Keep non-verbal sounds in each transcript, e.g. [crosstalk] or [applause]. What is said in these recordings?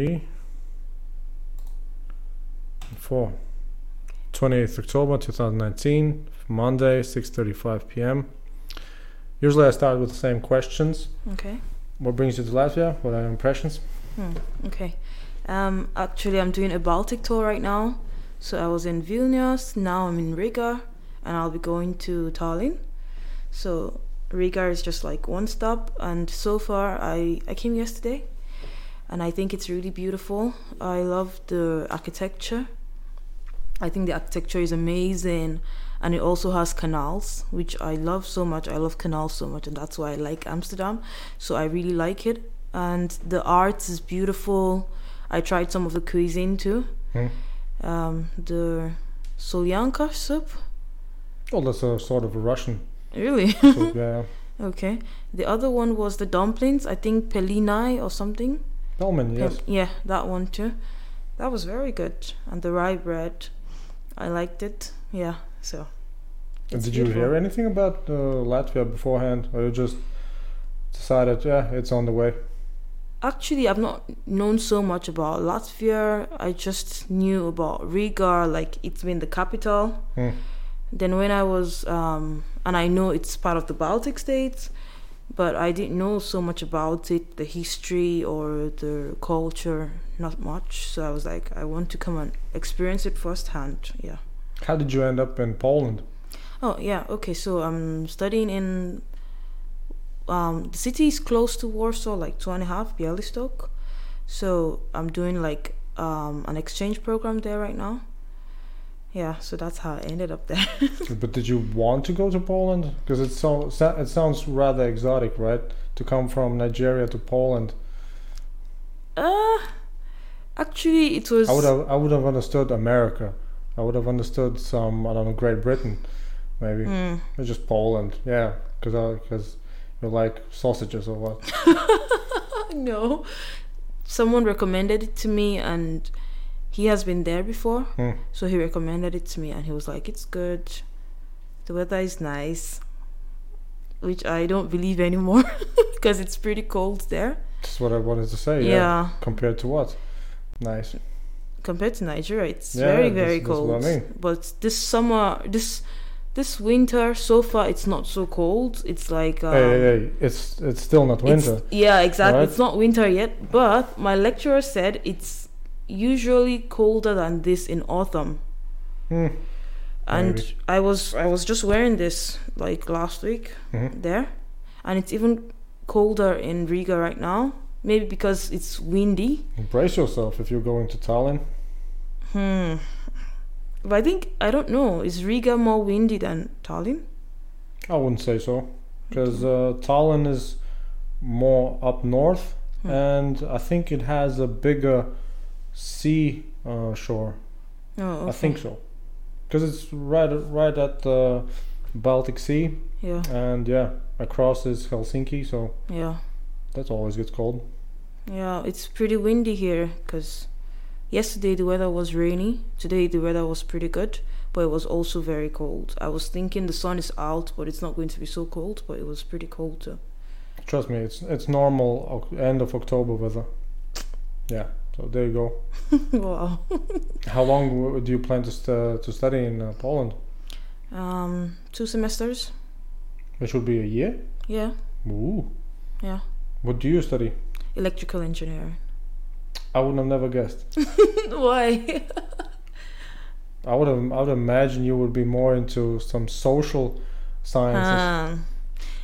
three, four. 28th October 2019, Monday, 6:35 p.m. Usually I start with the same questions. Okay. What brings you to Latvia? What are your impressions? Hmm. Okay. Um, actually, I'm doing a Baltic tour right now. So I was in Vilnius, now I'm in Riga, and I'll be going to Tallinn. So Riga is just like one stop, and so far I I came yesterday, and I think it's really beautiful. I love the architecture. I think the architecture is amazing, and it also has canals, which I love so much. I love canals so much, and that's why I like Amsterdam. So I really like it, and the art is beautiful. I tried some of the cuisine too. Hmm. Um, the solyanka soup. Oh, that's a sort of a Russian Really? soup. Yeah, [laughs] okay. The other one was the dumplings. I think pelinai or something. Yes. Pel- yeah, that one too. That was very good. And the rye bread, I liked it. Yeah. So. Did you beautiful. hear anything about uh, Latvia beforehand, or you just decided, yeah, it's on the way? Actually, I've not known so much about Latvia. I just knew about Riga, like it's been the capital. Hmm. Then when I was, um, and I know it's part of the Baltic states, but I didn't know so much about it, the history or the culture, not much. So I was like, I want to come and experience it firsthand. Yeah. How did you end up in Poland? Oh yeah. Okay. So I'm studying in. Um, the city is close to Warsaw, like two and a half, Bialystok. So I'm doing like um, an exchange program there right now. Yeah, so that's how I ended up there. [laughs] but did you want to go to Poland? Because it so it sounds rather exotic, right? To come from Nigeria to Poland. uh, actually, it was. I would have I would have understood America. I would have understood some I don't know Great Britain, maybe. It's just Poland, yeah. Because because you like sausages or what? [laughs] no, someone recommended it to me, and he has been there before. Hmm. So he recommended it to me, and he was like, "It's good. The weather is nice," which I don't believe anymore [laughs] because it's pretty cold there. That's what I wanted to say. Yeah. Yeah, Compared to what? Nice. compared to Nigeria, it's Yeah, very that's- very that's cold. I mean. But this summer, this this winter, so far, it's not so cold. It's like um, hey, hey, hey, it's it's still not winter. yeah, exactly. right? It's not winter yet, but my lecturer said it's usually colder than this in autumn. Hmm. And Maybe. I was I was just wearing this like last week Mhm. there, and it's even colder in Riga right now. Maybe because it's windy. Brace yourself if you're going to Tallinn. Hmm. But I think I don't know. Is Riga more windy than Tallinn? I wouldn't say so, because uh, Tallinn is more up north, Hmm. and I think it has a bigger sea uh, shore. Oh, I think so, because it's right right at the Baltic Sea, Yeah, and yeah, across is Helsinki, so yeah, that's always gets cold. yeah. It's pretty windy here because yesterday the weather was rainy. Today the weather was pretty good, but it was also very cold. I was thinking the sun is out, but it's not going to be so cold. But it was pretty cold too. Trust me, it's it's normal end of October weather. Yeah, so there you go. [laughs] wow. [laughs] How long do you plan to st- to study in uh, Poland? Um, two semesters. It should be a year. Yeah, Ooh, yeah. what do you study? Electrical engineering. I would have never guessed. [laughs] Why? I would have. I would imagine you would be more into some social sciences. Um,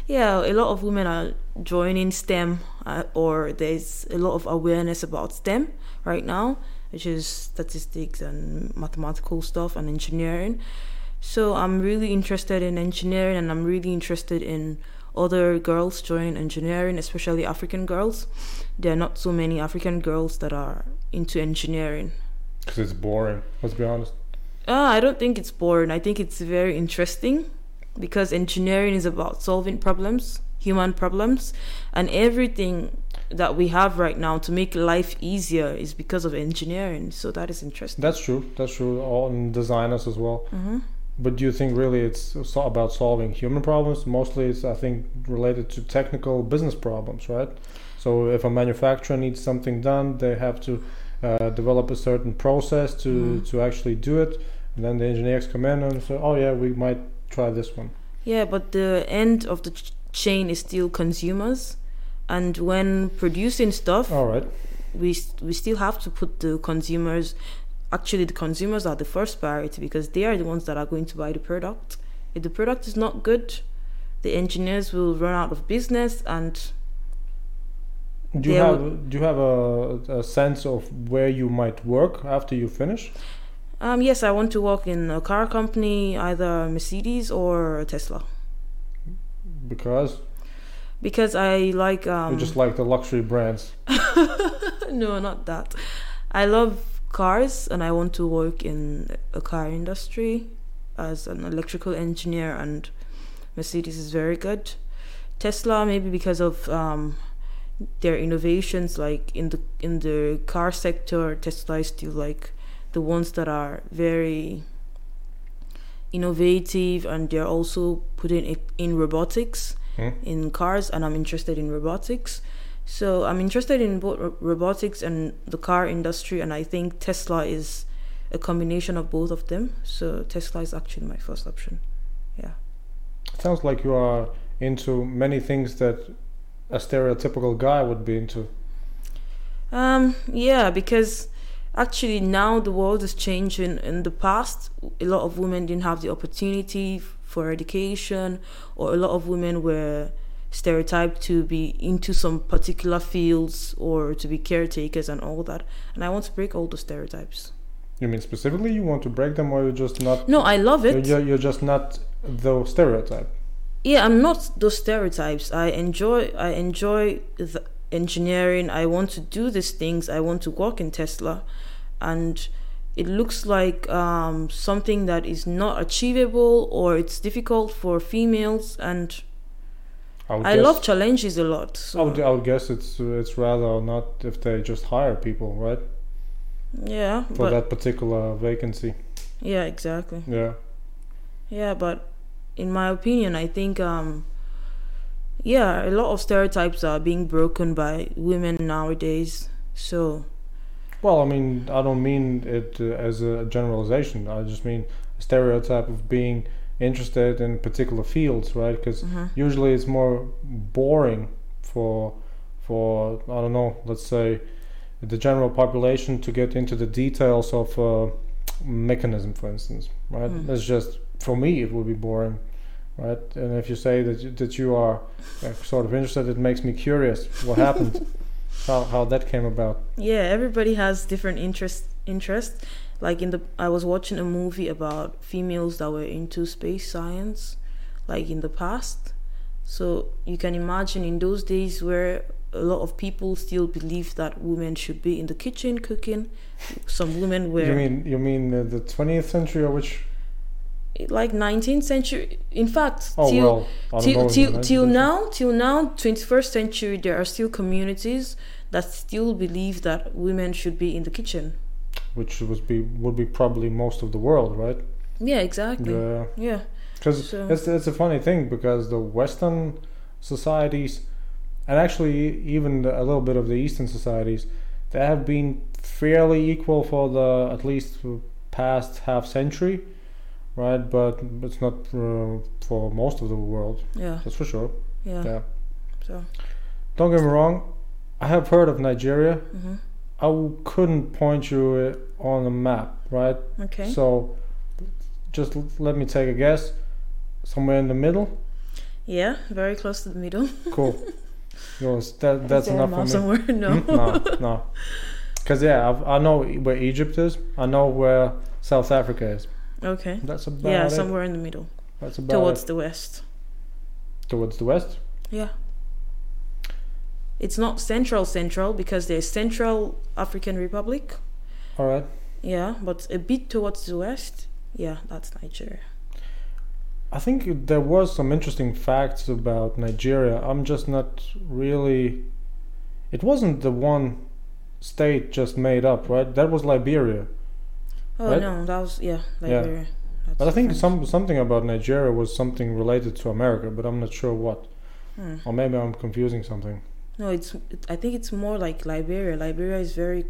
yeah, a lot of women are joining STEM, uh, or there's a lot of awareness about STEM right now, which is statistics and mathematical stuff and engineering. So I'm really interested in engineering, and I'm really interested in other girls joining engineering, especially African girls. There are not so many African girls that are into engineering. Because it's boring. Let's be honest. Uh, I don't think it's boring. I think it's very interesting because engineering is about solving problems, human problems, and everything that we have right now to make life easier is because of engineering. So that is interesting. That's true. That's true. All in designers as well. hmm But do you think really it's about solving human problems? Mostly, it's I think related to technical business problems, right? So if a manufacturer needs something done, they have to uh, develop a certain process to Mhm. to actually do it, and then the engineers come in and say, "Oh yeah, we might try this one." Yeah, but the end of the ch- chain is still consumers, and when producing stuff, All right. we we still have to put the consumers. Actually, the consumers are the first priority because they are the ones that are going to buy the product. If the product is not good, the engineers will run out of business, and Do you have do you have a, a sense of where you might work after you finish? Um, yes, I want to work in a car company, either Mercedes or Tesla, Because because I like um, you just like the luxury brands. [laughs] no, not that. I love cars and I want to work in a car industry as an electrical engineer and Mercedes is very good. Tesla maybe because of um, their innovations like in the in the car sector Tesla is still like the ones that are very innovative and they're also putting it in robotics Hmm? in cars and I'm interested in robotics. So I'm interested in both robotics and the car industry and I think Tesla is a combination of both of them. So Tesla is actually my first option. Yeah. It sounds like you are into many things that a stereotypical guy would be into. Um yeah, because actually now the world is changing. In the past, a lot of women didn't have the opportunity for education or a lot of women were stereotyped to be into some particular fields or to be caretakers and all that. And I want to break all those stereotypes. You mean specifically you want to break them, or you're just not? No, I love it. you're, you're just not the stereotype. Yeah, I'm not those stereotypes. I enjoy I enjoy the engineering. I want to do these things. I want to work in Tesla and it looks like um, something that is not achievable or it's difficult for females and I, I guess, love challenges a lot. I would, I would guess it's it's rather not if they just hire people, right, yeah, for that particular vacancy. yeah, exactly. Yeah. Yeah, but in my opinion, I think um yeah, a lot of stereotypes are being broken by women nowadays. So Well, I mean, I don't mean it uh, as a generalization. I just mean a stereotype of being interested in particular fields, right? Because mhm. usually it's more boring for for I don't know, let's say the general population to get into the details of a mechanism, for instance, right? Mm. It's just for me it would be boring, right? And if you say that you, that you are uh, sort of interested, it makes me curious. What happened? [laughs] how how that came about? Yeah, everybody has different interest interests. Like in the I was watching a movie about females that were into space science like in the past. So you can imagine in those days where a lot of people still believe that women should be in the kitchen cooking. Some women were You mean you mean the twentieth century or which? like 19th century. In fact, Oh till well, I don't know. till till, till now till now 21st century there are still communities that still believe that women should be in the kitchen which would be would be probably most of the world, right? yeah exactly Yeah, yeah because So- it's it's a funny thing because the Western societies, and actually even a little bit of the Eastern societies, they have been fairly equal for the at least past half century, right? But it's not uh, for most of the world. yeah That's for sure. yeah, Yeah. so Don't get me wrong. I have heard of Nigeria. hmm I w- couldn't point you on a map, right? okay So, just l- let me take a guess. Somewhere in the middle. yeah very close to the middle Cool. [laughs] Yours. That, that's Is there a enough for me. somewhere no Hmm? No, no. Because [laughs] yeah, I've, I know where Egypt is. I know where South Africa is. okay That's about it. yeah it. somewhere in the middle That's about towards it. the west Towards the west. yeah it's not central central because there's central african republic All right. yeah but a bit towards the west yeah that's nigeria I think there was some interesting facts about Nigeria. I'm just not really. It wasn't the one state just made up, right? That was Liberia. oh Right? no that was yeah Yeah. liberia That's But I think some something about Nigeria was something related to America, but I'm not sure what. Hmm. Or maybe I'm confusing something. No, it's. It, I think it's more like Liberia. Liberia is very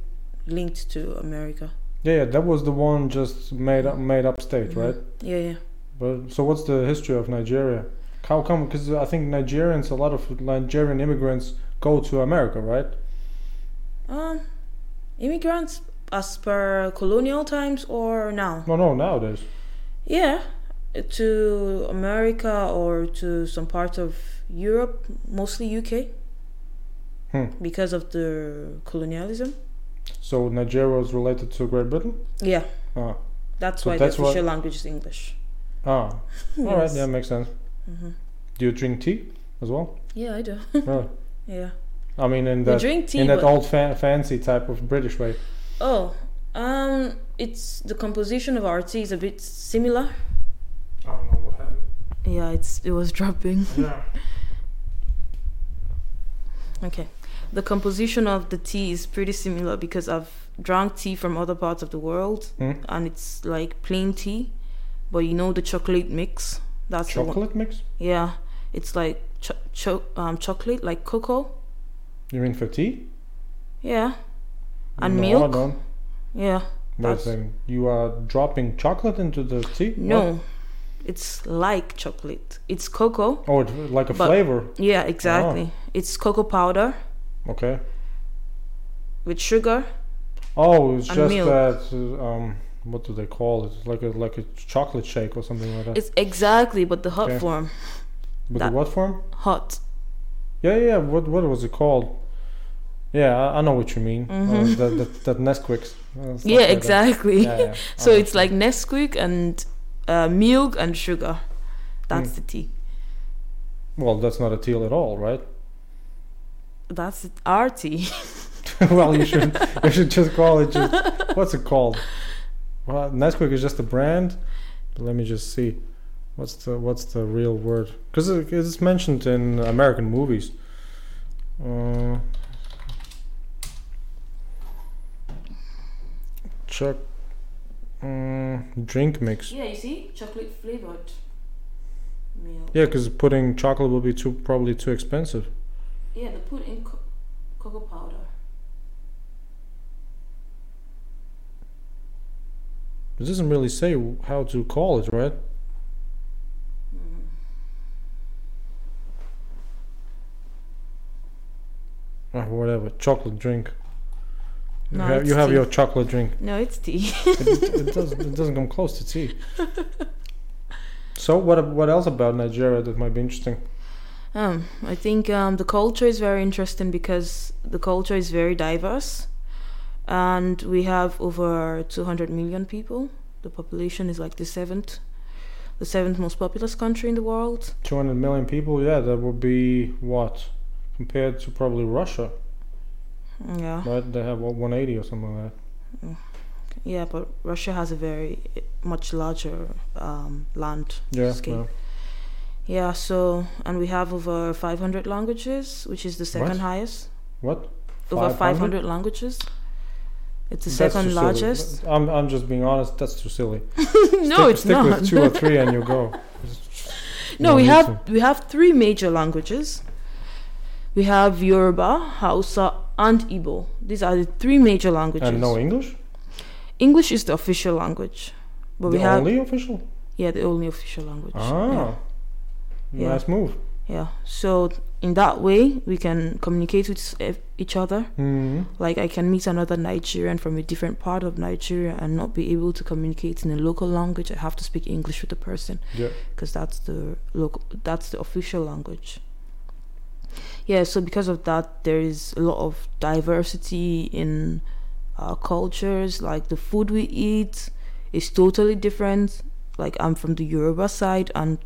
linked to America. Yeah, yeah, that was the one just made up made up state, Mhm. right? Yeah, yeah. But so what's the history of Nigeria? How come? Because I think Nigerians, a lot of Nigerian immigrants go to America, right? Um, immigrants as per colonial times or now? No, no, nowadays. Yeah, to America or to some part of Europe, mostly UK, Hmm. because of the colonialism. So Nigeria was related to Great Britain. Yeah, Ah, that's So why that's the why- official language is English. ah, [laughs] all right, Yes. yeah, makes sense. hmm Do you drink tea as well? Yeah, I do. [laughs] really? Yeah, I mean, in we that drink tea. in that but- old fa- fancy type of British way. oh, um, it's the composition of our tea is a bit similar. I don't know what happened. Yeah, it's it was dropping. Yeah. [laughs] Okay. The composition of the tea is pretty similar because I've drunk tea from other parts of the world Hmm? and it's like plain tea, but you know the chocolate mix. That's the. Chocolate mix? Yeah, it's like cho- cho- um, chocolate, like cocoa. You mean for tea? Yeah, and no, milk. don't. Yeah. A You are dropping chocolate into the tea? What? No, it's like chocolate. It's cocoa. Oh, it's like a flavor. Yeah, exactly. It's cocoa powder Okay. with sugar. Oh, it's just milk. that. Um, what do they call it? Like a like a chocolate shake or something like that. It's exactly, but the hot Okay. form, But that- the what form? hot. Yeah, yeah. What what was it called? Yeah, I, I know what you mean. Mhm. Uh, that that that Nesquik. uh, Yeah, like that. exactly. Yeah, yeah. [laughs] So it's what like Nesquik and uh, milk and sugar. That's Mm. the tea. Well, that's not a tea at all, right? That's tea. [laughs] well, you should you should just call it just what's it called? Well, Nesquik is just a brand. Let me just see. What's the what's the real word? Because it, it's mentioned in American movies. Uh, Chuck. Mm, drink mix. Yeah, you see, chocolate flavored milk. Yeah, because putting chocolate will be too probably too expensive. Yeah, they put in co- cocoa powder. It doesn't really say how to call it, right? Mm. Ah, whatever. Chocolate drink. You No, have, you have your chocolate drink. No, it's tea. It, it, doesn't, it doesn't come close to tea. [laughs] So what what else about Nigeria that might be interesting? Um, I think um, the culture is very interesting because the culture is very diverse, and we have over 200 million people. The population is like the seventh, the seventh most populous country in the world. 200 million people, yeah, that would be what? Compared to probably Russia, Yeah, right? They have what, 180 or something like that. yeah, but Russia has a very much larger um, land Yeah, Scale. yeah. Yeah, so and we have over 500 languages, which is the second What? highest. What? Over 500? 500 languages. It's the That's second silly. largest. I'm, I'm just being honest, that's too silly. [laughs] no, stick, it's stick not. with two or three and you [laughs] go. no, No we have to. we have three major languages. We have Yoruba, Hausa, and Igbo. These are the three major languages. And no English? English is the official language, but the we have only official? yeah the only official language. Ah. Yeah. Nice move. yeah. So in that way, we can communicate with each other. hmm Like I can meet another Nigerian from a different part of Nigeria and not be able to communicate in a local language. I have to speak English with the person Yeah. because that's the local that's the official language. Yeah, so because of that, there is a lot of diversity in our cultures. Like the food we eat is totally different. Like I'm from the Yoruba side, and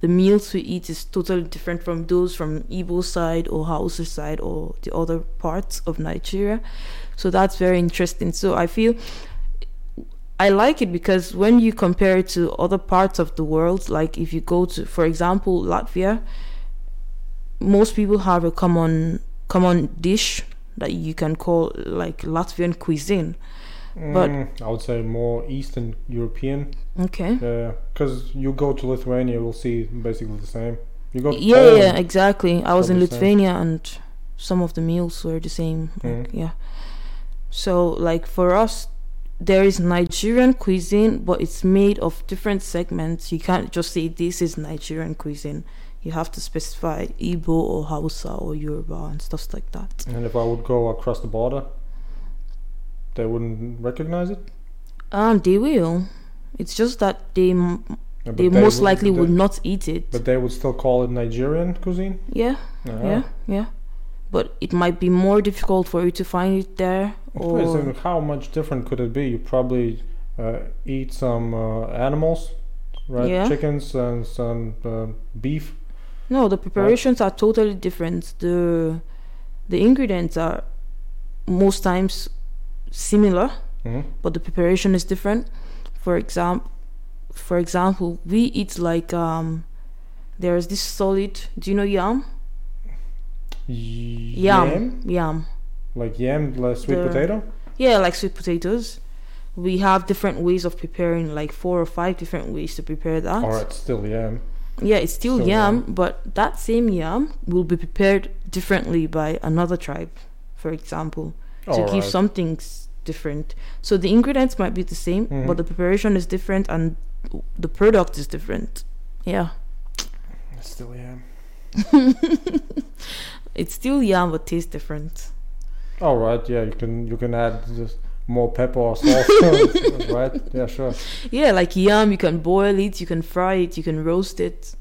the meals we eat is totally different from those from Igbo side or Hausa side or the other parts of Nigeria. So that's very interesting. So I feel I like it because when you compare it to other parts of the world, like if you go to, for example, Latvia, most people have a common common dish that you can call like Latvian cuisine. But- Mm, I would say more Eastern European. Okay. Yeah, because you go to Lithuania, you'll see basically the same. You go to Yeah, Poland, yeah, exactly. I was in Probably same. Lithuania and some of the meals were the same. Like, Mhm. yeah. So like for us, there is Nigerian cuisine, but it's made of different segments. You can't just say this is Nigerian cuisine. You have to specify Igbo or Hausa or Yoruba and stuff like that. And if I would go across the border, they wouldn't recognize it. Um, they will. It's just that they Yeah, they but most would- likely they- would not eat it. But they would still call it Nigerian cuisine. yeah, Ah. yeah, yeah. But it might be more difficult for you to find it there. Wait, so how much different could it be? You probably uh, eat some uh, animals, right? Yeah. Chickens and some uh, beef. no, the preparations are totally different. the The ingredients are most times similar, hmm but the preparation is different. For example, for example, we eat like um, there's this solid. Do you know yam? Yam, Yam, yam. like yam, like sweet The- potato. Yeah, like sweet potatoes. We have different ways of preparing, like four or five different ways to prepare that. Or it's still yam. Yeah, it's still, Still yam, yam. but that same yam will be prepared differently by another tribe, for example, to give Alright. something different. So the ingredients might be the same, Mhm. but the preparation is different and the product is different. Yeah, It's still yam. [laughs] it's still yam, but tastes different. All right. Yeah, you can you can add just more pepper or salt. [laughs] right? Yeah, sure. Yeah, like yam, you can boil it, you can fry it, you can roast it.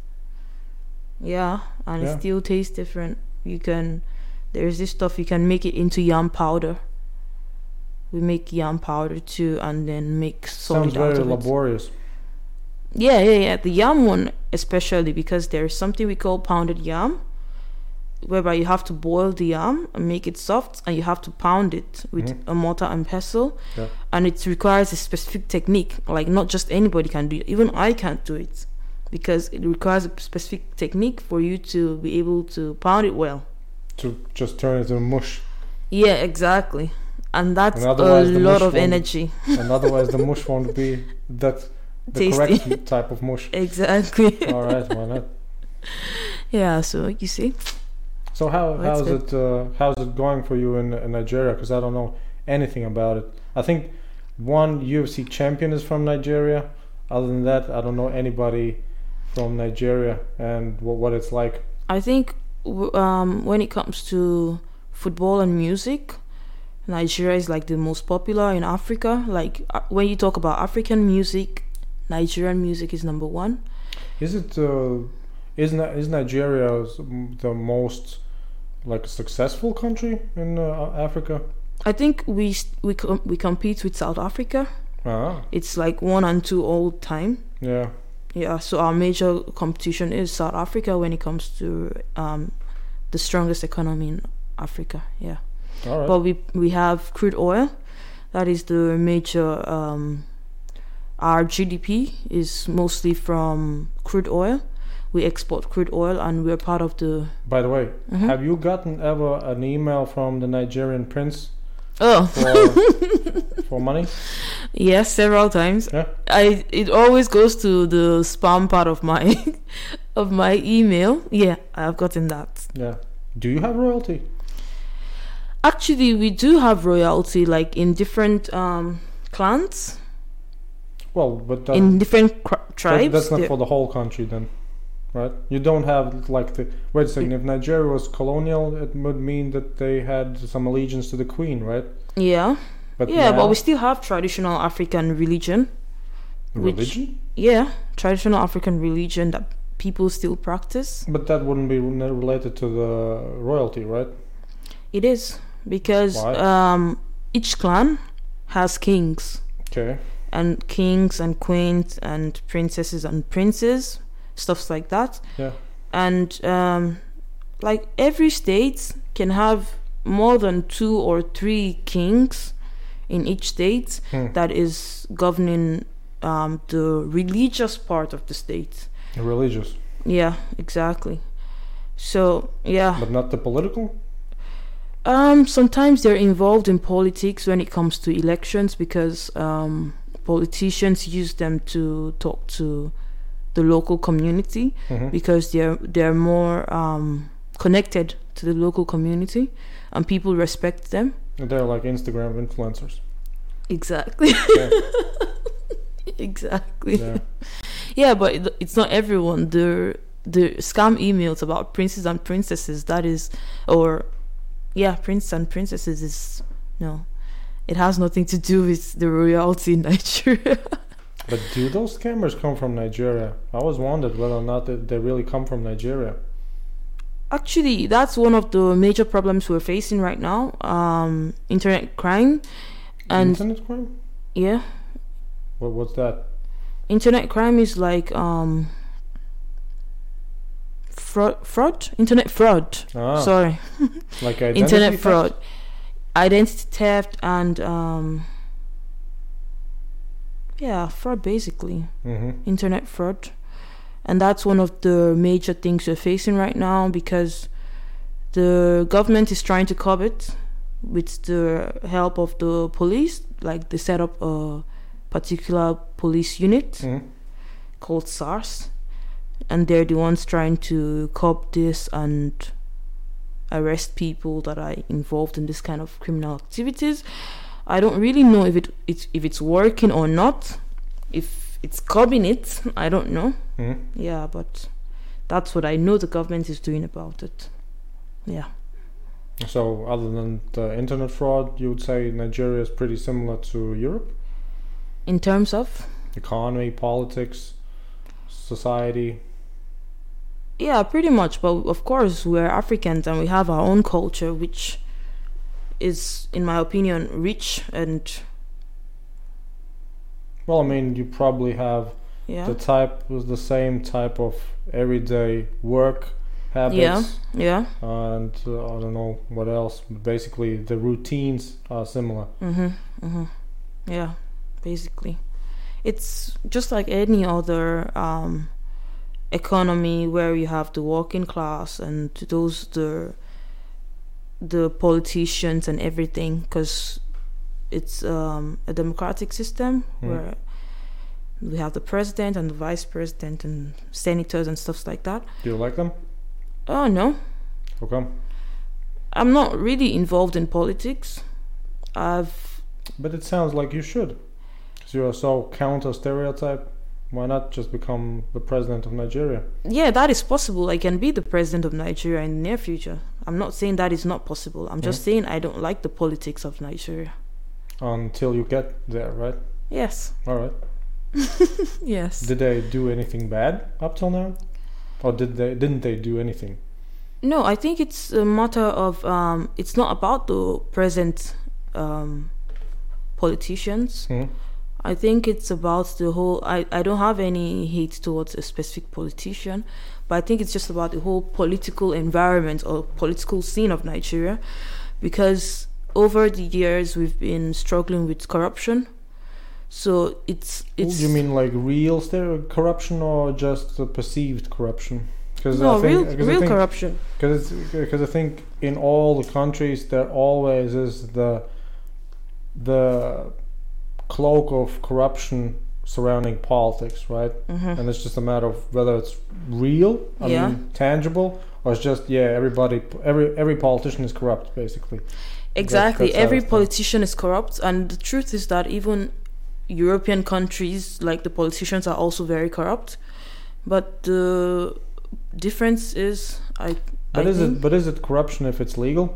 Yeah, and Yeah. it still tastes different. You can, there's this stuff you can make it into yam powder. We make yam powder too, and then make solid Sounds out very of it. laborious. Yeah, yeah, yeah. The yam one, especially because there's something we call pounded yam, whereby you have to boil the yam and make it soft, and you have to pound it with Mhm. a mortar and pestle. Yeah. And it requires a specific technique. Like, not just anybody can do it. Even I can't do it because it requires a specific technique for you to be able to pound it well. To just turn it into mush, Yeah, exactly. And that's And a lot of energy. and otherwise the mush won't be that [laughs] the Tasty. correct [laughs] type of mush. Exactly. [laughs] All right, why not? yeah, so you see. So how That's how's it uh, how's it going for you in, in Nigeria? Because I don't know anything about it. I think one UFC champion is from Nigeria. Other than that, I don't know anybody from Nigeria and what, what it's like. I think um, when it comes to football and music, Nigeria is like the most popular in Africa. Like uh, when you talk about African music, Nigerian music is number one. Is it uh, is Ni- is Nigeria the most like successful country in uh, Africa? I think we we com- we compete with South Africa. Ah, It's like one and two all time. yeah. Yeah, so our major competition is South Africa when it comes to um, the strongest economy in Africa. Yeah. All right. But we we have crude oil. That is the major. Um, our GDP is mostly from crude oil. We export crude oil, and we're part of the. By the way, Mhm. have you gotten ever an email from the Nigerian prince Oh, for [laughs] for money? yes, several times. Yeah. I it always goes to the spam part of my [laughs] of my email. Yeah, I've gotten that. Yeah. Do you have royalty? Actually, we do have royalty, like in different um, clans, Well, but that, in different cr- that- tribes. that's not for the whole country then, right? You don't have like the wait a second. If Nigeria was colonial, it would mean that they had some allegiance to the queen, right? yeah, But yeah, now, but we still have traditional African religion. which- religion. Yeah, traditional African religion that people still practice. But that wouldn't be related to the royalty, right? It is because um, each clan has kings Okay. and kings and queens and princesses and princes, stuffs like that. Yeah. And um, like every state can have more than two or three kings in each state Hmm. that is governing um, the religious part of the state. Religious, Yeah, exactly. So yeah, but not the political. um, sometimes they're involved in politics when it comes to elections because um, politicians use them to talk to the local community hmm because they're they're more um, connected to the local community, and people respect them. They're like Instagram influencers. Exactly. Yeah. [laughs] exactly. Yeah. Yeah, but it's not everyone. The the scam emails about princes and princesses that is, or yeah, prince and princesses is no. It has nothing to do with the royalty in Nigeria. [laughs] But do those scammers come from Nigeria? I always wondered whether or not they, they really come from Nigeria. Actually, that's one of the major problems we're facing right now. Um, internet crime, and Internet crime? yeah, What, what's that? internet crime is like um fraud, fraud, internet fraud. Ah, Sorry. like [laughs] identity internet theft? fraud, identity theft, and um, yeah, fraud basically, Mhm. internet fraud, and that's one of the major things we're facing right now because the government is trying to curb it with the help of the police. Like they set up a particular police unit Mhm. called SARS, and they're the ones trying to curb this and arrest people that are involved in this kind of criminal activities. I don't really know if it it's if it's working or not. If it's curbing it, I don't know. Mhm. Yeah, but that's what I know the government is doing about it. Yeah. So, other than the internet fraud, you would say Nigeria is pretty similar to Europe? In terms of Economy, politics, society. yeah, pretty much. But of course, we're Africans and we have our own culture, which is, in my opinion, rich and Well, I mean, you probably have yeah. the type, with the same type of everyday work habits. Yeah. Yeah. And uh, I don't know what else. But basically, the routines are similar. Mhm. Mhm. Yeah. Basically, it's just like any other um, economy where you have the working class and those the the politicians and everything, because it's um, a democratic system Hmm. where we have the president and the vice president and senators and stuff like that. Do you like them? Oh no, How come? I'm not really involved in politics. I've But it sounds like you should. Because you are so counter stereotype. Why not just become the president of Nigeria? Yeah, that is possible. I can be the president of Nigeria in the near future. I'm not saying that is not possible. I'm just saying I don't like the politics of Nigeria. Until you get there, right? Yes. All right. [laughs] Yes. Did they do anything bad up till now? Or did they didn't they do anything? No, I think it's a matter of um, it's not about the present um, politicians. Hmm? I think it's about the whole. I, I don't have any hate towards a specific politician, but I think it's just about the whole political environment or political scene of Nigeria, because over the years we've been struggling with corruption. So it's oh, it's you mean like real corruption or just the perceived corruption? Because no I think, real cause real I think, corruption. Because because I think in all the countries there always is the the cloak of corruption surrounding politics, right? hmm And it's just a matter of whether it's real, I Yeah. mean tangible, or it's just yeah everybody every every politician is corrupt basically. Exactly. Every politician is corrupt, and the truth is that even European countries, like the politicians, are also very corrupt. But the difference is, I. But I is it but is it corruption if it's legal?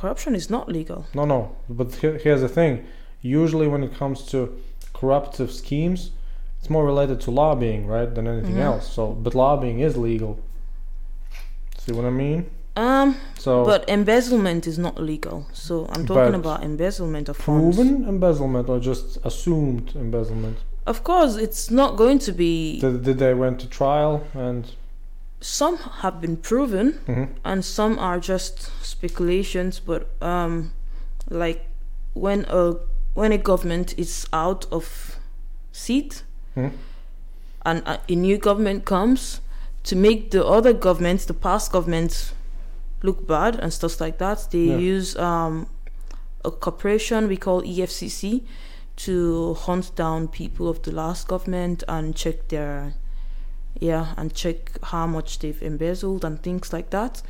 corruption is not legal? No, no. But here's the thing. Usually, when it comes to corruptive schemes, it's more related to lobbying, right, than anything Mhm. else. So, but lobbying is legal. See what I mean? Um, So, but embezzlement is not legal. So I'm talking about embezzlement of funds. proven embezzlement or just assumed embezzlement? Of course, it's not going to be. Did, did they went to trial and? Some have been proven, Mhm. and some are just speculations. But um, like when a when a government is out of seat Mhm. and a, a new government comes to make the other governments, the past governments, look bad and stuff like that, they Yeah. use um, a corporation we call EFCC to hunt down people of the last government and check their Yeah, and check how much they've embezzled and things like that.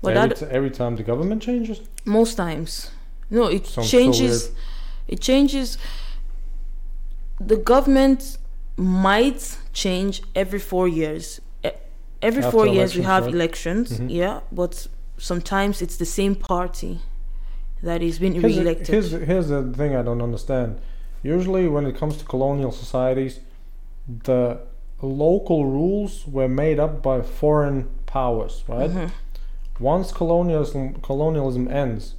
But every, that every time the government changes. most times, no, it Sounds so changes. weird. It changes. The government might change every four years. Every After four years we have right? elections. Mhm. Yeah, but sometimes it's the same party that is being Here's re-elected. here's, the- here's the thing I don't understand. Usually, when it comes to colonial societies, the local rules were made up by foreign powers, right? Mhm. Once colonialism colonialism ends,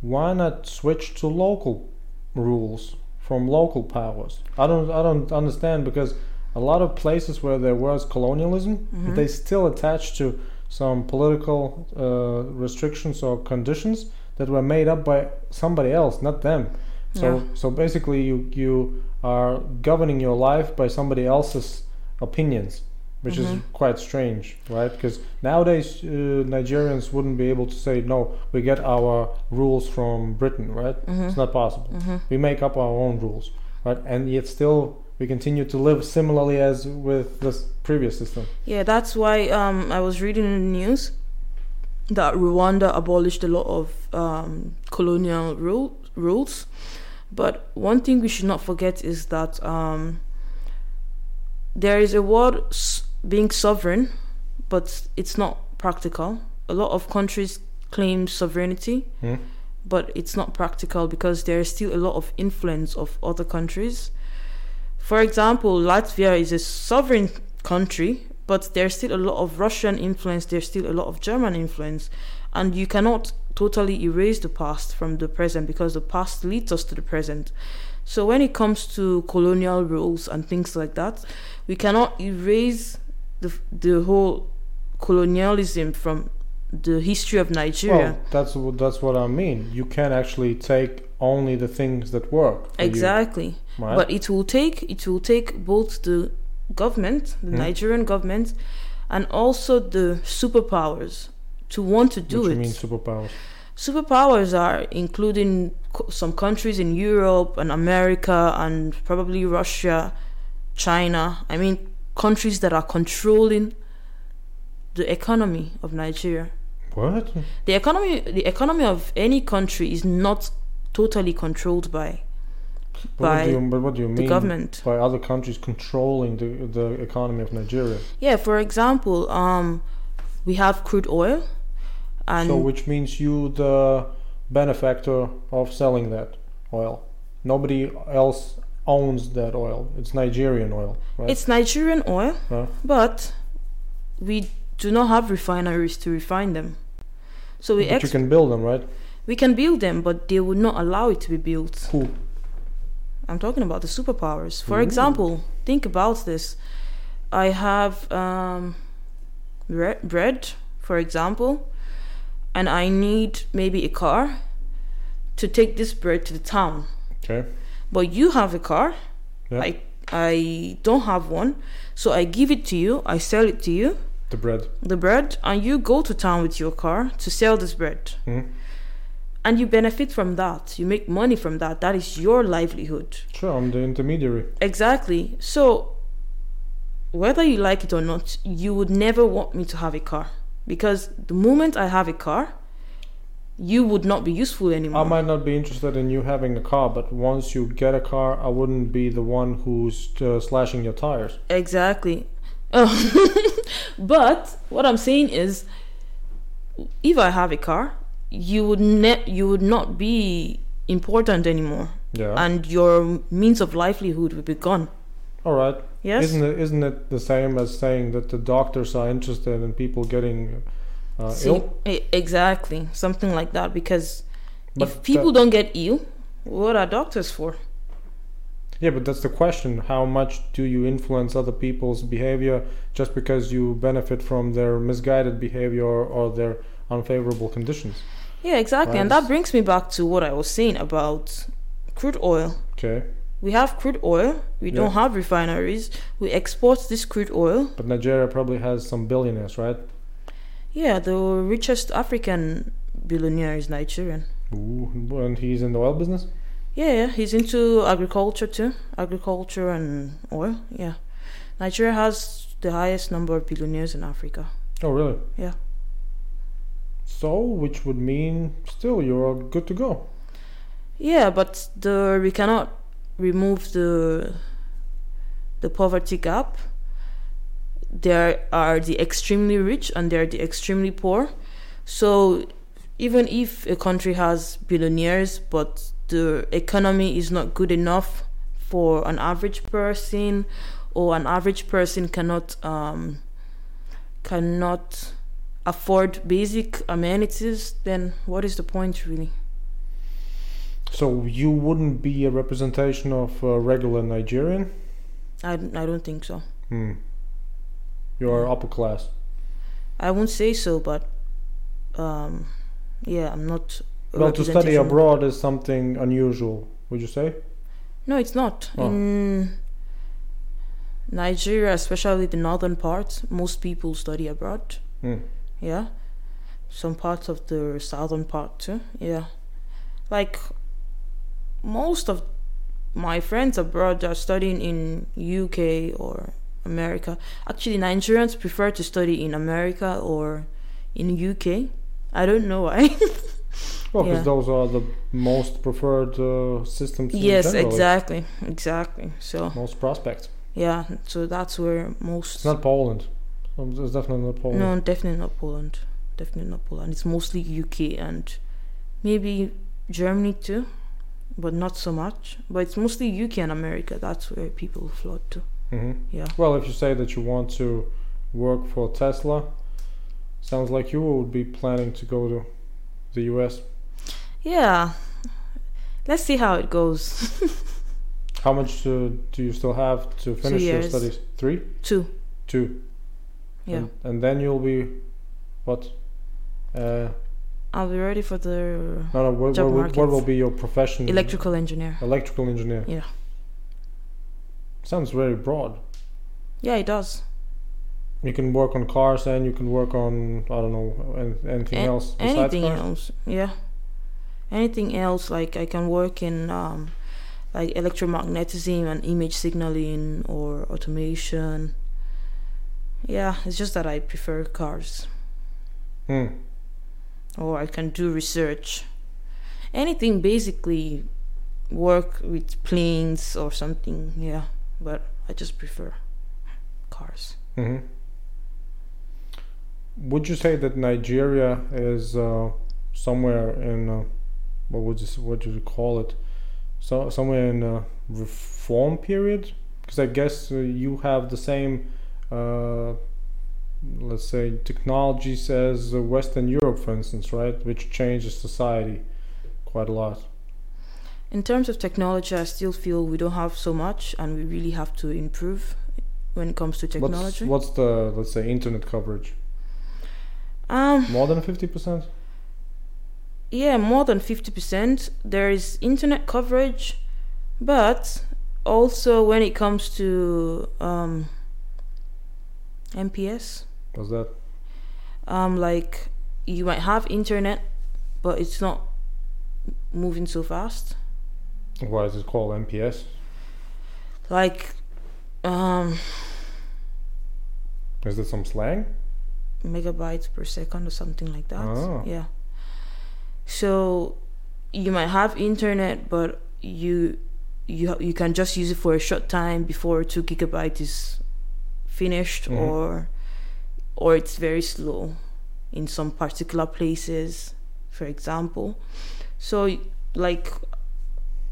why not switch to local rules from local powers? I don't I don't understand because a lot of places where there was colonialism, Mhm. they still attached to some political uh, restrictions or conditions that were made up by somebody else, not them. So Yeah. so basically, you you are governing your life by somebody else's opinions, which is Mhm. quite strange, right? Because nowadays uh, Nigerians wouldn't be able to say no. We get our rules from Britain, right? Mhm. It's not possible. Mhm. We make up our own rules, right? And yet still we continue to live similarly as with the previous system. Yeah, that's why um, I was reading in the news that Rwanda abolished a lot of um, colonial rule, rules. But one thing we should not forget is that um, there is a word being sovereign, but it's not practical. A lot of countries claim sovereignty, Hmm? but it's not practical because there is still a lot of influence of other countries. For example, Latvia is a sovereign country, but there's still a lot of Russian influence, there's still a lot of German influence, and you cannot totally erase the past from the present because the past leads us to the present. So when it comes to colonial rules and things like that, we cannot erase the the whole colonialism from the history of Nigeria. Well, that's what that's what I mean. You can actually take only the things that work. for you, exactly. right? But it will take it will take both the government, the Hmm. Nigerian government, and also the superpowers to want to do it. Which it. you mean superpowers. superpowers are including co- some countries in Europe and America and probably Russia, China. I mean, countries that are controlling the economy of Nigeria. What? The economy, the economy of any country is not totally controlled by But what by do you, what do you the mean government. by other countries controlling the the economy of Nigeria? Yeah, for example, um, we have crude oil, and so which means you the benefactor of selling that oil. Nobody else owns that oil. It's Nigerian oil, right? it's Nigerian oil, Huh? but we do not have refineries to refine them. So we but you can build them, right? we can build them, but they would not allow it to be built. Who? I'm talking about the superpowers. For Ooh. example, think about this. I have um, re- bread, for example, and I need maybe a car to take this bread to the town. Okay. But you have a car. Yeah. I I don't have one, so I give it to you. I sell it to you, The bread. the bread, and you go to town with your car to sell this bread, Hmm? and you benefit from that. You make money from that. That is your livelihood. Sure, I'm the intermediary. Exactly. So, whether you like it or not, you would never want me to have a car because the moment I have a car, you would not be useful anymore. I might not be interested in you having a car, but once you get a car, I wouldn't be the one who's uh, slashing your tires. Exactly. Oh. [laughs] but what I'm saying is, if I have a car, you would ne- you would not be important anymore, Yeah. and your means of livelihood would be gone. All right. Yes. Isn't it isn't it the same as saying that the doctors are interested in people getting uh, See, ill? exactly, something like that. Because But if people that- don't get ill, what are doctors for? Yeah, but that's the question. How much do you influence other people's behavior just because you benefit from their misguided behavior or, or their unfavorable conditions? Yeah, exactly. And that brings me back to what I was saying about crude oil. Okay. We have crude oil. We Yeah. don't have refineries. We export this crude oil. But Nigeria probably has some billionaires, right? Yeah, the richest African billionaire is Nigerian. Ooh, and he's in the oil business? Yeah, yeah, he's into agriculture too. Agriculture and oil. Yeah. Nigeria has the highest number of billionaires in Africa. Oh, really? Yeah. So, which would mean still you're good to go. Yeah, but the we cannot remove the the poverty gap. There are the extremely rich and there are the extremely poor. So even if a country has billionaires but the economy is not good enough for an average person or an average person cannot um, cannot afford basic amenities then what is the point really So you wouldn't be a representation of a regular Nigerian? i, I don't think so Hmm. You're upper class. i won't say so but um, yeah i'm not Well, to study abroad is something unusual, would you say? No, it's not. Oh. In Nigeria, especially the northern part, most people study abroad. Hmm. Yeah. Some parts of the southern part too. Yeah. Like most of my friends abroad are studying in UK or America. Actually, Nigerians prefer to study in America or in UK. I don't know why. [laughs] Well, because Yeah. those are the most preferred uh, systems. yes, exactly. Exactly. So, Most prospects. yeah, so that's where most It's not Poland. Um, It's definitely not Poland. No, definitely not Poland. Definitely not Poland. It's mostly UK and maybe Germany too, but not so much. But it's mostly UK and America. That's where people flood to. Hmm Yeah. Well, if you say that you want to work for Tesla, sounds like you would be planning to go to the US. Yeah. Let's see how it goes. [laughs] How much uh, do you still have to finish your studies? Three, Two. two, Yeah. and, and then you'll be what? Uh, I'll be ready for the no, no. What, Job what, will- what will be your profession? electrical engineer. Electrical engineer. Yeah. Sounds very broad. Yeah, it does. You can work on cars and you can work on I don't know anything A- else besides anything cars. else yeah anything else like i can work in um like electromagnetism and image signaling or automation yeah it's just that i prefer cars Hmm. or i can do research anything basically work with planes or something yeah but i just prefer cars hmm Would you say that Nigeria is uh, somewhere in uh, what would you what would you call it? So somewhere in a reform period? Because I guess uh, you have the same, uh, let's say, technologies as Western Europe, for instance, right? Which changes society quite a lot. In terms of technology, I still feel we don't have so much, and we really have to improve when it comes to technology. what's the let's say internet coverage? Um, More than fifty percent? yeah, more than fifty percent. There is internet coverage, but also when it comes to um, MPS, Was that? um, like you might have internet, but it's not moving so fast. Why is it called MPS? Like, um, Is it some slang? megabytes per second or something like that. Oh. Yeah. So you might have internet, but you you you can just use it for a short time before two gigabyte is finished, Mhm. or or it's very slow in some particular places, for example. So like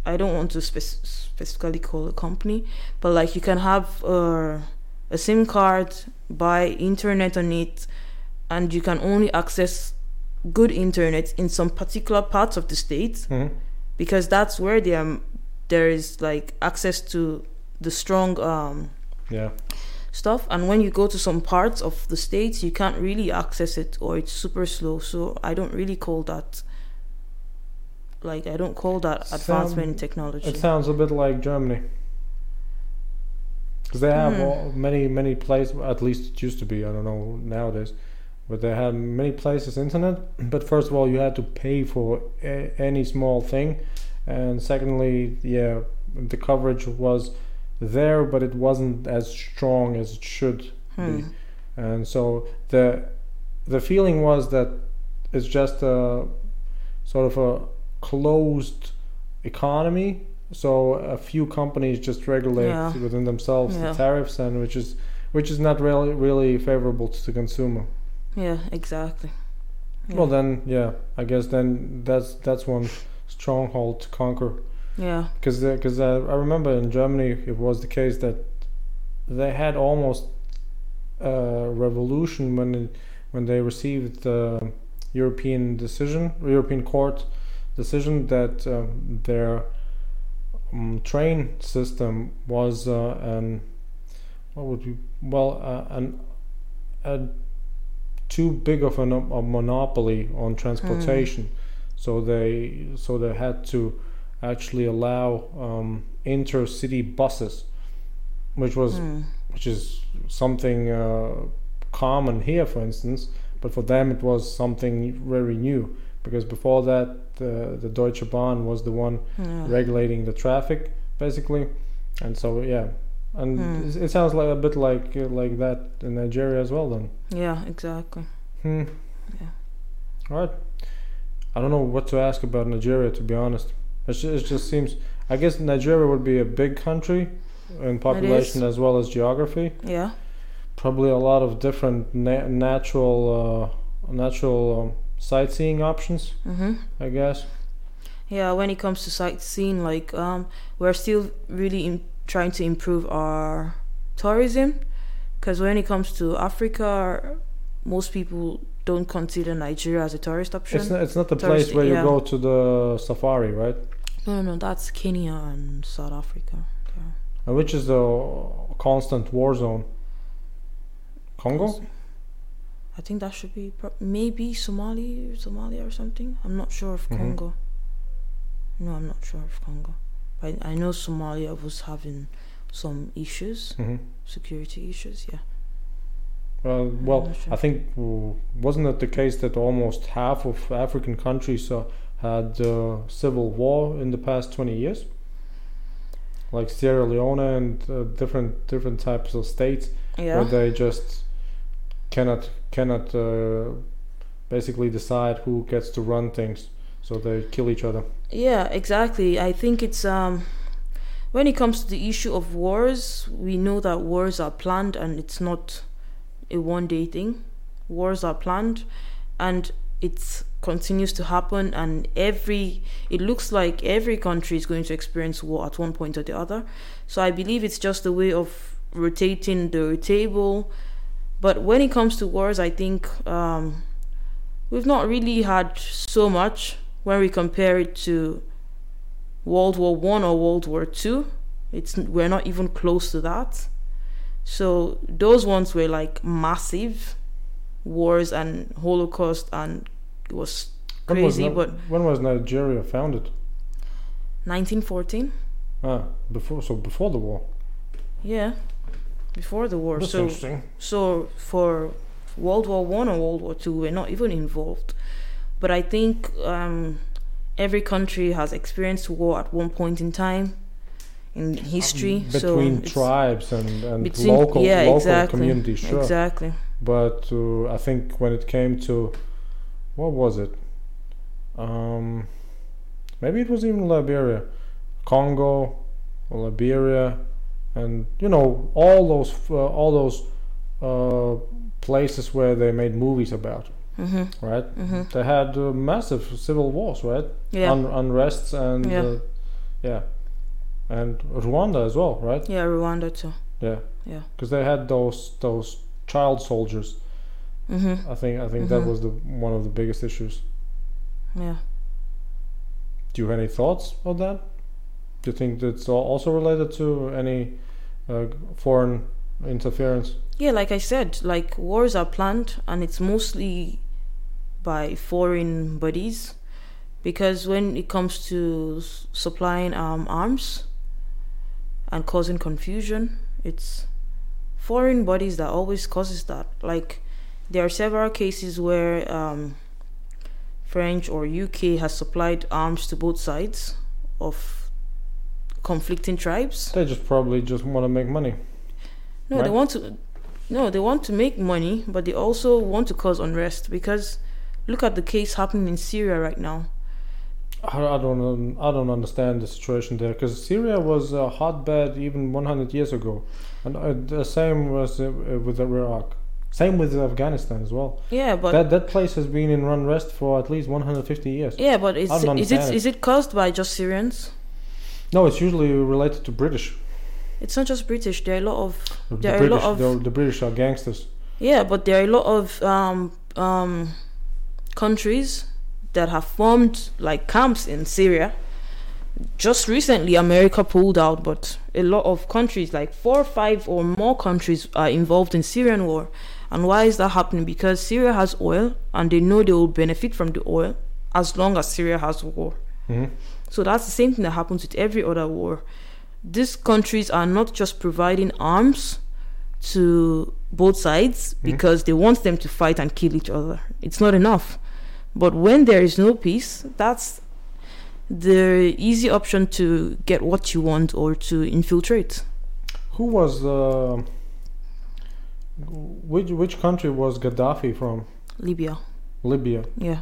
I don't want to spec- specifically call a company, but like you can have uh, a SIM card, buy internet on it, and you can only access good internet in some particular parts of the state hmm because that's where there there is like access to the strong um, Yeah. stuff. And when you go to some parts of the states you can't really access it or it's super slow. So i don't really call that like i don't call that advancement in technology It sounds a bit like Germany. Because they have Hmm. all, many, many places, at least it used to be, I don't know nowadays, but they had many places internet. [clears throat] But first of all, you had to pay for a, any small thing. And secondly, yeah, the coverage was there, but it wasn't as strong as it should Hmm. be. And so the the feeling was that it's just a sort of a closed economy. So a few companies just regulate Yeah. within themselves Yeah. the tariffs, and which is which is not really really favorable to the consumer. Yeah, exactly. Yeah. Well, then, yeah, I guess then that's that's one stronghold to conquer. Yeah. Because because uh, I remember in Germany it was the case that they had almost a revolution when it, when they received the European decision, European Court decision that um, their um, train system was uh, an what would be well uh, an a too big of an, a monopoly on transportation, so they so they had to actually allow um, intercity buses, which was Hmm. which is something uh, common here, for instance. But for them, it was something very new because before that, uh, the Deutsche Bahn was the one Yeah. regulating the traffic, basically. And so, yeah, and it, it sounds like a bit like uh, like that in Nigeria as well. Then, Yeah, exactly. hmm. Yeah. All right. I don't know what to ask about Nigeria, to be honest. It just, it just seems. I guess Nigeria would be a big country in population as well as geography. Yeah. Probably a lot of different na- natural uh, natural um, sightseeing options. Mhm. I guess. Yeah, when it comes to sightseeing, like um, we're still really in, trying to improve our tourism, because when it comes to Africa, most people don't consider Nigeria as a tourist option. It's not, it's not the Tourist- place where you go to the safari, right? no, no, no, that's Kenya and South Africa. Yeah. And which is the constant war zone? Congo? I think that should be pro- maybe Somali, Somalia or something. I'm not sure of Mhm. Congo. No, I'm not sure of Congo. But I know Somalia was having some issues, hmm security issues. Yeah. Uh, well, sure. I think wasn't it the case that almost half of African countries uh, had uh, civil war in the past twenty years, like Sierra Leone and uh, different different types of states Yeah. where they just cannot cannot uh, basically decide who gets to run things, so they kill each other. Yeah, exactly. I think it's um when it comes to the issue of wars, we know that wars are planned and it's not a one day thing. Wars are planned and it continues to happen and every it looks like every country is going to experience war at one point or the other. So I believe it's just a way of rotating the table. But when it comes to wars, I think um, we've not really had so much when we compare it to World War One or World War Two. It's we're not even close to that. So those ones were like massive wars and Holocaust, and it was When was crazy. But when was Nigeria founded? 1914, Ah, before so before the war. yeah, before the war. That's so interesting. So for World War One or World War Two, we're not even involved. But I think um, every country has experienced war at one point in time in history. so between it's- tribes and, and between- local yeah, local exactly, communities, sure. Exactly. But uh, I think when it came to what was it? Um, maybe it was even Liberia, Congo, or Liberia, and you know all those uh, all those uh, places where they made movies about, Mhm. right? Mhm. They had uh, massive civil wars, right? Yeah. Un- unrests and Yeah. uh, yeah, and Rwanda as well, right? yeah. Rwanda too. Yeah, Yeah. because they had those those child soldiers. Mhm. I think I think that Mhm. was the one of the biggest issues. Yeah. Do you have any thoughts on that? Do you think that's also related to any uh, foreign interference? Yeah, like I said, like wars are planned and it's mostly by foreign bodies because when it comes to supplying um, arms and causing confusion, it's foreign bodies that always causes that. Like there are several cases where um, French or UK has supplied arms to both sides of conflicting tribes. They just probably just want to make money. No, they want to. No, they want to make money, but they also want to cause unrest because look at the case happening in Syria right now. I, I don't I don't understand the situation there because Syria was a hotbed even 100 years ago, and uh, the same was uh, with Iraq. Same with Afghanistan as well. Yeah, but that that place has been in unrest for at least 150 years. yeah, but is, is it is it caused by just Syrians? No, it's usually related to British. It's not just British. There are a lot of The There are a British, lot of- the, the British are gangsters. yeah, but there are a lot of um um countries that have formed like camps in Syria. Just recently, America pulled out, but a lot of countries, like four or five or more countries, are involved in Syrian war. And why is that happening? Because Syria has oil, and they know they will benefit from the oil as long as Syria has war. hmm So that's the same thing that happens with every other war. These countries are not just providing arms to both sides Mhm. because they want them to fight and kill each other. It's not enough. But when there is no peace, that's the easy option to get what you want or to infiltrate. Who was uh, which which country was Gaddafi from? Libya. Libya. Yeah.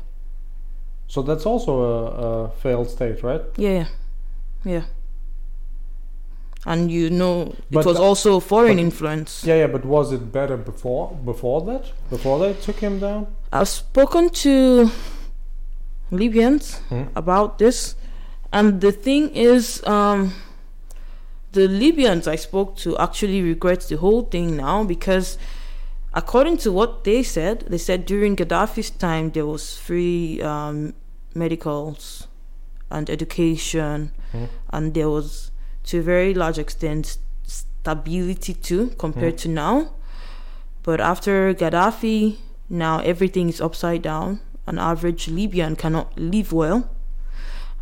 So that's also a, a failed state, right? Yeah. Yeah. And you know, But it was also foreign but- influence. Yeah, yeah. But was it better before before that? Before they took him down? I've spoken to Libyans Hmm? about this, and the thing is, um, the Libyans I spoke to actually regret the whole thing now because, according to what they said, they said during Gaddafi's time there was free um, medicals and education, Hmm? and there was, to a very large extent, stability too compared Hmm. to now. But after Gaddafi, now everything is upside down. An average Libyan cannot live well,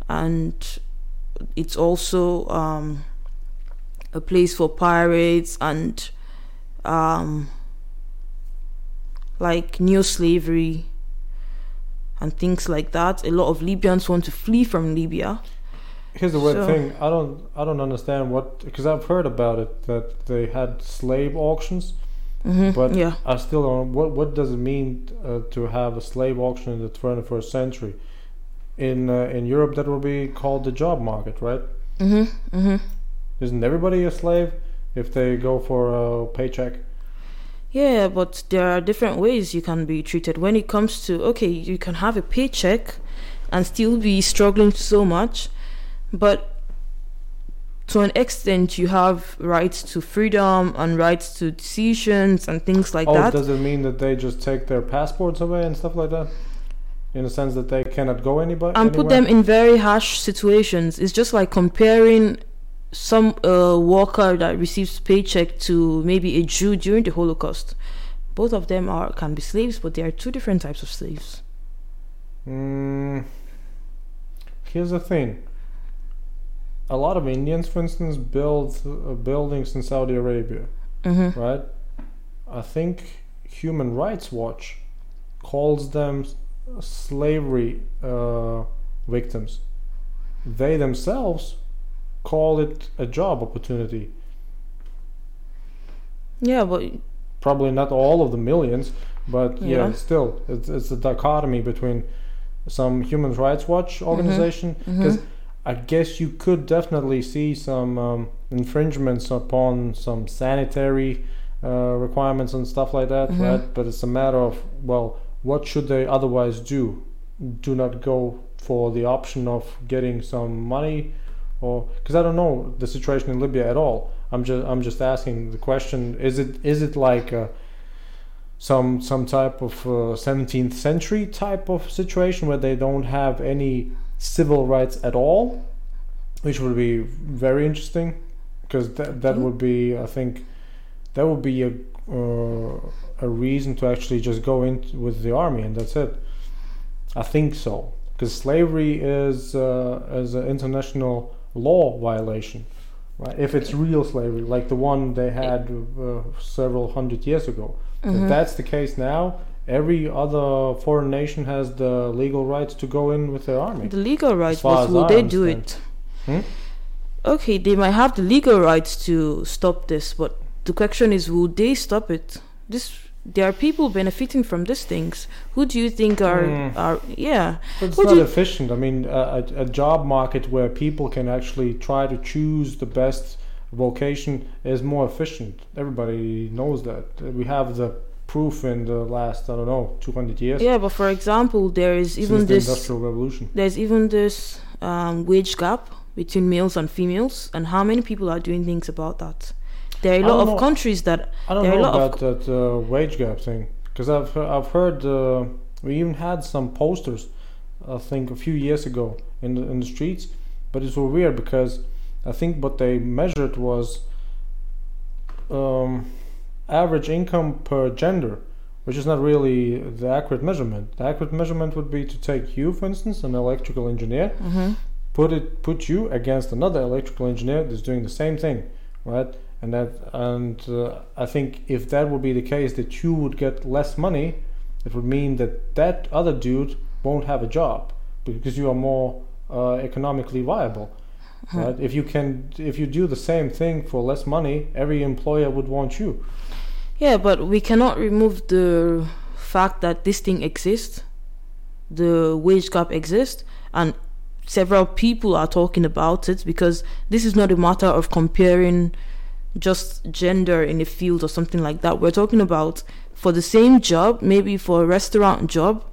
and it's also um, a place for pirates and um, like neo slavery and things like that. A lot of Libyans want to flee from Libya. Here's the weird So- thing. I don't I don't understand what because I've heard about it that they had slave auctions, hmm but yeah, I still don't. What what does it mean uh, to have a slave auction in the 21st century? In uh, in Europe, that would be called the job market, right? hmm hmm Isn't everybody a slave if they go for a paycheck? Yeah, but there are different ways you can be treated. When it comes to, okay, you can have a paycheck and still be struggling so much, but to an extent, you have rights to freedom and rights to decisions and things like oh, that. does it mean that they just take their passports away and stuff like that? In the sense that they cannot go anybody and put them in very harsh situations. It's just like comparing some uh, worker that receives paycheck to maybe a Jew during the Holocaust. Both of them are can be slaves, but they are two different types of slaves. Mm, here's the thing. A lot of Indians, for instance, build uh, buildings in Saudi Arabia, hmm right? I think Human Rights Watch calls them slavery uh, victims. They themselves call it a job opportunity. Yeah, but Probably not all of the millions, but yeah, Yeah. still, it's, it's a dichotomy between some Human Rights Watch organization mhm. because I guess you could definitely see some um, infringements upon some sanitary uh, requirements and stuff like that, Mhm. right? But it's a matter of well, what should they otherwise do? Do not go for the option of getting some money, or because I don't know the situation in Libya at all. I'm just I'm just asking the question: Is it is it like uh, some some type of uh, 17th century type of situation where they don't have any civil rights at all, which would be very interesting because that that Mhm. would be I think that would be a uh, a reason to actually just go in with the army and that's it. I think so because slavery is uh, is an international law violation, right? If it's real slavery, like the one they had uh, several hundred years ago. If Mhm. that's the case now, every other foreign nation has the legal rights to go in with their army. the legal rights, but will they do it? okay, they might have the legal rights to stop this, but the question is, will they stop it? This there are people benefiting from these things. Who do you think are Mm. are yeah? But it's Would not efficient. I mean, a, a, job market where people can actually try to choose the best vocation is more efficient. Everybody knows that. We have the proof in the last, I don't know, 200 years Yeah, but for example, there is even since the this Industrial Revolution. there's even this um, wage gap between males and females, and how many people are doing things about that? There are a lot of know. countries that I don't know about that uh, wage gap thing because I've I've heard uh, we even had some posters I think a few years ago in the in the streets, but it's so weird because I think what they measured was um, average income per gender, which is not really the accurate measurement. The accurate measurement would be to take you, for instance, an electrical engineer, Mhm. put it put you against another electrical engineer that's doing the same thing, right? And that and uh, I think if that would be the case, that you would get less money, it would mean that that other dude won't have a job because you are more uh, economically viable. [laughs] Right? If you can, if you do the same thing for less money, every employer would want you. Yeah, but we cannot remove the fact that this thing exists, the wage gap exists, and several people are talking about it because this is not a matter of comparing just gender in a field or something like that. We're talking about for the same job, maybe for a restaurant job,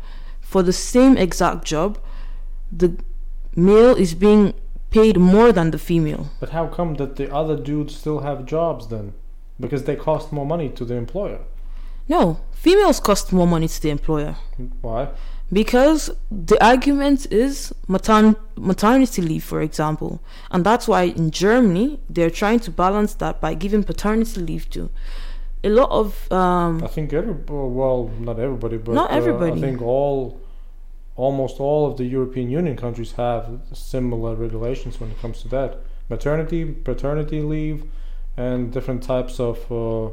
for the same exact job, the male is being paid more than the female. But how come that the other dudes still have jobs then? Because they cost more money to the employer. No, females cost more money to the employer. Why? Because the argument is matern- maternity leave, for example. And that's why in Germany, they're trying to balance that by giving paternity leave to a lot of. Um, I think every well, not everybody, but Not uh, everybody. I think all, almost all of the European Union countries have similar regulations when it comes to that maternity, paternity leave, and different types of uh,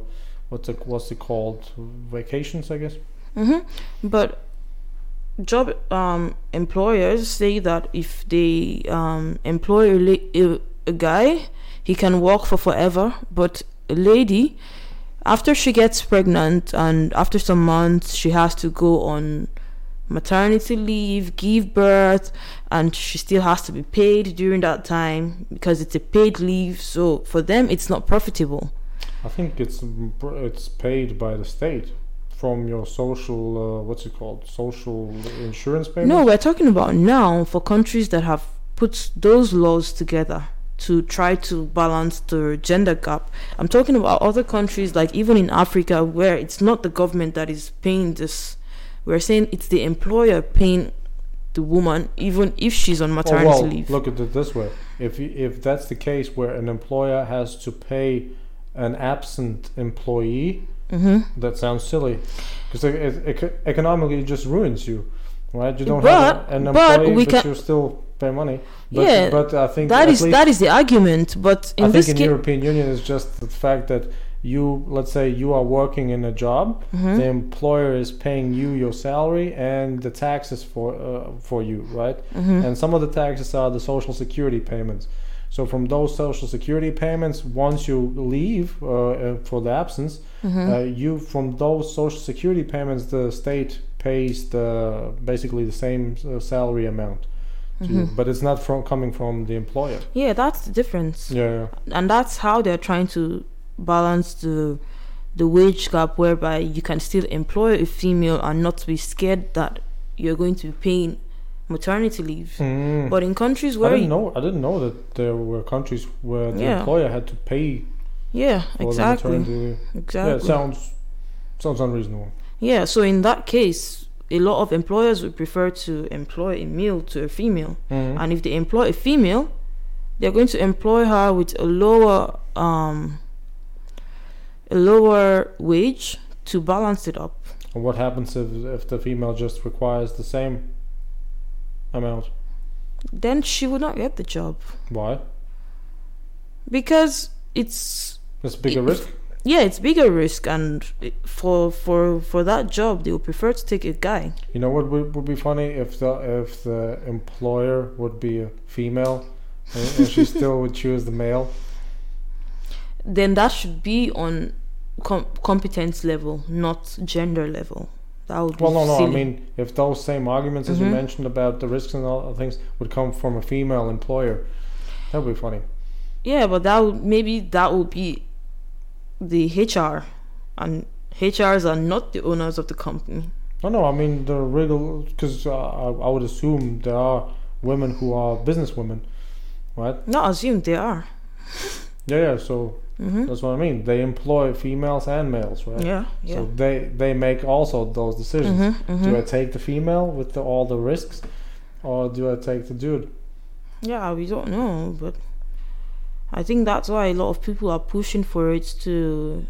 what's it what's it called vacations, I guess. mhm. But job um, employers say that if they um, employ a, a guy, he can work for forever, but a lady, after she gets pregnant and after some months, she has to go on maternity leave, give birth, and she still has to be paid during that time because it's a paid leave. So for them, it's not profitable. I think it's it's paid by the state from your social uh, what's it called social insurance payment. No, we're talking about now for countries that have put those laws together to try to balance the gender gap. I'm talking about other countries, like even in Africa, where it's not the government that is paying this. We're saying it's the employer paying the woman, even if she's on Oh, maternity well, leave. look at it this way: if if that's the case, where an employer has to pay an absent employee, hmm that sounds silly, because economically it just ruins you, right? You don't But- have an but employee, we but can- you still pay money. But, Yeah, but I think That at is that is the argument, but in I this think in case, European Union is just the fact that you, let's say, you are working in a job, Mhm. the employer is paying you your salary and the taxes for uh, for you, right? Mhm. And some of the taxes are the social security payments. So from those social security payments, once you leave uh, uh, for the absence, Mhm. uh, you from those social security payments, the state pays the basically the same uh, salary amount Mhm. but it's not from coming from the employer. yeah, that's the difference. Yeah, yeah. and that's how they're trying to balance the the wage gap whereby you can still employ a female and not be scared that you're going to be paying maternity leave Mm. but in countries I where didn't know. I didn't know that there were countries where the Yeah. employer had to pay yeah exactly leave. Yeah, it sounds sounds unreasonable. yeah so in that case a lot of employers would prefer to employ a male to a female Mhm. and if they employ a female they're going to employ her with a lower um a lower wage to balance it up And what happens if if the female just requires the same amount? then she would not get the job Why? because it's It's bigger It- risk. yeah it's bigger risk and for for for that job they would prefer to take a guy You know what would, would be funny if the if the employer would be a female and, and she [laughs] still would choose the male. Then that should be on com- competence level, not gender level. That would be Well, no, no. silly. I mean, if those same arguments as you Mhm. mentioned about the risks and all things would come from a female employer, that would be funny. Yeah, but that would maybe that would be the HR, and HRs are not the owners of the company. No, no. I mean the regular because uh, I, I would assume there are women who are businesswomen, right? Not assume they are. Yeah, yeah. So hmm that's what I mean. They employ females and males, right? Yeah, yeah. So they they make also those decisions. Mhm, Do mhm. I take the female with the, all the risks, or do I take the dude? Yeah, we don't know, but I think that's why a lot of people are pushing for it to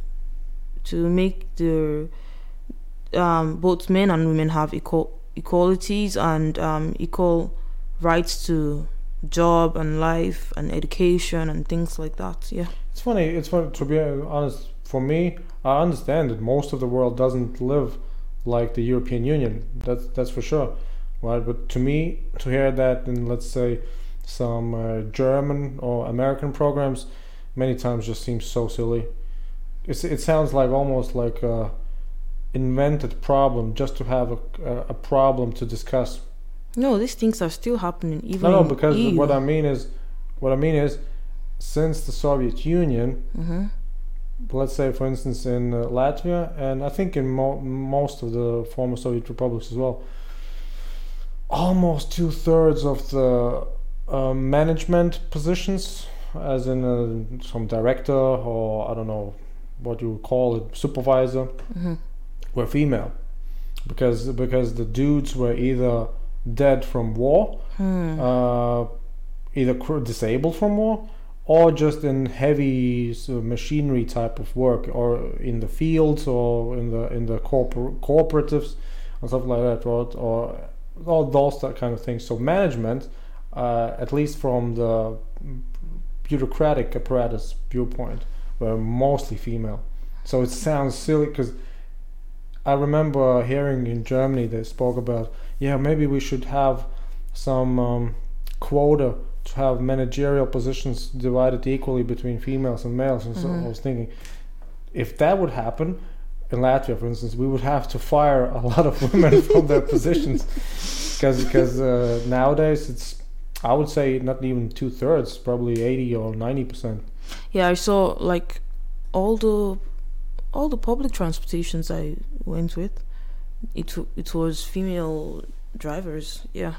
to make the um, both men and women have equal equalities and um, equal rights to job and life and education and things like that. Yeah. It's funny. It's funny to be honest. For me, I understand that most of the world doesn't live like the European Union. That's that's for sure, right? But to me, to hear that in let's say some uh, German or American programs, many times just seems so silly. It's, it sounds like almost like a invented problem just to have a, a, problem to discuss. No, these things are still happening even No, no, because what I mean is, what I mean is, since the Soviet Union, hmm let's say for instance in uh, Latvia and I think in mo- most of the former Soviet republics as well, almost two thirds of the uh, management positions, as in uh, some director or I don't know what you would call it, supervisor, hmm were female, because because the dudes were either dead from war, Hmm. uh, either cr- disabled from war or just in heavy s- machinery type of work or in the fields or in the in the corpor- cooperatives and stuff like that or, or all those that kind of things. So management uh, at least from the bureaucratic apparatus viewpoint were mostly female. So it sounds silly because I remember hearing in Germany they spoke about yeah maybe we should have some um, quota to have managerial positions divided equally between females and males. And so Mhm. I was thinking, if that would happen in Latvia, for instance, we would have to fire a lot of women [laughs] from their positions because because uh, nowadays it's I would say not even two thirds, probably eighty or ninety percent. Yeah, I saw like all the all the public transportations I went with. It it was female drivers. Yeah.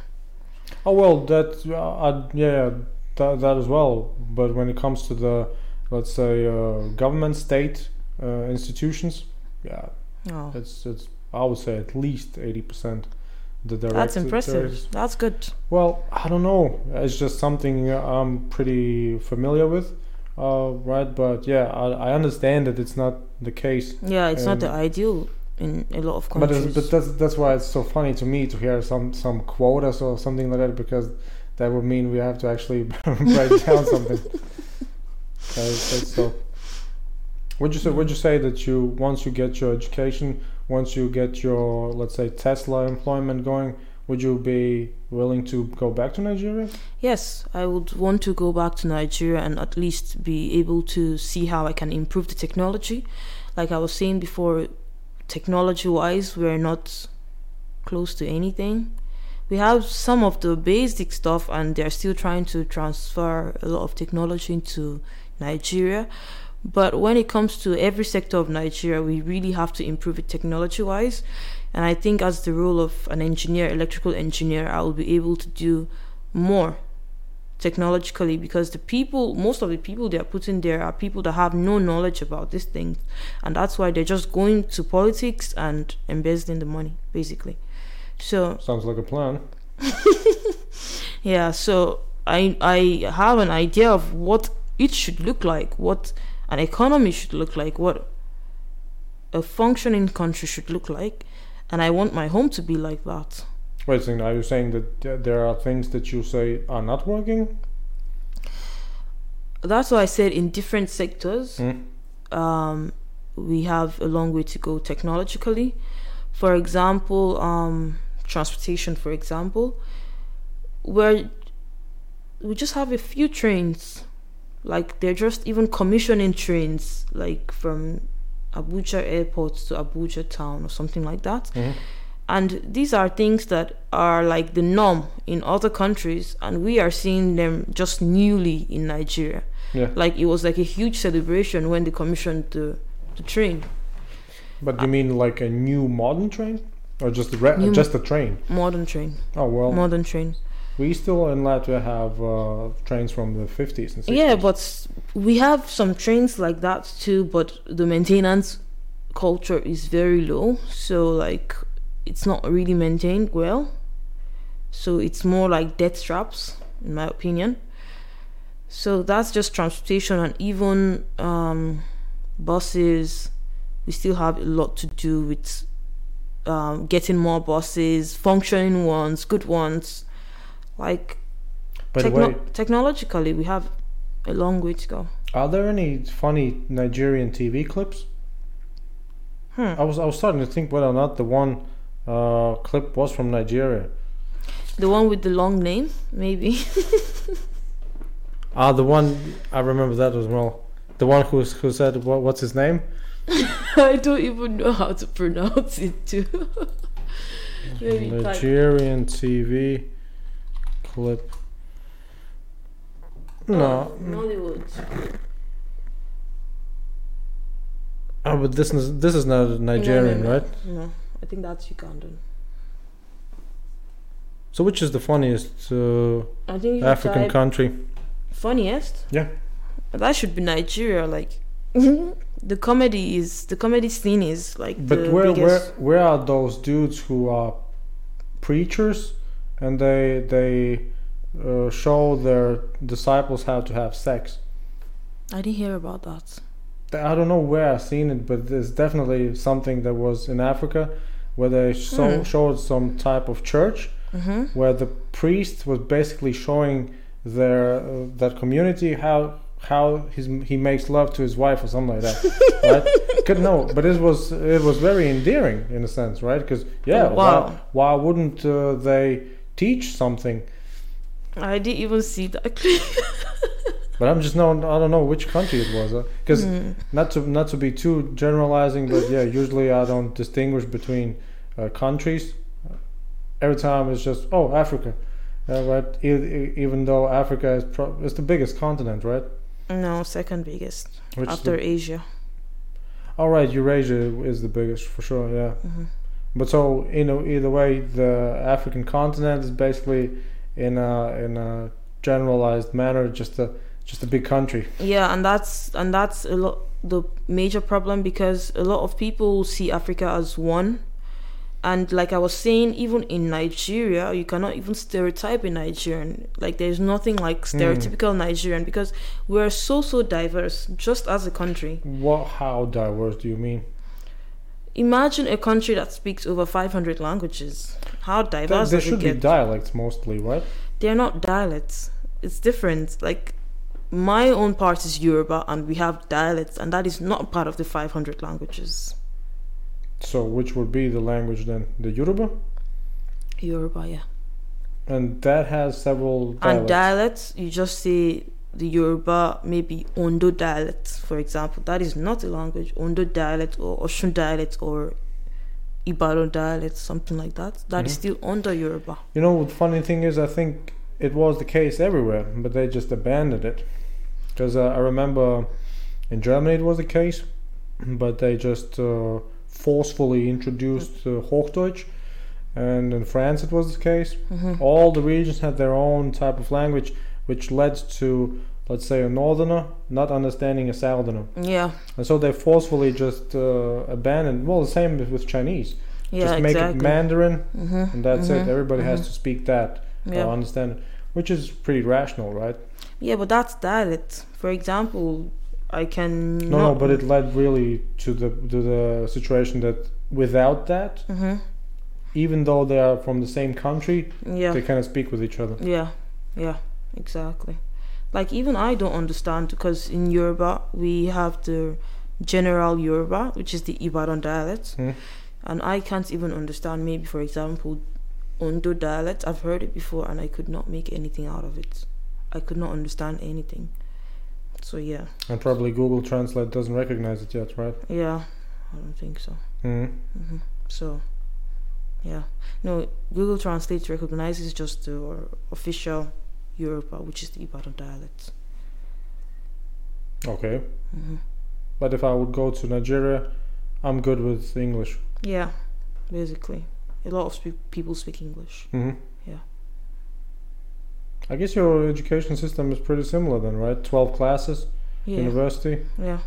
Oh well, that uh, yeah, that, that as well. But when it comes to the let's say uh, government state uh, institutions, yeah, Oh, It's it's I would say at least eighty percent. The that's impressive. there's- That's good. Well, I don't know. It's just something I'm pretty familiar with, uh, right? But yeah, I, I understand that it's not the case. Yeah, it's not the ideal in a lot of But countries. it's, but that's that's why it's so funny to me to hear some some quotas or something like that because that would mean we have to actually [laughs] break down something. [laughs] So. Would you say? Would you say that you once you get your education, once you get your let's say Tesla employment going, would you be willing to go back to Nigeria? Yes, I would want to go back to Nigeria and at least be able to see how I can improve the technology. Like I was saying before, technology wise, we're not close to anything. We have some of the basic stuff, and they're still trying to transfer a lot of technology into Nigeria. But when it comes to every sector of Nigeria, we really have to improve it technology wise. And I think, as the role of an engineer, electrical engineer, I will be able to do more technologically because the people most of the people they are putting there are people that have no knowledge about these things. And that's why they're just going to politics and embezzling the money basically. So Sounds like a plan. [laughs] yeah so i i have an idea of what it should look like what an economy should look like what a functioning country should look like. And i want my home to be like that Wait a second. Are you saying that there are things that you say are not working? that's why i said in different sectors Hmm? um, we have a long way to go technologically. For example, um, transportation, for example, where we just have a few trains. Like they're just even commissioning trains, like from Abuja airport to Abuja town or something like that. Mhm. And these are things that are like the norm in other countries, and we are seeing them just newly in Nigeria. Yeah. Like it was like a huge celebration when they commissioned the the train, But you mean like a new modern train, or just a re- just a train? modern train, Oh well, modern train. we still in Latvia have uh, trains from the fifties and sixties. Yeah, but we have some trains like that too, but the maintenance culture is very low. So like it's not really maintained well. So it's more like death traps, in my opinion. So that's just transportation and even um, buses. We still have a lot to do with um, getting more buses, functioning ones, good ones. Like techno- way, technologically, we have a long way to go. are there any funny Nigerian TV clips? Hmm. I was I was starting to think whether or not the one uh, clip was from Nigeria. The one with the long name, maybe. Ah, the one I remember that as well. The one who who said what, what's his name? [laughs] I don't even know how to pronounce it too. [laughs] Nigerian TV clip. No, Oh, Nollywood. oh, but this is this is not Nigerian, No, no, no. right? No, I think that's Ugandan. So which is the funniest uh, I think African country? funniest. Yeah. That should be Nigeria. Like [laughs] the comedy is the comedy scene is like But the where where biggest. where are those dudes who are preachers and they they uh, show their disciples how to have sex? I didn't hear about that. I don't know where I've seen it, but there's definitely something that was in Africa where they so, Hmm. showed some type of church Mm-hmm. where the priest was basically showing their uh, that community how how his, he makes love to his wife or something like that [laughs] right Could- no but it was it was very endearing in a sense right because yeah Oh, why, wow. why wouldn't uh, they teach something I didn't even see that clip. [laughs] but i'm just no i don't know which country it was because Mm. not to not to be too generalizing but yeah usually i don't distinguish between uh, countries. Every time it's just oh africa. Uh, right e- e- even though africa is pro- is the biggest continent right? No, second biggest. Which after the, Asia. all right eurasia is the biggest for sure yeah. Hmm but so you know either way the african continent is basically in a in a generalized manner just a just a big country Yeah, and that's and that's a lot the major problem because a lot of people see Africa as one. And like I was saying, even in Nigeria, you cannot even stereotype a Nigerian. Like there's nothing like hmm. stereotypical Nigerian because we're so so diverse, just as a country. what how diverse do you mean Imagine a country that speaks over 500 languages. How diverse there it should be dialects mostly right they're not dialects. It's different. Like my own part is Yoruba, and we have dialects, and that is not part of the 500 languages. So, which would be the language then? The Yoruba? Yoruba, yeah. And that has several And dialects. dialects, you just say the Yoruba, maybe Ondo dialect, for example. That is not a language. Ondo dialect or Oshun dialect or Ibadan dialect, something like that. That is Mhm. still under Yoruba. you know, the funny thing is, I think it was the case everywhere, but they just abandoned it. Because uh, I remember in Germany it was the case, but they just uh, forcefully introduced uh, Hochdeutsch. And in France it was the case. hmm All the regions had their own type of language, which led to, let's say, a northerner not understanding a southerner. Yeah, And so they forcefully just uh, abandoned. Well, the same with Chinese. yeah, just make exactly. it Mandarin, hmm and that's it. Mhm, Everybody has mhm. to speak that, Yeah. uh, understand it, which is pretty rational, right? Yeah, but that's that. dialect. For example, I can. No, no, but it led really to the to the situation that without that, hmm even though they are from the same country, Yeah. they cannot speak with each other. Yeah, yeah, exactly. Like even I don't understand because in Yoruba we have the general Yoruba, which is the Ibadan dialect, Hmm. and I can't even understand. Maybe for example, Ondo dialect. I've heard it before and I could not make anything out of it. I could not understand anything. So yeah, And probably Google Translate doesn't recognize it yet, right? yeah, I don't think so. hmm hmm So yeah, no, Google Translate recognizes just the official Yoruba, which is the Ibadan dialect. Okay. hmm But if I would go to Nigeria, I'm good with English. Yeah, basically, a lot of spe- people speak English. hmm. I guess your education system is pretty similar then, right? 12 classes, Yeah, university. yeah.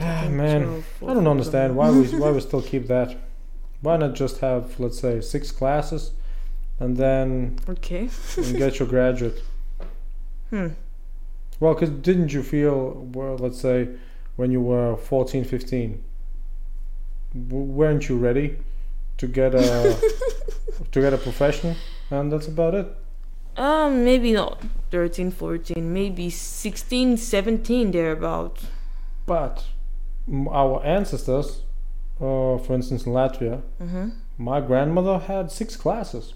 Ah, man, I don't understand why we [laughs] why we still keep that. Why not just have let's say six classes, and then Okay. and get your graduate? [laughs] Hmm. Well, because didn't you feel well? Let's say when you were 14, 15, w- weren't you ready to get a [laughs] to get a profession? And that's about it. Um, maybe not 13, 14, maybe 16, 17, thereabout. But our ancestors, uh, for instance, in Latvia, Mm-hmm. my grandmother had six classes.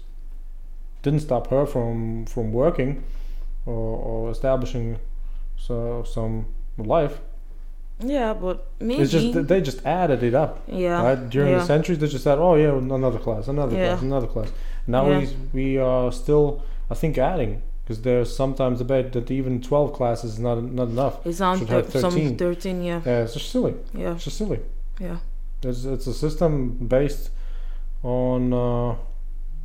Didn't stop her from from working or, or establishing so some life. Yeah, but maybe. It's just they just added it up. yeah. right? During yeah. the centuries, they just said, "Oh yeah, another class, another Yeah. class, another class." Now Yeah. we we are still, I think, adding because there's sometimes debate that even twelve classes is not not enough. It's on should thir- have some 13. 13, yeah. Yeah, it's just silly. Yeah, It's just silly. yeah. It's it's a system based on uh,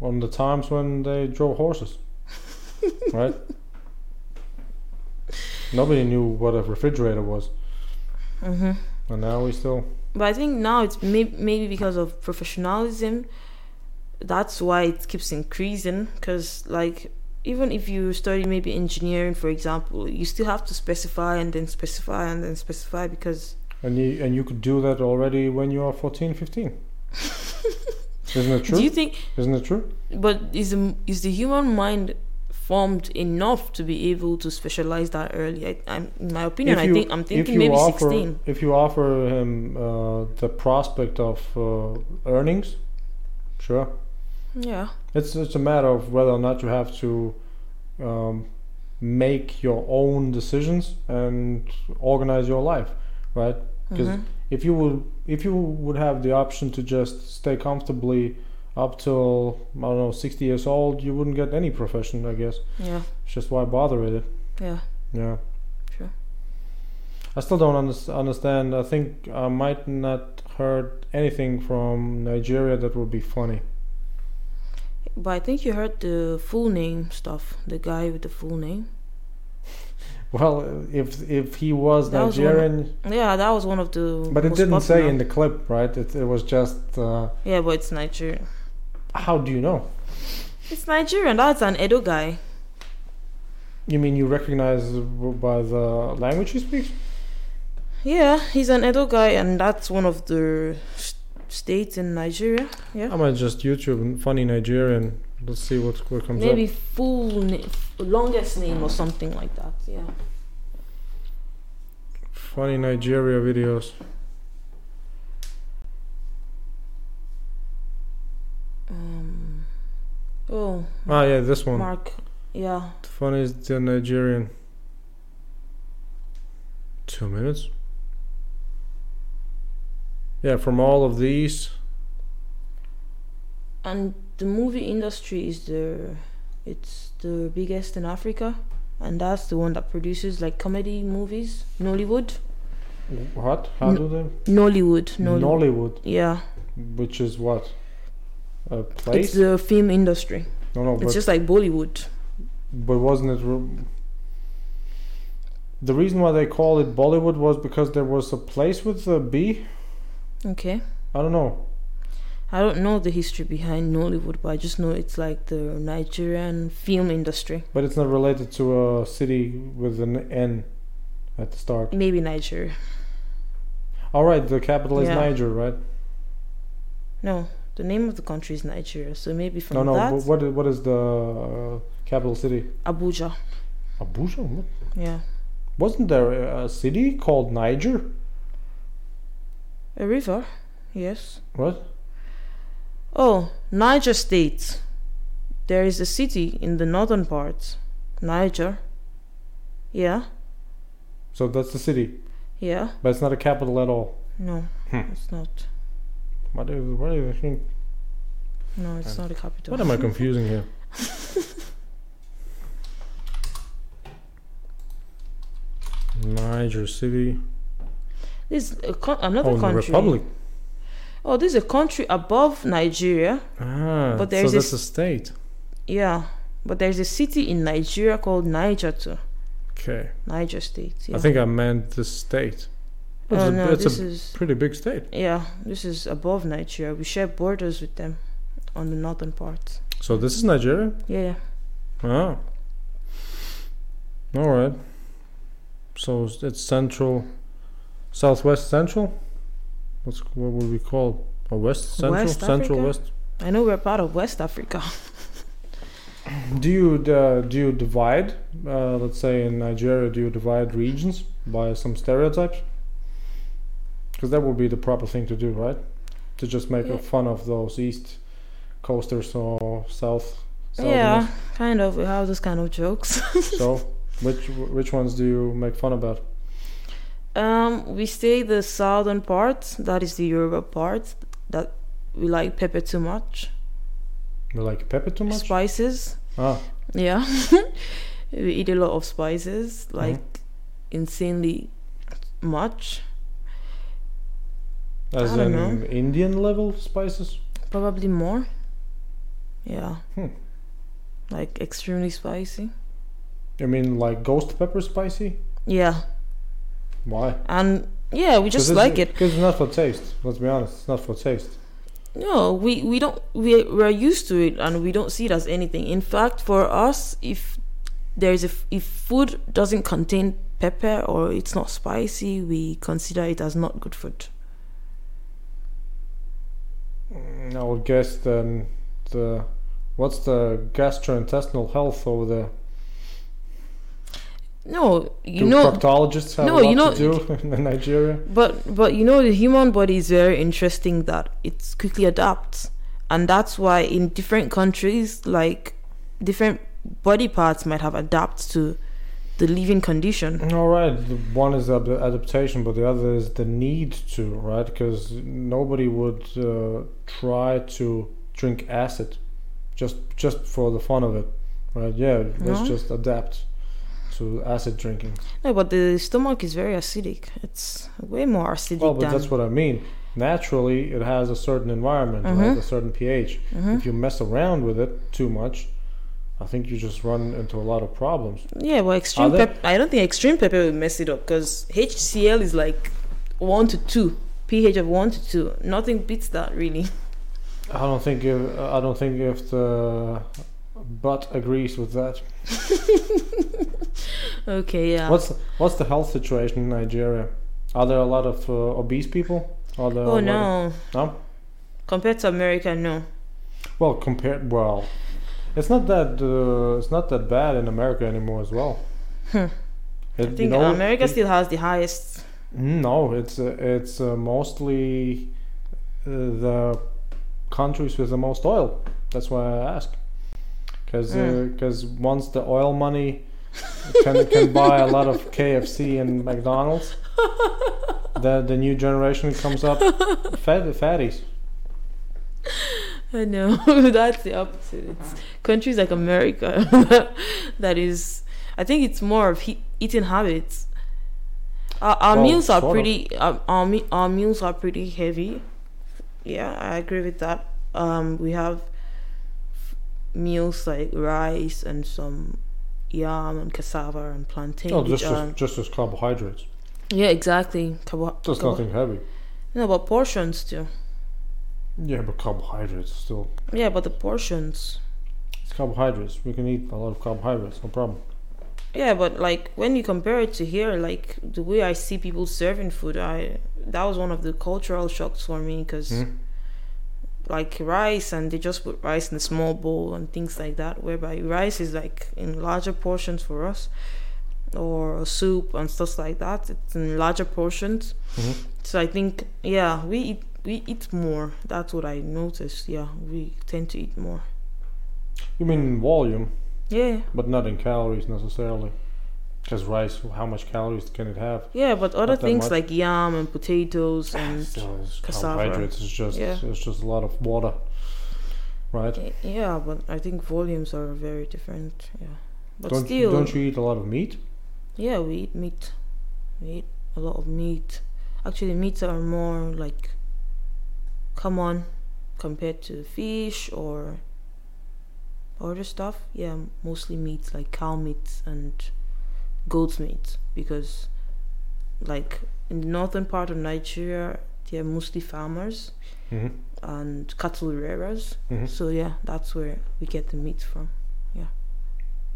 on the times when they drove horses, [laughs] right? Nobody knew what a refrigerator was, Mm-hmm. and now we still. But I think now it's may- maybe because of professionalism. That's why it keeps increasing. Because, like, even if you study maybe engineering, for example, you still have to specify and then specify and then specify because. And you and you could do that already when you are 14, 15. [laughs] Isn't it true? Do you think? Isn't it true? But is the, is the human mind formed enough to be able to specialize that early? I, I'm, in my opinion, If I think I'm thinking maybe offer, 16. If you offer him uh, the prospect of uh, earnings, sure. Yeah. It's it's a matter of whether or not you have to um, make your own decisions and organize your life, right? Because Mhm. if you would if you would have the option to just stay comfortably up till I don't know 60 years old, you wouldn't get any profession, I guess. Yeah. It's just why bother with it? Yeah. Yeah. Sure. I still don't under- understand. I think I might not heard anything from Nigeria that would be funny. But I think you heard the full name stuff. The guy with the full name. Well, if if he was That was of- Nigerian, Yeah, that was one of the. but it didn't say in the clip, right? It it was just. Uh, Yeah, but it's Nigerian. how do you know? It's Nigerian. That's an Edo guy. You mean you recognize by the language he speaks? Yeah, he's an Edo guy, and that's one of the states in Nigeria. Yeah. I might just YouTube funny Nigerian. Let's see what what comes Maybe up. full na- longest name or something like that. Yeah. Funny Nigeria videos. Um. Oh, Ah, yeah, this one. Mark. Yeah. Funny is the Nigerian. Two minutes. Yeah, from all of these, And the movie industry is the, it's the biggest in Africa, and that's the one that produces like comedy movies. Nollywood. what? How do they? Nollywood. Nollywood. Nollywood, Yeah. which is what? A place. It's the film industry. no, no, It's just like Bollywood. but wasn't it? Re- the reason why they call it Bollywood was because there was a place with a B. Okay. I don't know. I don't know the history behind Nollywood, but I just know it's like the Nigerian film industry. But it's not related to a city with an N at the start. Maybe Niger. All right, the capital is Yeah. Niger, right? No, the name of the country is Nigeria. So maybe from that. no, no. that, what is, what is the uh, capital city? Abuja. Abuja. What? Yeah. Wasn't there a city called Niger? A river. Yes. What? Oh, Niger State. There is a city in the northern part. Niger. Yeah, So that's the city, yeah. but it's not a capital at all. No, Hmm. it's not. What do you, what do you think? No, it's not a capital. What am I confusing here? [laughs] Niger City. This is a con- another Oh, the country. Republic. Oh, this is a country above Nigeria. Ah, But so there's that's this- a state. Yeah, but there's a city in Nigeria called Niger too. Okay. Niger State. Yeah. I think I meant the state. But Oh it's a, no, this a is pretty big state. yeah, this is above Nigeria. We share borders with them on the northern part. So this is Nigeria? Yeah, Ah. All right. So it's central, southwest central. What's what would we call a west central West central Africa? west? I know we're part of West Africa. Do you uh, do you divide? Uh, let's say in Nigeria, do you divide regions by some stereotypes? Because that would be the proper thing to do, right? To just make Yeah. a fun of those east coasters or south. yeah, kind of. We have those kind of jokes. So, [laughs] which which ones do you make fun about? Um, we stay the southern part. That is the Europe part. That we like pepper too much. We like pepper too much? Spices. Ah, Yeah, [laughs] we eat a lot of spices, Mm-hmm. like insanely much. as I don't in know. Indian level spices. Probably more. Yeah. Hmm. Like extremely spicy. You mean, like ghost pepper spicy. Yeah. Why? And yeah, we just like it. Because it's not for taste. Let's be honest, it's not for taste. No, we, we don't we we're used to it and we don't see it as anything. In fact, for us, if there's a f- if food doesn't contain pepper or it's not spicy, we consider it as not good food. Mm, I would guess then the what's the gastrointestinal health over there? No, you Do know, proctologists have no, you know- to do [laughs] in Nigeria? But but you know the human body is very interesting that it quickly adapts. And that's why in different countries like different body parts might have adapted to the living condition. All right, one is ad- adaptation, but the other is the need to, right? Because nobody would uh, try to drink acid just just for the fun of it, right? Yeah, let's just adapt to acid drinking. No, but the stomach is very acidic. It's way more acidic Well, but that's what I mean. Naturally, it has a certain environment, right? Mhm. A certain pH. Mhm. If you mess around with it too much, I think you just run into a lot of problems. Yeah, well, extreme Are there- pepper. I don't think extreme pepper will mess it up because HCl is like one to two, pH of one to two. Nothing beats that really. [laughs] I don't think if, I don't think if the butt agrees with that. [laughs] Okay, yeah. What's what's the health situation in Nigeria? Are there a lot of uh, obese people? Are there oh no. of- no. Compared to America, no. Well, compared. Well, it's not that uh, it's not that bad in America anymore as well. Hmm. It- I you think know, America it- still has the highest. No, it's uh, it's uh, mostly uh, the countries with the most oil. That's why I ask. Because Mm. once the oil money can can buy a lot of KFC and McDonald's, [laughs] the the new generation comes up fat, fatties. I know [laughs] that's the opposite. It's countries like America [laughs] that is. I think it's more of he- eating habits. Our, our Well, meals are pretty. Our, our our meals are pretty heavy. Yeah, I agree with that. Um, we have meals like rice and some yam and cassava and plantain. Oh, just as, just as carbohydrates. yeah, exactly. Carbo- Just carbo- nothing heavy. No, but portions too. Yeah, but carbohydrates still. Yeah, but the portions. It's carbohydrates. We can eat a lot of carbohydrates. No problem. Yeah, but like when you compare it to here, like the way I see people serving food, I that was one of the cultural shocks for me because Mhm. Like rice and they just put rice in a small bowl and things like that. Whereby rice is like in larger portions for us, or soup and stuff like that. It's in larger portions. Mhm. So I think yeah, we eat we eat more. That's what I noticed. Yeah, we tend to eat more. You mean volume? Yeah, but not in calories necessarily. Because rice, how much calories can it have? yeah, but other things much. like yam and potatoes ah, and Still, it's cassava. carbohydrates. It's just Yeah. it's just a lot of water, right? Yeah, but I think volumes are very different. Yeah, but don't still, don't you eat a lot of meat? yeah, we eat meat. We eat a lot of meat. Actually, meats are more like common compared to fish or other stuff. Yeah, mostly meat like cow meat and goat meat because, like in the northern part of Nigeria, they're mostly farmers hmm and cattle rearers. hmm So yeah, that's where we get the meat from. Yeah,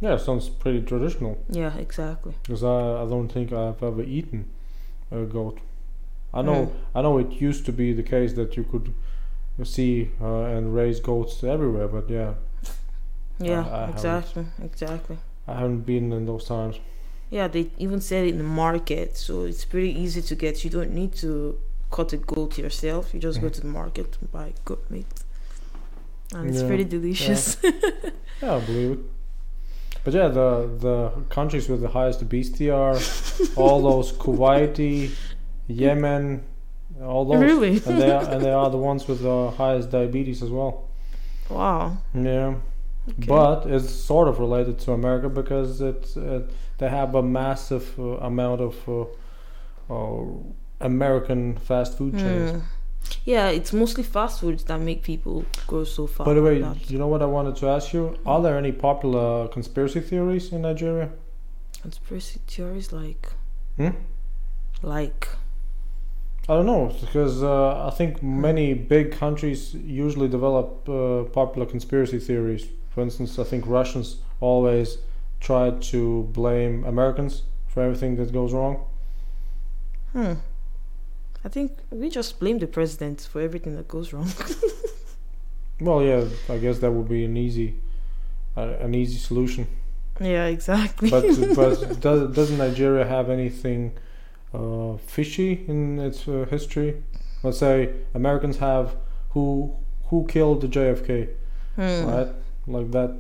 Yeah, sounds pretty traditional. Yeah, exactly. Because I, I don't think I've ever eaten a goat. I know Mm. I know it used to be the case that you could see uh, and raise goats everywhere, but yeah, Yeah, I haven't. exactly, exactly. I haven't been in those times. Yeah, they even sell it in the market, so it's pretty easy to get. You don't need to cut a goat yourself. You just go Mhm. to the market and buy goat meat, and it's Yeah, pretty delicious. [laughs] Yeah, I believe it. But yeah, the the countries with the highest obesity are all those [laughs] Kuwaiti, Yemen, all those, really? and they are, and they are the [laughs] ones with the highest diabetes as well. Wow. Yeah. Okay. But it's sort of related to America because it's uh, they have a massive uh, amount of uh, uh, American fast food chains. Hmm. Yeah, it's mostly fast foods that make people go so far. By the way, that you know what I wanted to ask you? Are there any popular conspiracy theories in Nigeria? conspiracy theories like, Hmm? like, I don't know because uh, I think many big countries usually develop uh, popular conspiracy theories. For instance, I think Russians always try to blame Americans for everything that goes wrong. hmm. I think we just blame the president for everything that goes wrong. [laughs] Well, yeah, I guess that would be an easy, uh, an easy solution. yeah, exactly. But but [laughs] does, doesn't Nigeria have anything uh, fishy in its uh, history? Let's say Americans have who who killed the JFK, Hmm. right? Like that.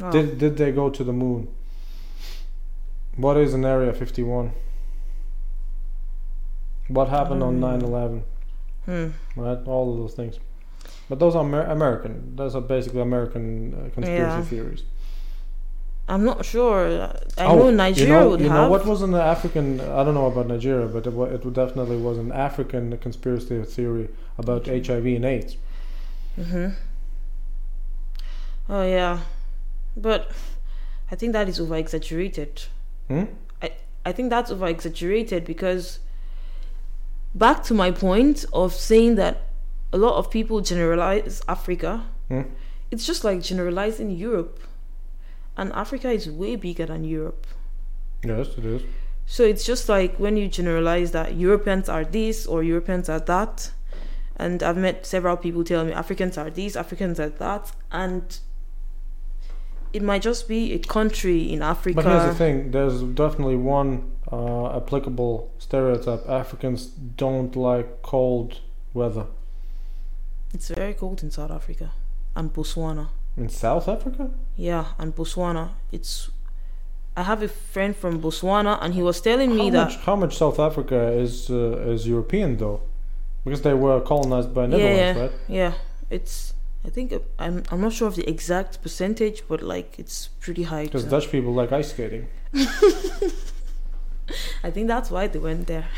Wow. Did did they go to the moon? What is an Area 51? What happened on Um, 9/11? Hmm. Right, all of those things. But those are Amer- American. Those are basically American uh, conspiracy Yeah. theories. I'm not sure. I Oh, know Nigeria you know, would you have. know what was an African? I don't know about Nigeria, but it, it definitely was an African conspiracy theory about HIV and AIDS. hmm Oh yeah, but I think that is over exaggerated. Hmm? I think that's over exaggerated because back to my point of saying that a lot of people generalize Africa. Hmm? It's just like generalizing Europe, and Africa is way bigger than Europe. Yes, it is. So it's just like when you generalize that Europeans are this or Europeans are that. And I've met several people telling me Africans are this, Africans are that. And it might just be a country in Africa. But here's the thing: there's definitely one uh, applicable stereotype. Africans don't like cold weather. It's very cold in South Africa and Botswana. In South Africa? Yeah, and Botswana. It's. I have a friend from Botswana, and he was telling me how that. much? How much South Africa is uh, is European though? Because they were colonized by Yeah, Netherlands, yeah. right? Yeah, it's. I think uh, I'm. I'm not sure of the exact percentage, but like it's pretty high. Because. Dutch people like ice skating. [laughs] I think that's why they went there.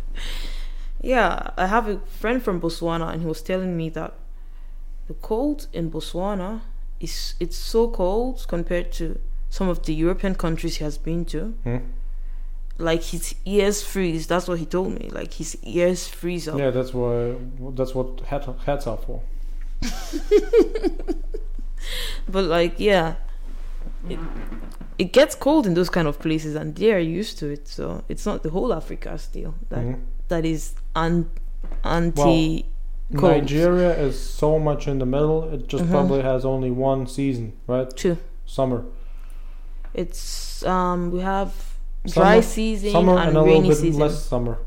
[laughs] yeah, I have a friend from Botswana, and he was telling me that the cold in Botswana is it's so cold compared to some of the European countries he has been to. Hmm? Like his ears freeze. That's what he told me. Like his ears freeze up. Yeah, that's why. That's what hat, hats are for. [laughs] But like, yeah, it, it gets cold in those kind of places, and they are used to it. So it's not the whole Africa still that Mhm. that is an anti. Cold. Nigeria is so much in the middle. It just Mhm. probably has only one season, right? Two. Summer. It's um we have Summer- dry season and, and rainy season. less summer.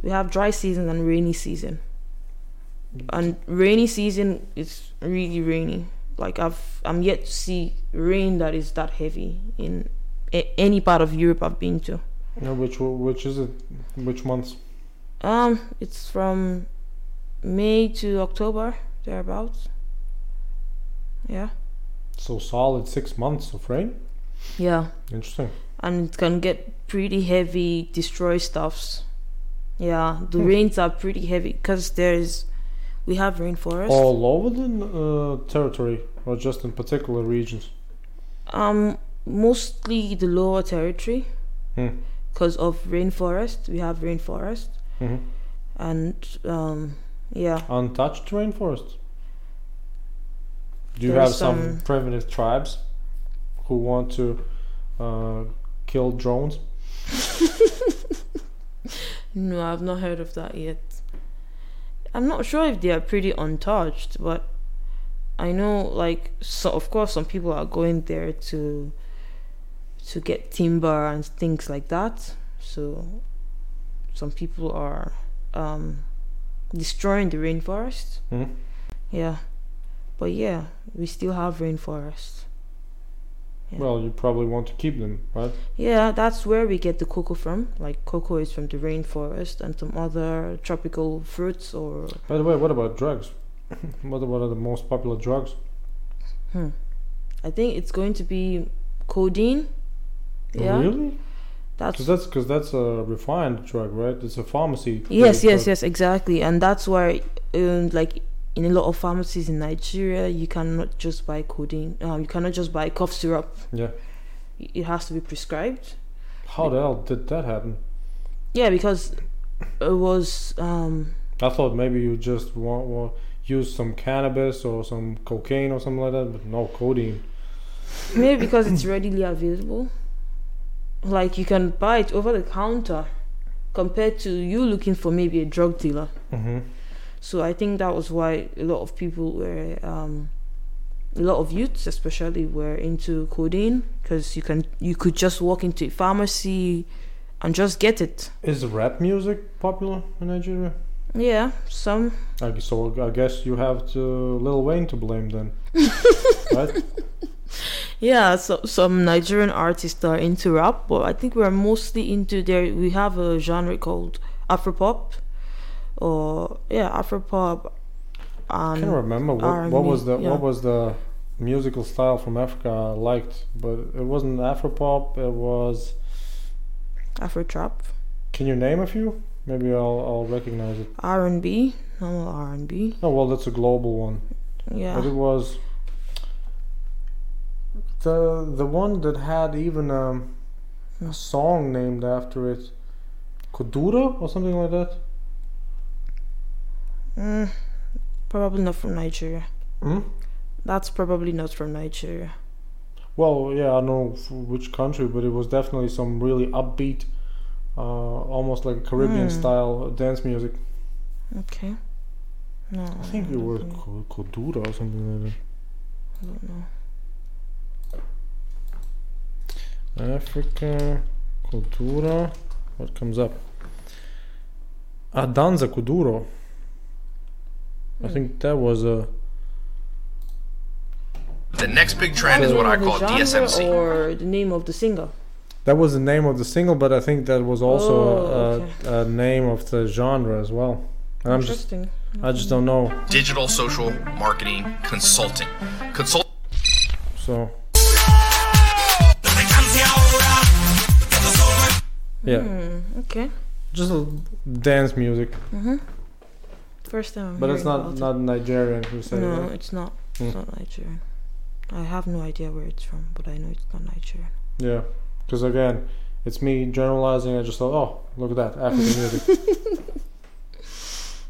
We have dry season and rainy season. And rainy season is really rainy. like I've I'm yet to see rain that is that heavy in a- any part of Europe I've been to. Yeah, which which is it? Which months? Um, it's from May to October thereabouts. Yeah, So solid six months of rain. yeah, Interesting. and it can get pretty heavy, destroy stuffs. Yeah, the Hmm. rains are pretty heavy because there's we have rainforest. All over the uh, territory, or just in particular regions? Um, mostly the lower territory Hmm. because of rainforest. We have rainforest, hmm and um, yeah, Untouched rainforest. Do you There's have some, some- primitive tribes who want to uh, kill drones? [laughs] no, I've not heard of that yet. I'm not sure if they are pretty untouched, but I know, like, so of course, some people are going there to to get timber and things like that. So some people are um, destroying the rainforest. Hmm? Yeah, but yeah, we still have rainforest. Yeah. Well, you probably want to keep them, right? Yeah, that's where we get the cocoa from. Like cocoa is from the rainforest and some other tropical fruits or By the way, what about drugs? [laughs] what what are the most popular drugs? hmm. I think it's going to be codeine. Yeah. Really? That's Because that's because that's a refined drug, right? It's a pharmacy. Yes, yes, drug. yes, exactly. And that's why um, like in a lot of pharmacies in Nigeria, you cannot just buy codeine. Um, you cannot just buy cough syrup. Yeah. It has to be prescribed. How the hell did that happen? Yeah, because it was um I thought maybe you just want, want use some cannabis or some cocaine or something like that, but no codeine. Maybe [coughs] because it's readily available. Like you can buy it over the counter compared to you looking for maybe a drug dealer. Mm-hmm. So I think that was why a lot of people were um a lot of youths especially were into codeine because you can you could just walk into a pharmacy and just get it. Is rap music popular in Nigeria? Yeah, some I guess, so I guess you have to Lil Wayne to blame then, [laughs] right? yeah, so some Nigerian artists are into rap, but I think we're mostly into there we have a genre called Afropop or yeah, Afropop I can't remember what, R&B, what was the yeah. what was the musical style from Africa I liked, but it wasn't Afropop. It was. Afro trap, Can you name a few? Maybe I'll I'll recognize it. R and B, normal R and B. Oh well, that's a global one. Yeah. But it was the the one that had even um, Hmm. a song named after it, Kudura or something like that. Mm, probably not from Nigeria. Hmm? That's probably not from Nigeria. Well, yeah, I know which country, but it was definitely some really upbeat, uh, almost like a Caribbean Hmm. style dance music. Okay. No. I think it was don't Kudura or something like that. I don't know. Africa, Kudura. What comes up? Ah, Danza Kuduro. I Hmm. think that was a. The next big trend is what I call genre DSMC. Or the name of the singer. That was the name of the single, but I think that was also Oh, a, a, a name of the genre as well. And I'm just, Interesting. I just don't know. Digital social marketing consulting. Consult So yeah, Hmm, okay. just a dance music, Mm-hmm. First time. I'm but it's not not Nigerian. You it. say No, right? it's not. Hmm. It's not Nigerian. I have no idea where it's from, but I know it's not Nigerian. Yeah, because again, it's me generalizing. I just thought, oh, look at that African music. [laughs]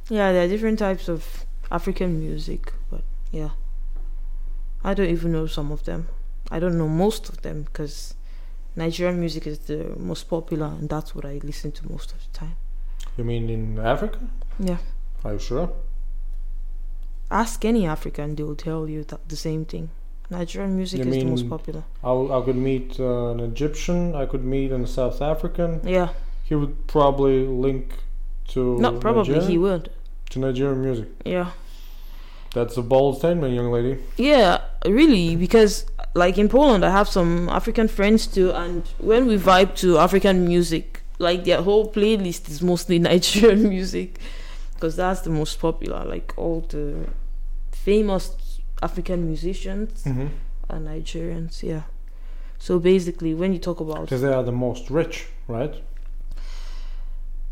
Yeah, there are different types of African music, but yeah. I don't even know some of them. I don't know most of them because Nigerian music is the most popular, and that's what I listen to most of the time. You mean in Africa? Yeah. Are you sure? Ask any African, they will tell you that the same thing. Nigerian music You is the most popular. I, I could meet uh, an Egyptian. I could meet a South African. Yeah, He would probably link to not probably, Nigerian, he would. to Nigerian music. Yeah. That's a bold statement, young lady. Yeah, really, because like in Poland, I have some African friends too, and when we vibe to African music, like their whole playlist is mostly [laughs] Nigerian music, because that's the most popular. Like all the famous African musicians Mm-hmm. are Nigerians. Yeah. So basically, when you talk about Because they are the most rich, right?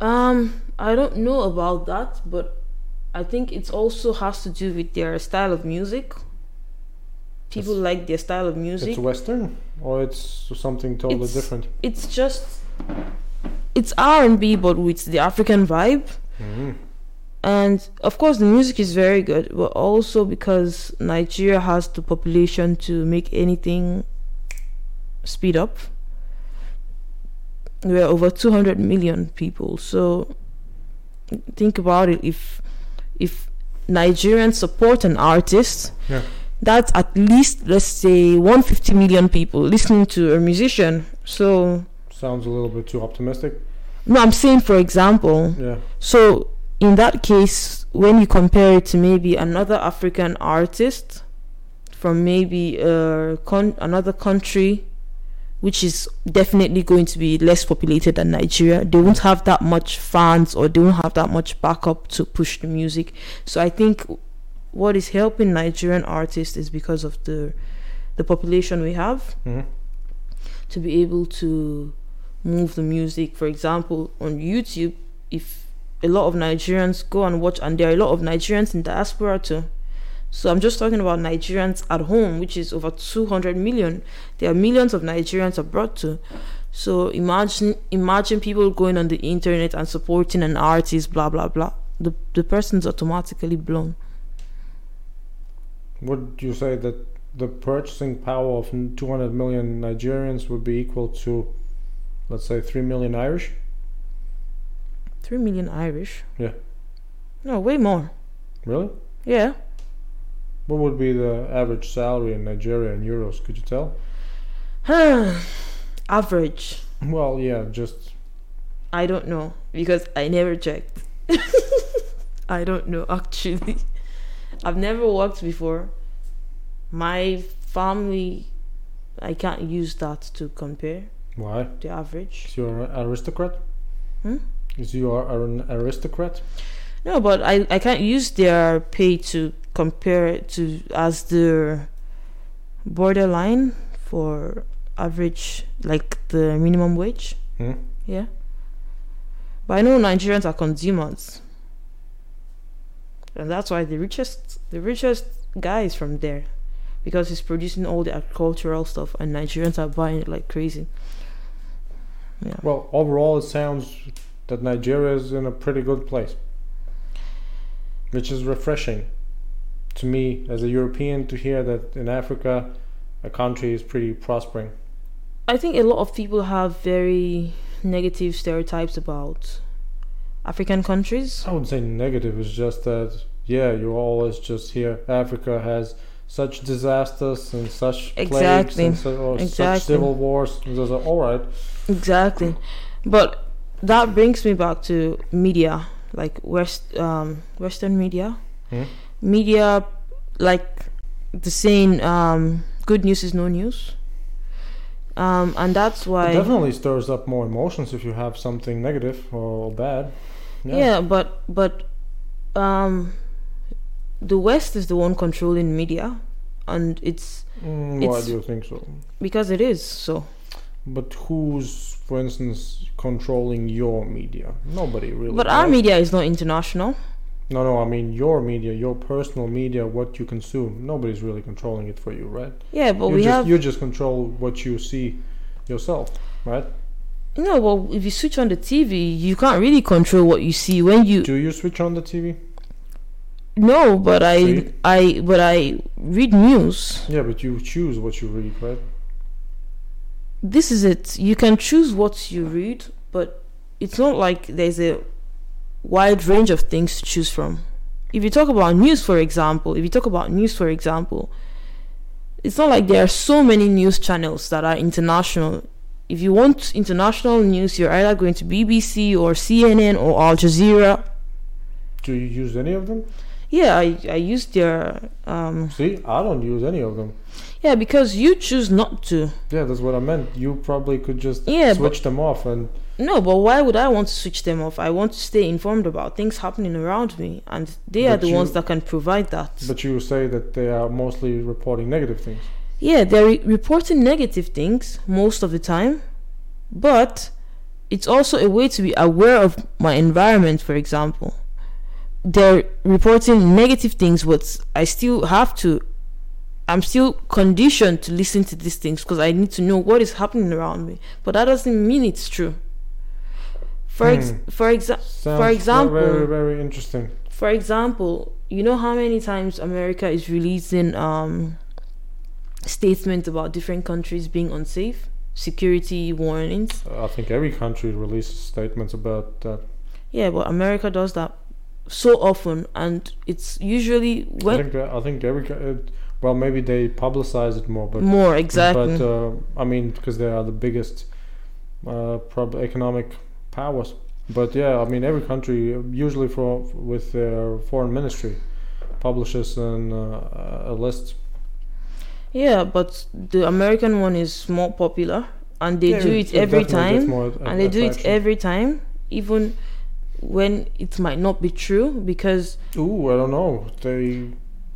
Um, I don't know about that, but I think it also has to do with their style of music. People It's- like their style of music. It's Western, or it's something totally It's- different. It's just it's R and B, but with the African vibe. Mm-hmm. And of course, the music is very good, but also because Nigeria has the population to make anything speed up. We're over 200 million people, so think about it. If if Nigerians support an artist, Yeah. that's at least let's say 150 million people listening to a musician. So Sounds a little bit too optimistic. no, I'm saying for example, Yeah. so in that case, when you compare it to maybe another African artist from maybe uh, con- another country, which is definitely going to be less populated than Nigeria, they won't have that much fans or they won't have that much backup to push the music. So I think what is helping Nigerian artists is because of the the population we have hmm to be able to move the music. For example, on YouTube, if a lot of Nigerians go and watch, and there are a lot of Nigerians in diaspora too. So I'm just talking about Nigerians at home, which is over 200 million. There are millions of Nigerians abroad too. So imagine imagine people going on the internet and supporting an artist, blah blah blah. The the person's automatically blown. Would you say that the purchasing power of 200 million Nigerians would be equal to, let's say, 3 million Irish? Three million Irish. Yeah. No, way more. Really? Yeah. What would be the average salary in Nigeria in euros? Could you tell? [sighs] Average. Well, yeah, just I don't know because I never checked. [laughs] I don't know actually. I've never worked before. My family, I can't use that to compare why? the average. Is you an aristocrat? Hmm? Is you are an aristocrat? No, but I, I can't use their pay to compare it to as the borderline for average, like the minimum wage. Hmm? Yeah. But I know Nigerians are consumers. And that's why the richest the richest guy is from there. Because he's producing all the agricultural stuff and Nigerians are buying it like crazy. Yeah. Well, overall, it sounds that Nigeria is in a pretty good place, which is refreshing to me as a European to hear that in Africa, a country is pretty prospering. I think a lot of people have very negative stereotypes about African countries. I wouldn't say negative. It's just that yeah, you always just hear Africa has such disasters and such plagues Exactly. and so, or such Exactly. civil wars. And a, all right. Exactly. But that brings me back to media, like West um Western media. Hmm? Media like the saying um good news is no news. Um and that's why It definitely stirs up more emotions if you have something negative or bad. yeah. but but um the West is the one controlling media and it's Mm, why do you think so? because it is so. But who's, for instance, controlling your media? Nobody really. But our right? media is not international. No, no. I mean your media, your personal media, what you consume. Nobody's really controlling it for you, right? Yeah, but you we just have you just control what you see yourself, right? No, well, if you switch on the TV, you can't really control what you see when you. Do you switch on the TV? No, but I, See? I, but I read news. Yeah, but you choose what you read, right? This is it. You can choose what you read, but it's not like there's a wide range of things to choose from. If you talk about news, for example, if you talk about news, for example, it's not like there are so many news channels that are international. If you want international news, you're either going to BBC or CNN or Al Jazeera. Do you use any of them? Yeah, I I use their um See, I don't use any of them. Yeah because you choose not to. Yeah, that's what I meant. You probably could just Yeah, switch them off and No, but why would I want to switch them off? I want to stay informed about things happening around me, and they are the you- ones that can provide that. but you say that they are mostly reporting negative things. Yeah, they're re- reporting negative things most of the time, but it's also a way to be aware of my environment, for example. They're reporting negative things, but I still have to, I'm still conditioned to listen to these things because I need to know what is happening around me. But that doesn't mean it's true. For ex- Hmm. for example, Sounds For example- very very interesting. for example, you know how many times America is releasing um, statements about different countries being unsafe, security warnings. I think every country releases statements about that. Yeah, but America does that so often, and it's usually when I think I think every uh, well maybe they publicize it more, but more exactly. but uh, I mean because they are the biggest uh, prob- economic powers. But yeah, I mean every country uh, usually for with their foreign ministry publishes an, uh, a list. yeah, but the American one is more popular, and they Yeah, do it- it it every definitely gets time. more a- and they do it every time, even when it might not be true, because Ooh, I don't know. They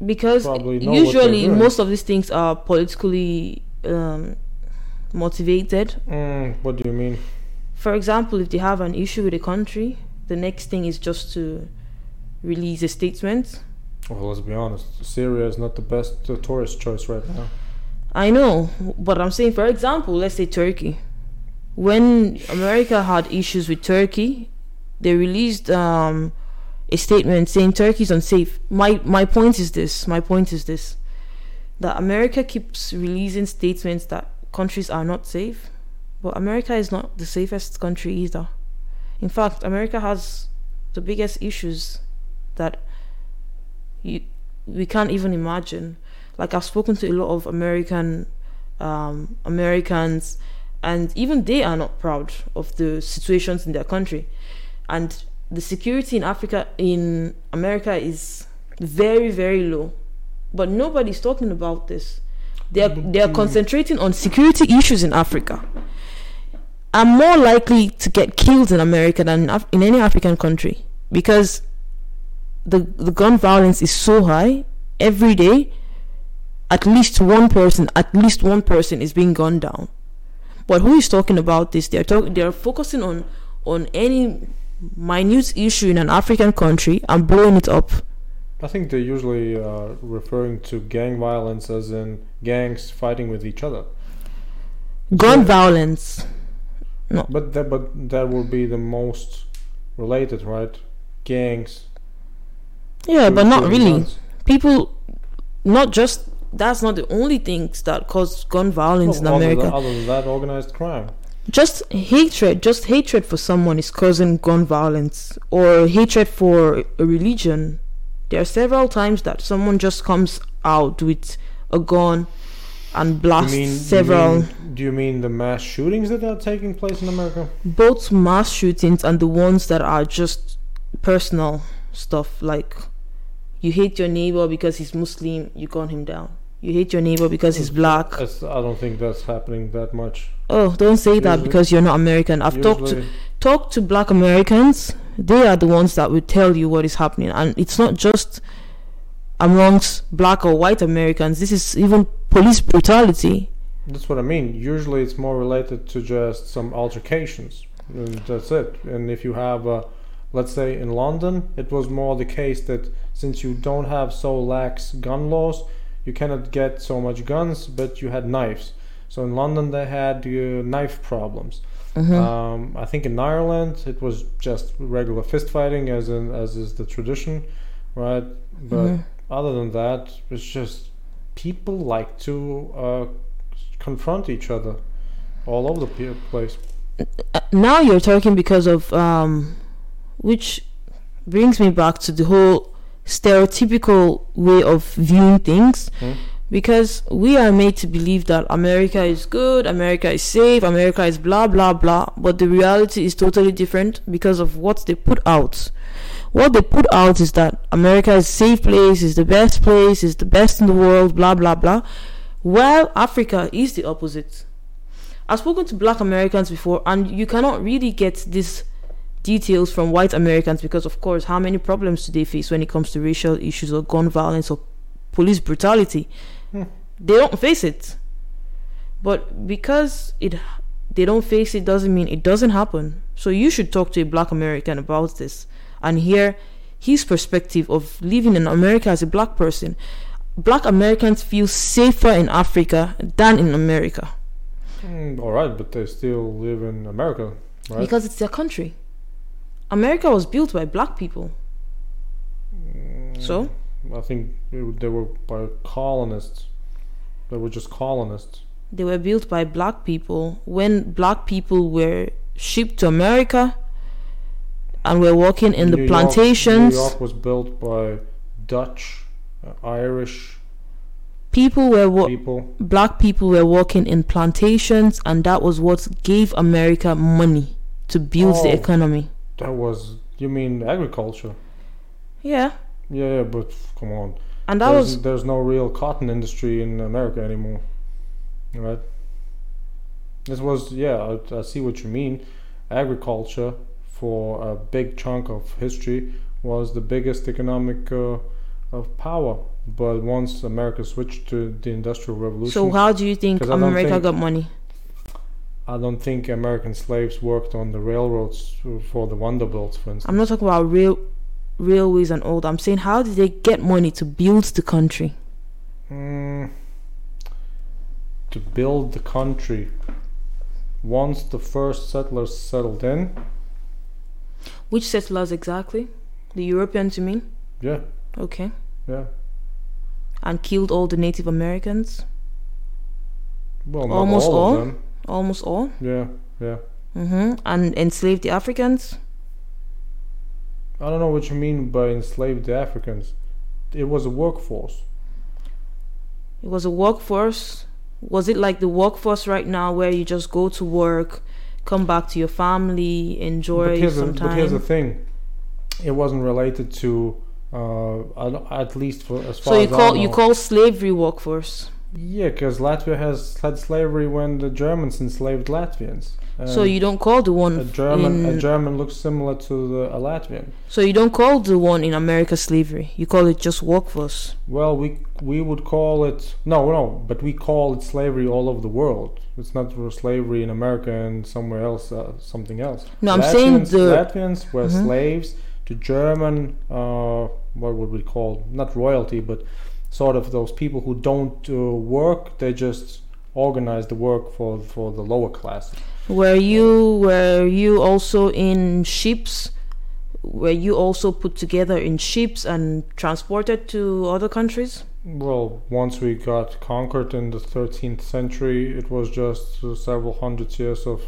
because Probably know what they're usually most of these things are politically um, motivated. mm, what do you mean? For example, if they have an issue with a country, the next thing is just to release a statement. Well, let's be honest. Syria is not the best uh, tourist choice right now. I know, but I'm saying, for example, let's say Turkey. When America had issues with Turkey, they released um, a statement saying Turkey is unsafe. My my point is this. My point is this: that America keeps releasing statements that countries are not safe, but America is not the safest country either. In fact, America has the biggest issues that you we can't even imagine. Like I've spoken to a lot of American um, Americans, and even they are not proud of the situations in their country, and the security in Africa in America is very very low, but nobody's talking about this. They are they are concentrating on security issues in Africa. I'm more likely to get killed in America than in, Af- in any African country because the the gun violence is so high every day at least one person at least one person is being gunned down but who is talking about this they're talking they're focusing on on any minute issue in an african country and blowing it up I think they're usually uh, referring to gang violence as in gangs fighting with each other. gun Yeah. violence But that, but that would be the most related, right? Gangs. yeah but not really guns. people not just that's not the only things that cause gun violence Well, in america Than, other than that, organized crime. Just hatred just hatred for someone is causing gun violence or hatred for a religion there are several times that someone just comes out with a gun and blasts mean, several You mean, do you mean the mass shootings that are taking place in America? both mass shootings and the ones that are just personal stuff like you hate your neighbor because he's muslim you gun him down you hate your neighbor because he's black That's, I don't think that's happening that much. oh don't say that because you're not american i've talked to Usually- talk to black Americans, they are the ones that will tell you what is happening. And it's not just amongst black or white Americans, this is even police brutality. That's what I mean. Usually, it's more related to just some altercations. And that's it. And if you have, uh, let's say, in London, it was more the case that since you don't have so lax gun laws, you cannot get so much guns, but you had knives. So in London, they had uh, knife problems. Mhm. Um, I think in Ireland, it was just regular fist fighting, as in as is the tradition, right? But Mhm. other than that, it's just people like to uh, confront each other all over the place. Uh, now you're talking because of, um, which brings me back to the whole stereotypical way of viewing things. Hmm? because we are made to believe that America is good, America is safe, America is blah blah blah, but the reality is totally different because of what they put out. What they put out is that America is a safe place, is the best place, is the best in the world, blah blah blah, Well, Africa is the opposite. I've spoken to black Americans before, and you cannot really get these details from white Americans because, of course, how many problems do they face when it comes to racial issues or gun violence or police brutality? Hmm. They don't face it. But because it they don't face it doesn't mean it doesn't happen. So you should talk to a black American about this and hear his perspective of living in America as a black person. Black Americans feel safer in Africa than in America Mm, all right, but they still live in America, right? because it's their country. America was built by black people. Mm, So? I think it- they were by colonists. They were just colonists. They were built by black people when black people were shipped to America and were working in New the York- plantations. New York was built by Dutch, uh, Irish People were wo- people. black people were working in plantations and that was what gave America money to build the Oh. economy. That was you mean agriculture? Yeah. Yeah, yeah, but come on. And that there's, was there's no real cotton industry in America anymore, right? This was yeah, I, I see what you mean. Agriculture for a big chunk of history was the biggest economic uh, of power. But once America switched to the Industrial Revolution, so how do you think America think- got money? I don't think American slaves worked on the railroads for the Vanderbilts, for instance. I'm not talking about rail railways and all that. I'm saying how did they get money to build the country? Mm, to build the country. Once the first settlers settled in, Which settlers exactly? The Europeans you mean? yeah, Okay. yeah. And killed all the Native Americans? Well, not Almost all, all? Almost all? Yeah, yeah. hmm And enslaved the Africans? I don't know what you mean by enslaved the Africans. It was a workforce. It was a workforce. Was it like the workforce right now where you just go to work, come back to your family, enjoy but some but here's the thing. It wasn't related to, uh, at least for as far So you as call you call slavery workforce. Yeah, because Latvia has had slavery when the Germans enslaved Latvians. so you don't call the one a German a in, German looks similar to the, a Latvian. so you don't call the one in America slavery. You call it just workforce. Well, we we would call it no, no, but we call it slavery all over the world. It's not slavery in America and somewhere else, uh, something else. No, I'm saying the- Latvians were Mhm. slaves to German. Uh, what would we call not royalty, but sort of those people who don't uh, work. They just organize the work for for the lower class Were you were you also in ships? Were you also put together in ships and transported to other countries? Well, once we got conquered in the 13th century, it was just uh, several hundred years of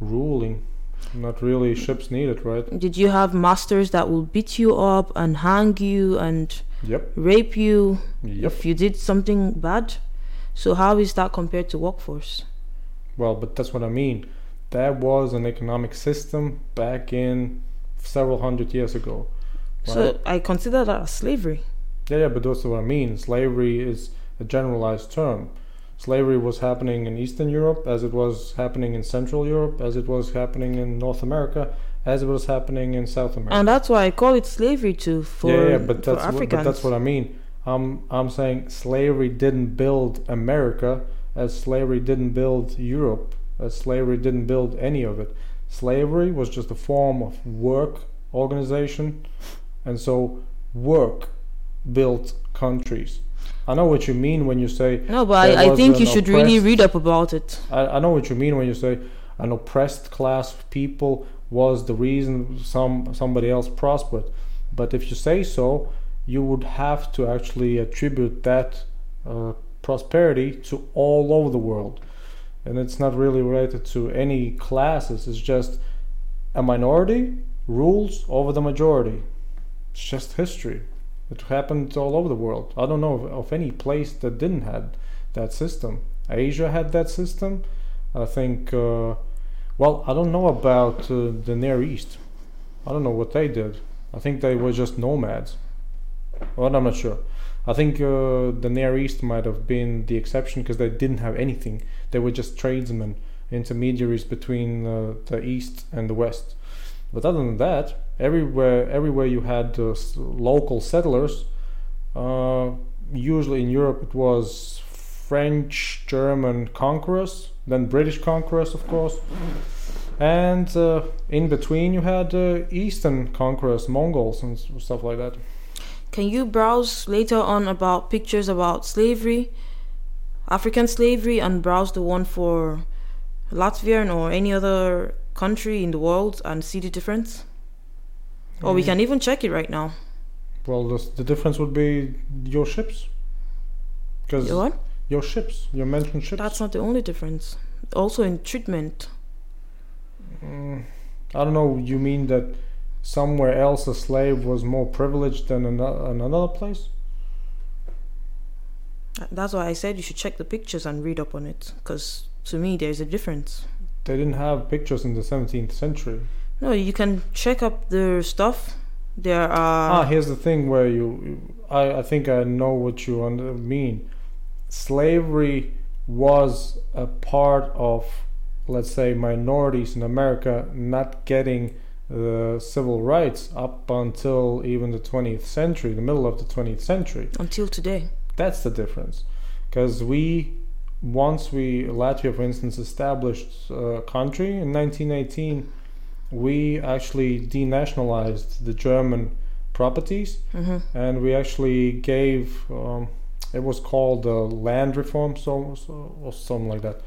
ruling. Not really ships needed, right? Did you have masters that will beat you up and hang you and Yep. rape you Yep. if you did something bad? So how is that compared to workforce? Well, but that's what I mean. That was an economic system back in several hundred years ago. So I consider that as slavery. Yeah, yeah, but that's what I mean. Slavery is a generalized term. Slavery was happening in Eastern Europe as it was happening in Central Europe, as it was happening in North America, as it was happening in South America. And that's why I call it slavery too for, yeah, yeah, but that's what, but that's what I mean. I'm I'm saying slavery didn't build America, as slavery didn't build Europe, as slavery didn't build any of it. Slavery was just a form of work organization, and so work built countries. I know what you mean when you say no, but I, I think you should really read up about it. I, I know what you mean when you say an oppressed class of people was the reason some somebody else prospered. But if you say so, you would have to actually attribute that uh, prosperity to all over the world, and it's not really related to any classes. It's just a minority rules over the majority. It's just history. It happened all over the world. I don't know of, of any place that didn't have that system. Asia had that system. I think. Uh, well, I don't know about uh, the Near East. I don't know what they did. I think they were just nomads. Well, I'm not sure. I think uh, the Near East might have been the exception because they didn't have anything. They were just tradesmen, intermediaries between uh, the East and the West. But other than that, everywhere, everywhere you had uh, local settlers. Uh, usually in Europe, it was French, German conquerors, then British conquerors, of course. And uh, in between, you had uh, Eastern conquerors, Mongols, and stuff like that. Can you browse later on about pictures about slavery, African slavery, and browse the one for Latvian or any other country in the world and see the difference? Or we Mm. can even check it right now. Well, the, the difference would be your ships. Because? Your ships, your mentioned ships. That's not the only difference. Also in treatment. Mm, I don't know. You mean that somewhere else a slave was more privileged than another, another place? That's why I said you should check the pictures and read up on it. Because to me, there's a difference. They didn't have pictures in the 17th century. No, you can check up their stuff. There are. ah, here's the thing where you, you- I, I think I know what you under, mean. Slavery was a part of, let's say, minorities in America not getting the civil rights up until even the 20th century, the middle of the 20th century. until today. That's the difference. Because we, once we, Latvia, for instance, established a country in 1918, we actually denationalized the German properties hmm and we actually gave, um, it was called uh, land reform, so, so, or something like that.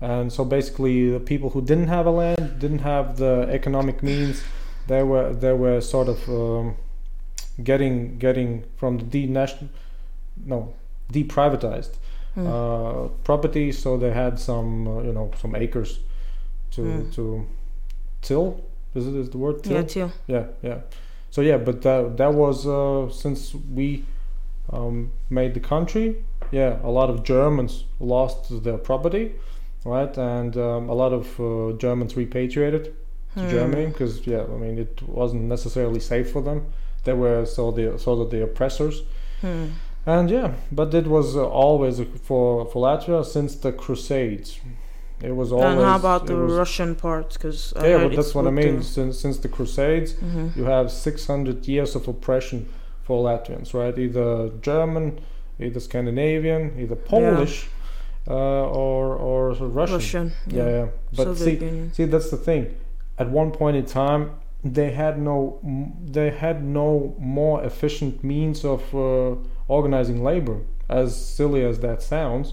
And so basically, the people who didn't have a land, didn't have the economic means, they were they were sort of um, getting getting from the denation, no, deprivatized Hmm. uh, property. So they had some uh, you know some acres to Hmm. to till. Is it is the word till? Yeah, till. yeah yeah so yeah but that that was uh, since we um, made the country. Yeah a lot of germans lost their property right? And um, a lot of uh, germans repatriated to Hmm. germany because yeah i mean it wasn't necessarily safe for them. They were so the sort of the oppressors. Hmm. and yeah but it was uh, always for for latvia since the crusades. It was always and how about the was- Russian part? Because yeah but that's what i mean. since since the crusades hmm you have 600 years of oppression for Latvians, right? Either German, either Scandinavian, either Polish, uh, or or Russian. Russian. Yeah, yeah. But Soviet see, Union. see, that's the thing. At one point in time, they had no they had no more efficient means of uh, organizing labor. As silly as that sounds,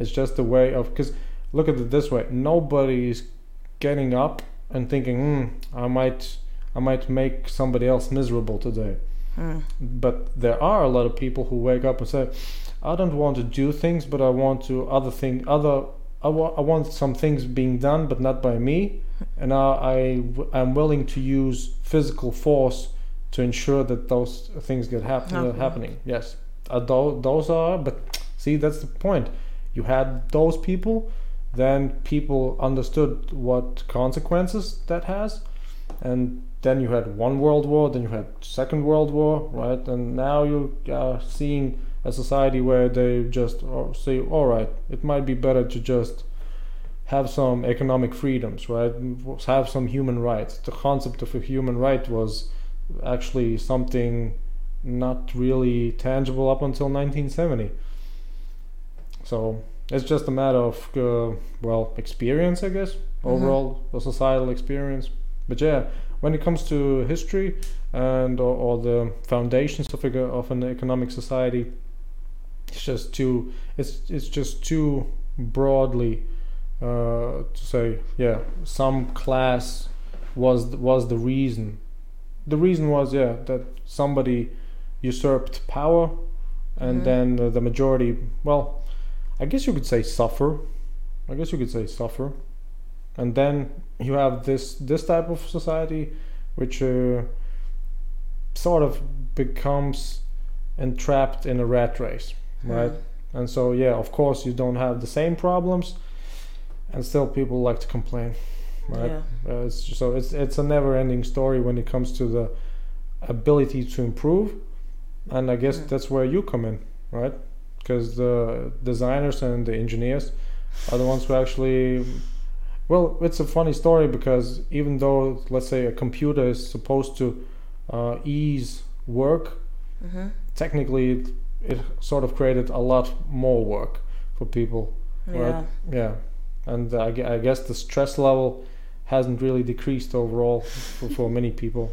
it's just a way of because look at it this way: nobody is getting up and thinking, hmm, I might I might make somebody else miserable today. But there are a lot of people who wake up and say, I don't want to do things, but I want to other thing other I, wa- I want some things being done, but not by me, and I, I I'm willing to use physical force to ensure that those things get hap- uh, happening. Yes, uh, tho- those are. But see, that's the point. You had those people, then people understood what consequences that has, and then you had one world war, then you had second world war, right? And now you are seeing a society where they just uh, say, all right, it might be better to just have some economic freedoms, right? Have some human rights. The concept of a human right was actually something not really tangible up until 1970. So it's just a matter of, uh, well, experience, I guess, overall, a societal experience. But yeah, when it comes to history and or, or the foundations of, a, of an economic society, it's just too it's it's just too broadly uh, to say yeah some class was was the reason. The reason was yeah that somebody usurped power and Mhm. then uh, the majority well i guess you could say suffer. I guess you could say suffer. And then you have this this type of society which uh, sort of becomes entrapped in a rat race, right? And so yeah, of course you don't have the same problems, and still people like to complain, right? Yeah. Uh, it's so it's it's a never-ending story when it comes to the ability to improve, and I guess Mm. that's where you come in, right? Because the designers and the engineers are the ones who actually. Well, it's a funny story because even though, let's say, a computer is supposed to uh, ease work, hmm technically it, it sort of created a lot more work for people. Yeah. Right. Yeah, and I, I guess the stress level hasn't really decreased overall for, for many [laughs] people.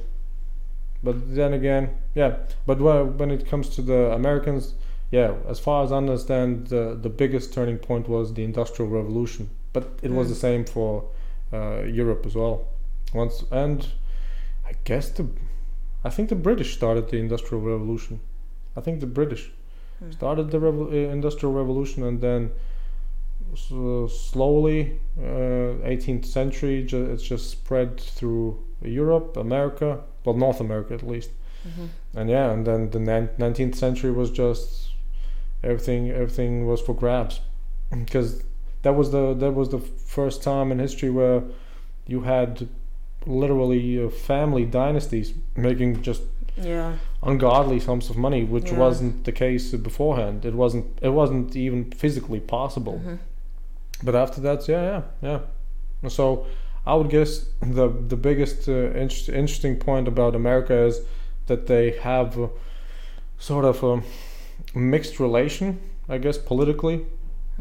But then again, yeah. But when it comes to the Americans, yeah, as far as I understand, the the biggest turning point was the Industrial Revolution. But it was Mm. the same for uh, Europe as well. Once and I guess the I think the British started the Industrial Revolution. I think the British Hmm. started the revo- uh, Industrial Revolution and then s- uh, slowly, uh, 18th century, ju- it's just spread through Europe, America, well, North America at least. hmm And yeah, and then the nin- 19th century was just everything. Everything was for grabs, because that was the that was the first time in history where you had literally family dynasties making just Yeah. ungodly sums of money, which Yeah. wasn't the case beforehand. It wasn't. It wasn't even physically possible. hmm But after that, yeah, yeah, yeah. So I would guess the the biggest uh, inter- interesting point about America is that they have sort of a mixed relation, I guess, politically,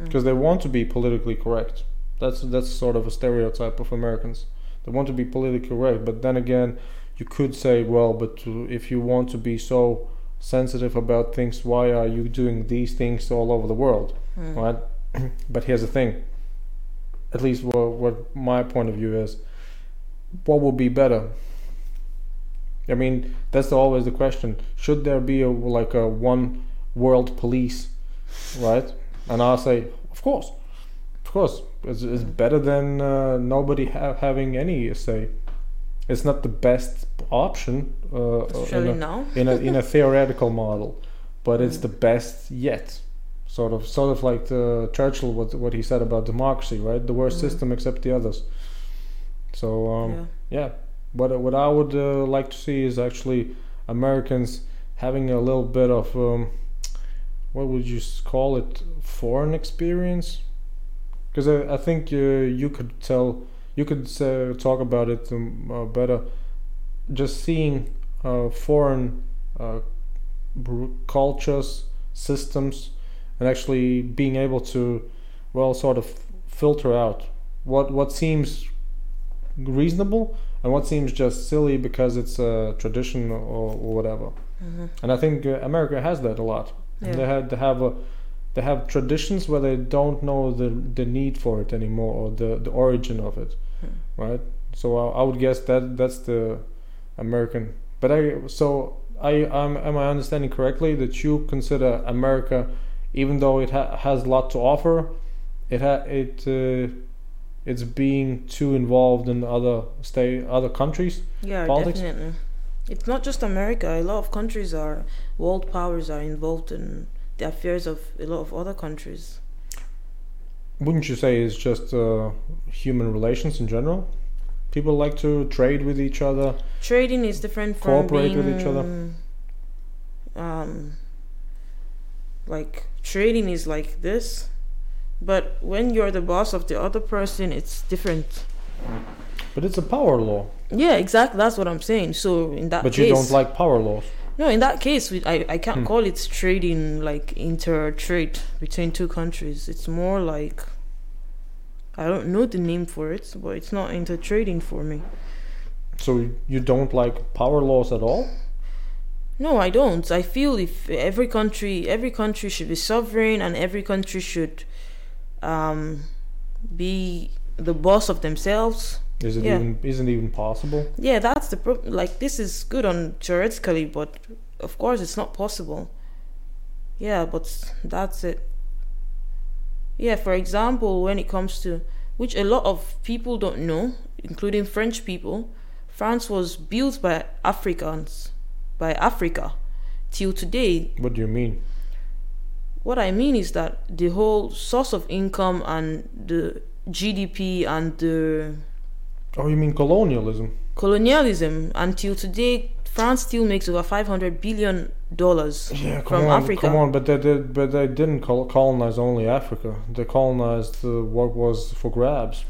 because they want to be politically correct. That's that's sort of a stereotype of Americans. They want to be politically correct, but then again, you could say, well, but if you want to be so sensitive about things, why are you doing these things all over the world? Mm. right? [clears throat] but here's the thing. At least what, what my point of view is, what would be better? I mean, that's always the question. Should there be a like a one world police, right? And I'll say, of course, of course, it's, it's better than uh, nobody ha- having any say. It's not the best option uh, in a- now. in a in a [laughs] theoretical model, but it's Mm. the best yet. Sort of, sort of like the Churchill what what he said about democracy, right? The worst Mhm. system except the others. So um, yeah. yeah, what what I would uh, like to see is actually Americans having a little bit of um, what would you call it, foreign experience? Because I, I think uh, you could tell you could say, talk about it um, uh, better. Just seeing uh, foreign uh, cultures, systems, and actually being able to, well, sort of filter out what what seems reasonable and what seems just silly because it's a tradition or, or whatever. hmm And I think uh, America has that a lot. Yeah. They had they have a they have traditions where they don't know the the need for it anymore or the the origin of it, Hmm. right? So I, I would guess that that's the American. But I so I am am I understanding correctly that you consider America, even though it ha- has a lot to offer, it ha- it uh, it's being too involved in other state other countries. Yeah, Politics? definitely. It's not just America. A lot of countries are world powers are involved in the affairs of a lot of other countries. Wouldn't you say it's just uh, human relations in general? People like to trade with each other. Trading is different from Cooperate being, with each other. Um, like trading is like this, but when you're the boss of the other person, it's different. But it's a power law. Yeah, exactly. That's what I'm saying. So in that But case, you don't like power laws. no, in that case, we, I I can't Hmm. call it trading like inter trade between two countries. It's more like I don't know the name for it, but it's not inter trading for me. So you don't like power laws at all? No, I don't. I feel if every country, every country should be sovereign, and every country should um, be the boss of themselves. Is it Yeah. even isn't even possible? Yeah, that's the problem. Like this is good on theoretically, but of course it's not possible. Yeah, but that's it. Yeah, for example, when it comes to which a lot of people don't know, including French people, France was built by Africans, by Africa. till today, What do you mean? what I mean is that the whole source of income and the GDP and the Oh, you mean colonialism? colonialism until today, France still makes over 500 billion dollars Yeah, from on, Africa. come on. But they did, but they didn't colonize only Africa. They colonized uh, what was for grabs.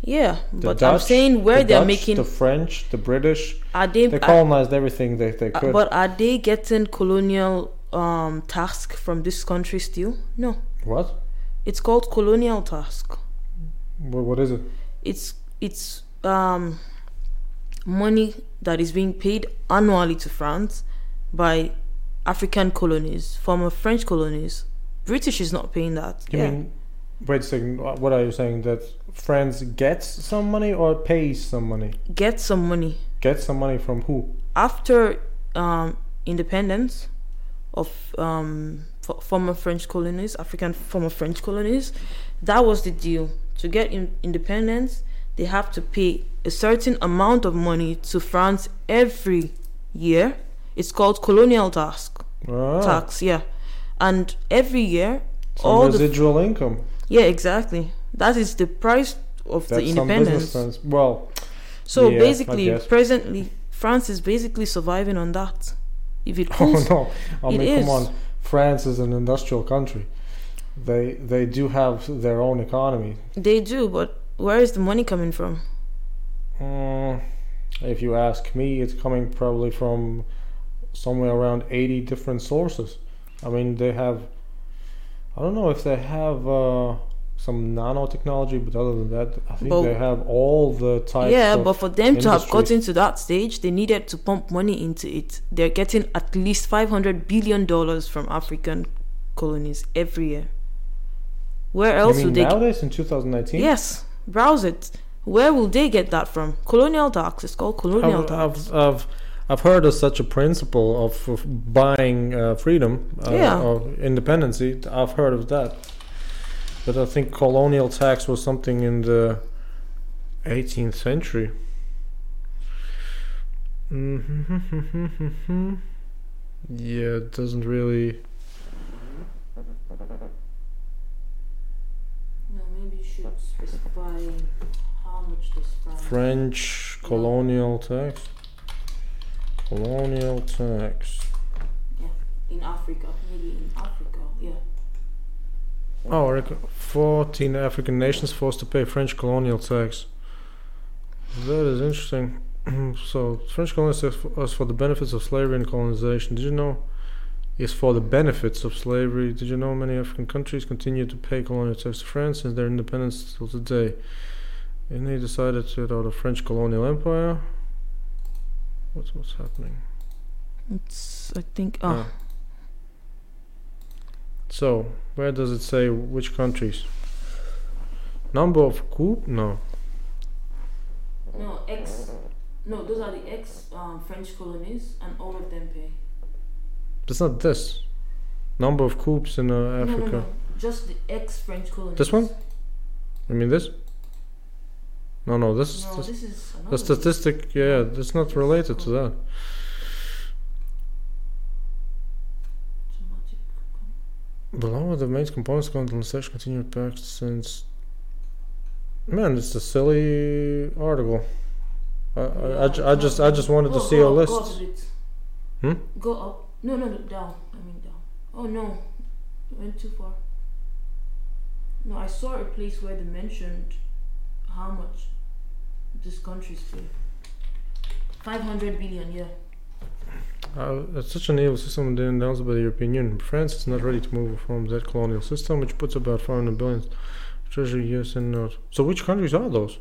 Yeah, The but Dutch, I'm saying where the they're Dutch, making the French, the British. are they, They are- colonized everything they they uh, could. but are they getting colonial um task from this country still? No, what? it's called colonial task. what? What is it? It's it's um money that is being paid annually to France by African colonies, former French colonies. British is not paying that. You yeah. mean? Wait a second. What are you saying? That France gets some money or pays some money? get some money Gets some money from who? after um, independence of um, former French colonies, African former French colonies, that was the deal. To get in- independence, they have to pay a certain amount of money to France every year. It's called colonial task. Ah, Tax, yeah, and every year, some all the residual income. yeah, exactly. That is the price of That's the independence. Well, So Yeah, basically, presently, France is basically surviving on that. If it [laughs] oh no! I mean, is. come on. France is an industrial country. They they do have their own economy. they do, but where is the money coming from? Mm, if you ask me, it's coming probably from somewhere around 80 different sources. I mean, they have, I don't know if they have uh, some nanotechnology, but other than that, I think But- they have all the types yeah, but for them to have gotten to that stage, they needed to pump money into it. They're getting at least five hundred billion dollars from African colonies every year. Where else mean would they? nowadays in 2019? yes, browse it. Where will they get that from? Colonial tax. It's called colonial I've, tax. I've, I've, I've heard of such a principle of, of buying uh, freedom, uh, Yeah. or independency. I've heard of that. But I think colonial tax was something in the 18th century. Mm-hmm. [laughs] Yeah, it doesn't really. Maybe you should specify how much France. French colonial tax. Colonial tax. Yeah, in Africa, maybe in Africa, yeah. Oh, rec- 14 African nations forced to pay French colonial tax. That is interesting. [clears throat] so, French colonial tax was for the benefits of slavery and colonization. Did you know? Is for the benefits of slavery. Did you know many African countries continue to pay colonial tax to France since their independence till today? And they decided to get out of French colonial empire. What's what's happening? It's I think Ah. oh So, where does it say which countries? Number of coup? No. no ex no those are the ex um, French colonies and all of them pay. That's not this. Number of coups in uh, No, no, Africa. no, just the ex French colonies. This one? I mean this? No, no, this is No, this, this is the statistic. Yeah, that's not related to that. Below are the main components of colonization continued back since. Man, it's a silly article. I, I, I, ju- I just I just wanted to see go a up- list. Go a bit. Hmm? Go up. No, no, no, down. I mean down. Oh no, it went too far. No, I saw a place where they mentioned how much these countries pay. Five hundred billion, yeah. Uh, it's such an evil system and announced by the European Union. France is not ready to move from that colonial system, which puts about 500 billion treasury years in note. So which countries are those?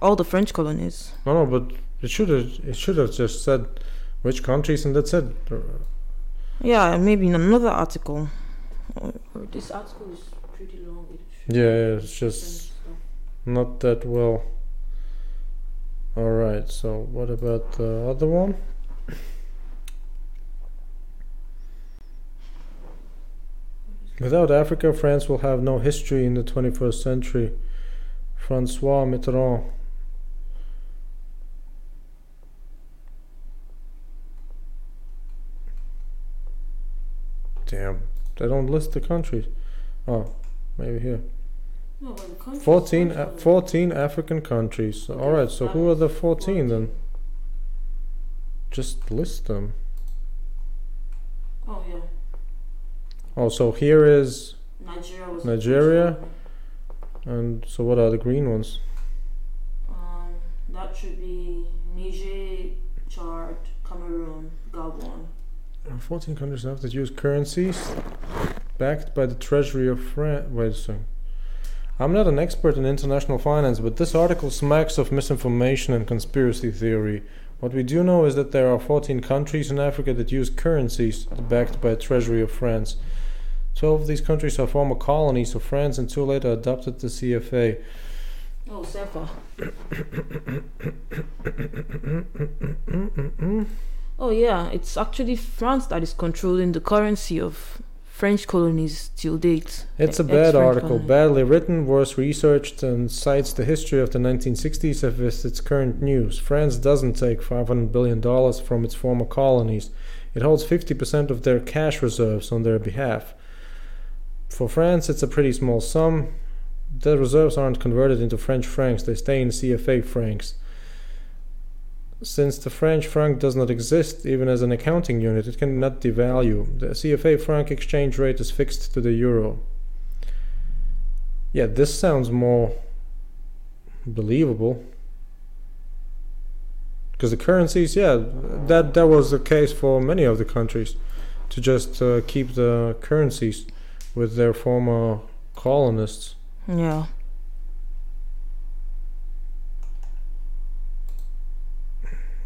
All the French colonies. No, no, but it should have it should have just said which countries and that's it. Yeah, maybe in another article. Or, or this article is pretty long. It Yeah, yeah, it's just not that well. All right. So what about the other one? Without Africa, France will have no history in the 21st century. Francois Mitterrand. Damn, they don't list the countries. Oh, maybe here. No, but the countries 14, don't uh, them. 14 African countries. All right, so who are the 14 then? Just list them. Oh yeah, Oh, so here is, Nigeria was. Nigeria? and so what are the green ones? Um, that should be Niger, Chad, Cameroon, Gabon. Uh, 14 countries have that use currencies backed by the Treasury of France. Wait a second. I'm not an expert in international finance, but this article smacks of misinformation and conspiracy theory. What we do know is that there are 14 countries in Africa that use currencies backed by the Treasury of France. 12 of these countries are former colonies of France and two later adopted the CFA. Oh, SEPA. [coughs] [coughs] Oh yeah, it's actually France that is controlling the currency of French colonies till date. It's a bad article, colony. badly written, worse researched, and cites the history of the 1960s as its current news. France doesn't take $500 billion from its former colonies. It holds 50% of their cash reserves on their behalf. For France, it's a pretty small sum. The reserves aren't converted into French francs, they stay in CFA francs. Since the French franc does not exist even as an accounting unit, it cannot devalue. The CFA franc exchange rate is fixed to the euro. Yeah, this sounds more believable. Because the currencies, yeah, that that was the case for many of the countries, to just uh, keep the currencies with their former colonists. Yeah.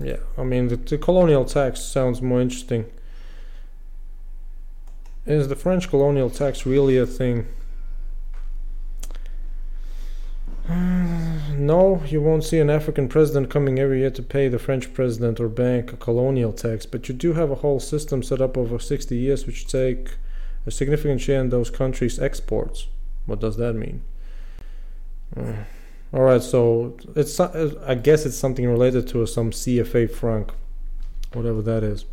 Yeah, I mean the, the colonial tax sounds more interesting. Is the French colonial tax really a thing? [sighs] No, you won't see an African president coming every year to pay the French president or bank a colonial tax, but you do have a whole system set up over 60 years which take a significant share in those countries' exports. What does that mean? Uh, all right, so it's I guess it's something related to some CFA franc, whatever that is.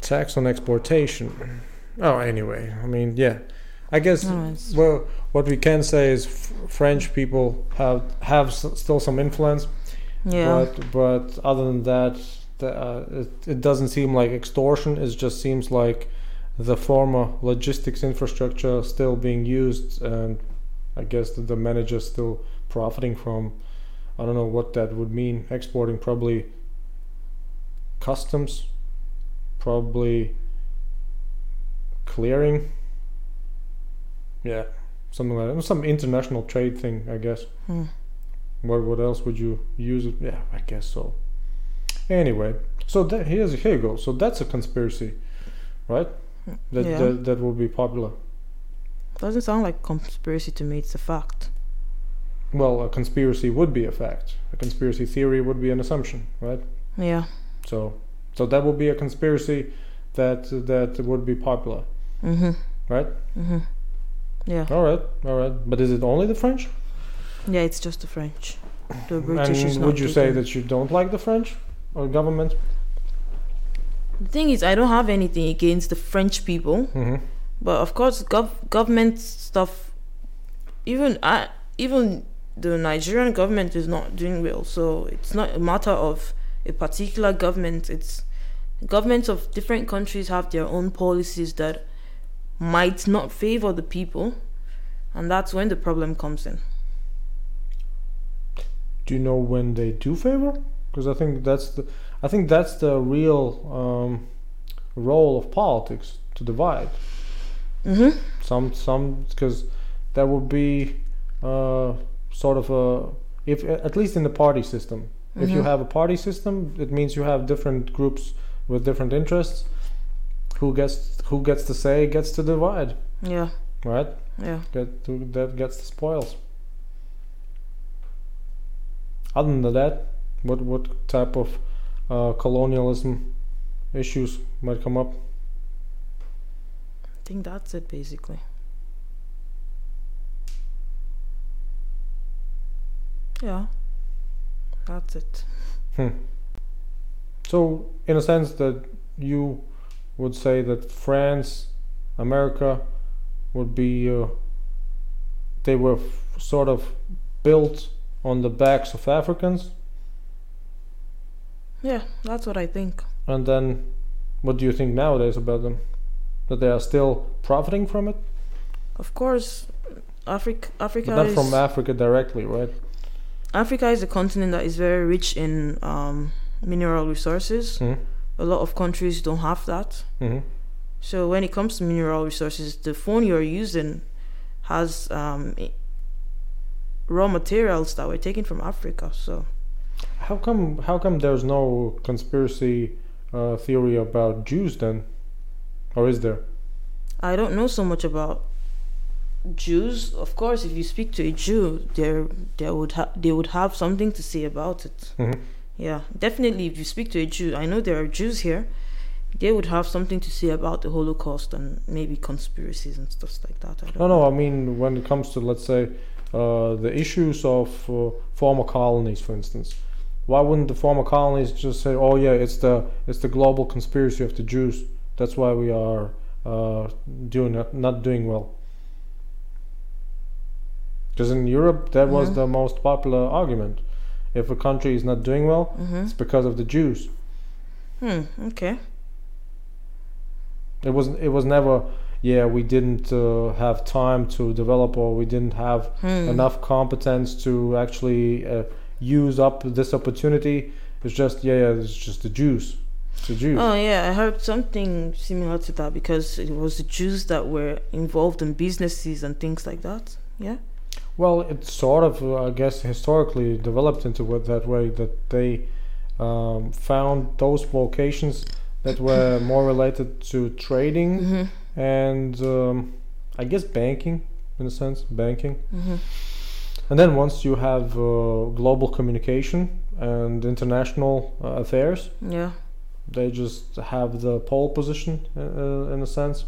Tax on exportation. Oh, anyway, I mean, yeah, I guess. It's- Well, what we can say is f- French people have have s- still some influence, Yeah. but but other than that, the, uh, it, it doesn't seem like extortion. It just seems like the former logistics infrastructure still being used, and I guess that the manager still profiting from. I don't know what that would mean. Exporting probably customs, probably clearing. Yeah, something like that. Some international trade thing, I guess. Hmm. What what else would you use it? Yeah, I guess so. Anyway, so that, here's here you go. So that's a conspiracy, right? That Yeah. that, that will be popular. Doesn't sound like conspiracy to me. It's a fact. Well, a conspiracy would be a fact. A conspiracy theory would be an assumption, right? Yeah. So so that would be a conspiracy that that would be popular, Mhm. right? Mhm. Yeah. All right, all right. But is it only the French? Yeah. It's just the French. The British is not. would you say that you don't like the French or government? The thing is, I don't have anything against the French people, Mm-hmm. but of course, gov- government stuff. Even I, even the Nigerian government is not doing well. So it's not a matter of a particular government. It's governments of different countries have their own policies that might not favor the people, and that's when the problem comes in. Do you know when they do favor? Because I think that's the I think that's the real um, role of politics to divide. Mm-hmm. Some some because that would be uh, sort of a if at least in the party system. If you Mhm. have a party system, it means you have different groups with different interests. Who gets who gets to say gets to divide, Yeah. right? Yeah. Get to, that gets the spoils. Other than that, what what type of uh, colonialism issues might come up? I think that's it basically. Yeah. That's it. So, in a sense, that you would say that France, America, would be uh, they were f- sort of built on the backs of Africans, Yeah, that's what I think. and then what do you think nowadays about them? That they are still profiting from it, Of course, Africa Africa but not is from Africa directly, right? Africa is a continent that is very rich in um, mineral resources. hmm A lot of countries don't have that. hmm So when it comes to mineral resources, the phone you're using has um, raw materials that were taken from Africa. So How come? How come there's no conspiracy uh, theory about Jews then, or is there? I don't know so much about Jews. Of course, if you speak to a Jew, they they would ha- they would have something to say about it. hmm Yeah, definitely. If you speak to a Jew, I know there are Jews here. They would have something to say about the Holocaust and maybe conspiracies and stuff like that. I don't No, know. no. I mean, when it comes to let's say uh, the issues of uh, former colonies, for instance, why wouldn't the former colonies just say, "Oh yeah, it's the it's the global conspiracy of the Jews. That's why we are uh, doing not, not doing well." Because in Europe, that was Mhm. the most popular argument. If a country is not doing well, Mm-hmm. it's because of the Jews. Hmm. Okay. It was it was never yeah we didn't uh, have time to develop or we didn't have Hmm. enough competence to actually uh, use up this opportunity. It's just yeah, yeah it's just the Jews, it's the Jews. Oh yeah, I heard something similar to that because it was the Jews that were involved in businesses and things like that. Yeah. Well, it sort of I guess historically developed into what that way that they um, found those vocations that were [laughs] more related to trading Mm-hmm. and um, I guess banking in a sense banking. Mm-hmm. And then once you have uh, global communication and international uh, affairs, Yeah. they just have the pole position uh, in a sense.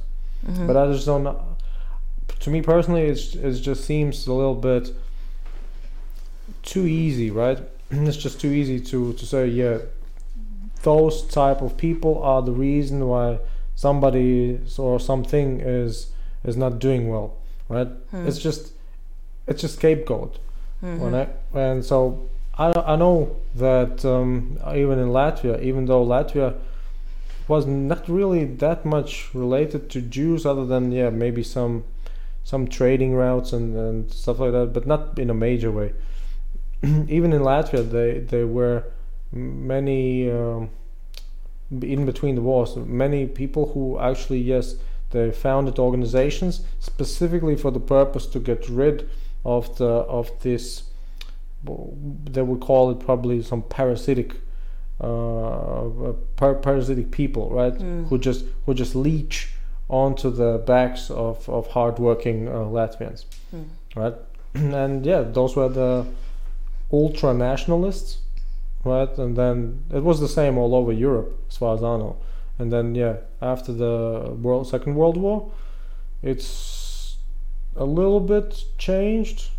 Mm-hmm. But I just don't. To me personally, it's it just seems a little bit too easy, right? [clears throat] it's just too easy to to say, yeah, those type of people are the reason why somebody or something is is not doing well, right? Hmm. It's just it's just scapegoat. Mhm. When I, and so I, I know that um, even in Latvia, even though Latvia was not really that much related to Jews, other than yeah maybe some some trading routes and, and stuff like that, but not in a major way. [clears throat] even in Latvia, they there were many um, in between the wars, many people who actually yes they founded organizations specifically for the purpose to get rid of the of this they would call it probably some parasitic uh, par- parasitic people right Mm. who just who just leech onto the backs of of hardworking uh, Latvians Mm. right [clears throat] and yeah those were the ultra nationalists right and then it was the same all over Europe as far as I know and then yeah after the world second world war it's a little bit changed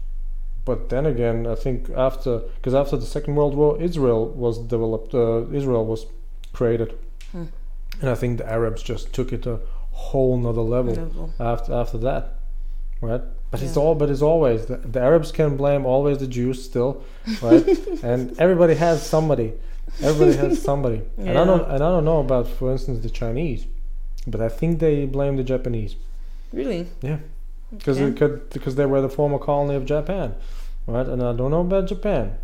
but then again i think after because after the second world war israel was developed uh, israel was created Hmm. and i think the arabs just took it a whole nother level Level. after after that right but it's all but it's always the, the arabs can blame always the jews still right [laughs] and everybody has somebody everybody has [laughs] somebody and i don't and i don't know about for instance the chinese but i think they blame the japanese Really? Yeah. Because it could because they were the former colony of Japan, right? And I don't know about Japan,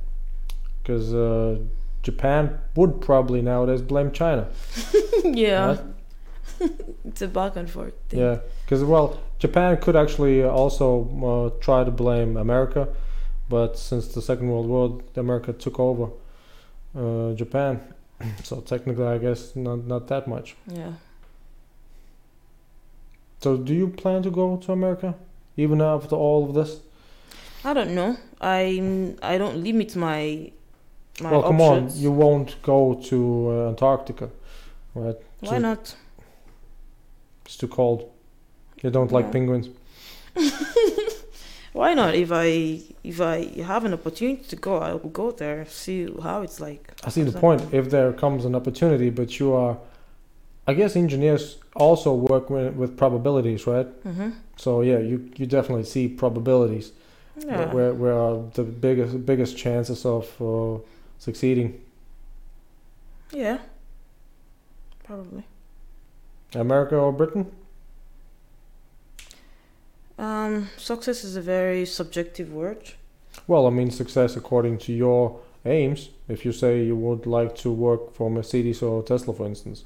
because uh, Japan would probably nowadays blame China. [laughs] yeah. Right? [laughs] it's a back and forth thing. Yeah, because well, Japan could actually also uh, try to blame America, but since the Second World War, America took over uh, Japan, [clears throat] so technically, I guess not not that much. Yeah. So, do you plan to go to America, even after all of this? I don't know. I I don't limit my my well, come options. on, you won't go to uh, Antarctica, right? Why not? It's too cold. You don't like penguins. [laughs] Why not? If I if I have an opportunity to go, I will go there, see how it's like. I see the point. If there comes an opportunity, but you are I guess engineers also work with, with probabilities, right? Mm-hmm. So yeah, you you definitely see probabilities Yeah. where where are the biggest biggest chances of uh, succeeding. yeah. Probably. America or Britain? Um, success is a very subjective word. Well, I mean success according to your aims. If you say you would like to work for Mercedes or Tesla, for instance,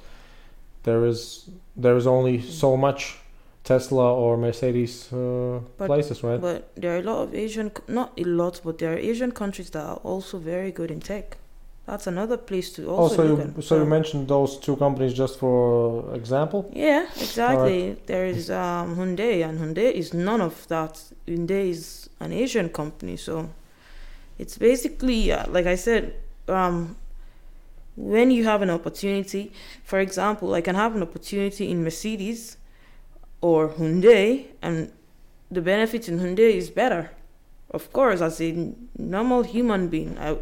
there is there is only so much Tesla or Mercedes uh, But- places, right? But there are a lot of Asian, not a lot, but there are Asian countries that are also very good in tech. That's another place to also. Oh, also so you so you mentioned those two companies just for example? Yeah, exactly. There is um, Hyundai, and Hyundai is none of that. Hyundai is an Asian company, so it's basically uh, like I said. Um, when you have an opportunity, for example, I can have an opportunity in Mercedes or Hyundai, and the benefit in Hyundai is better. Of course, as a normal human being, I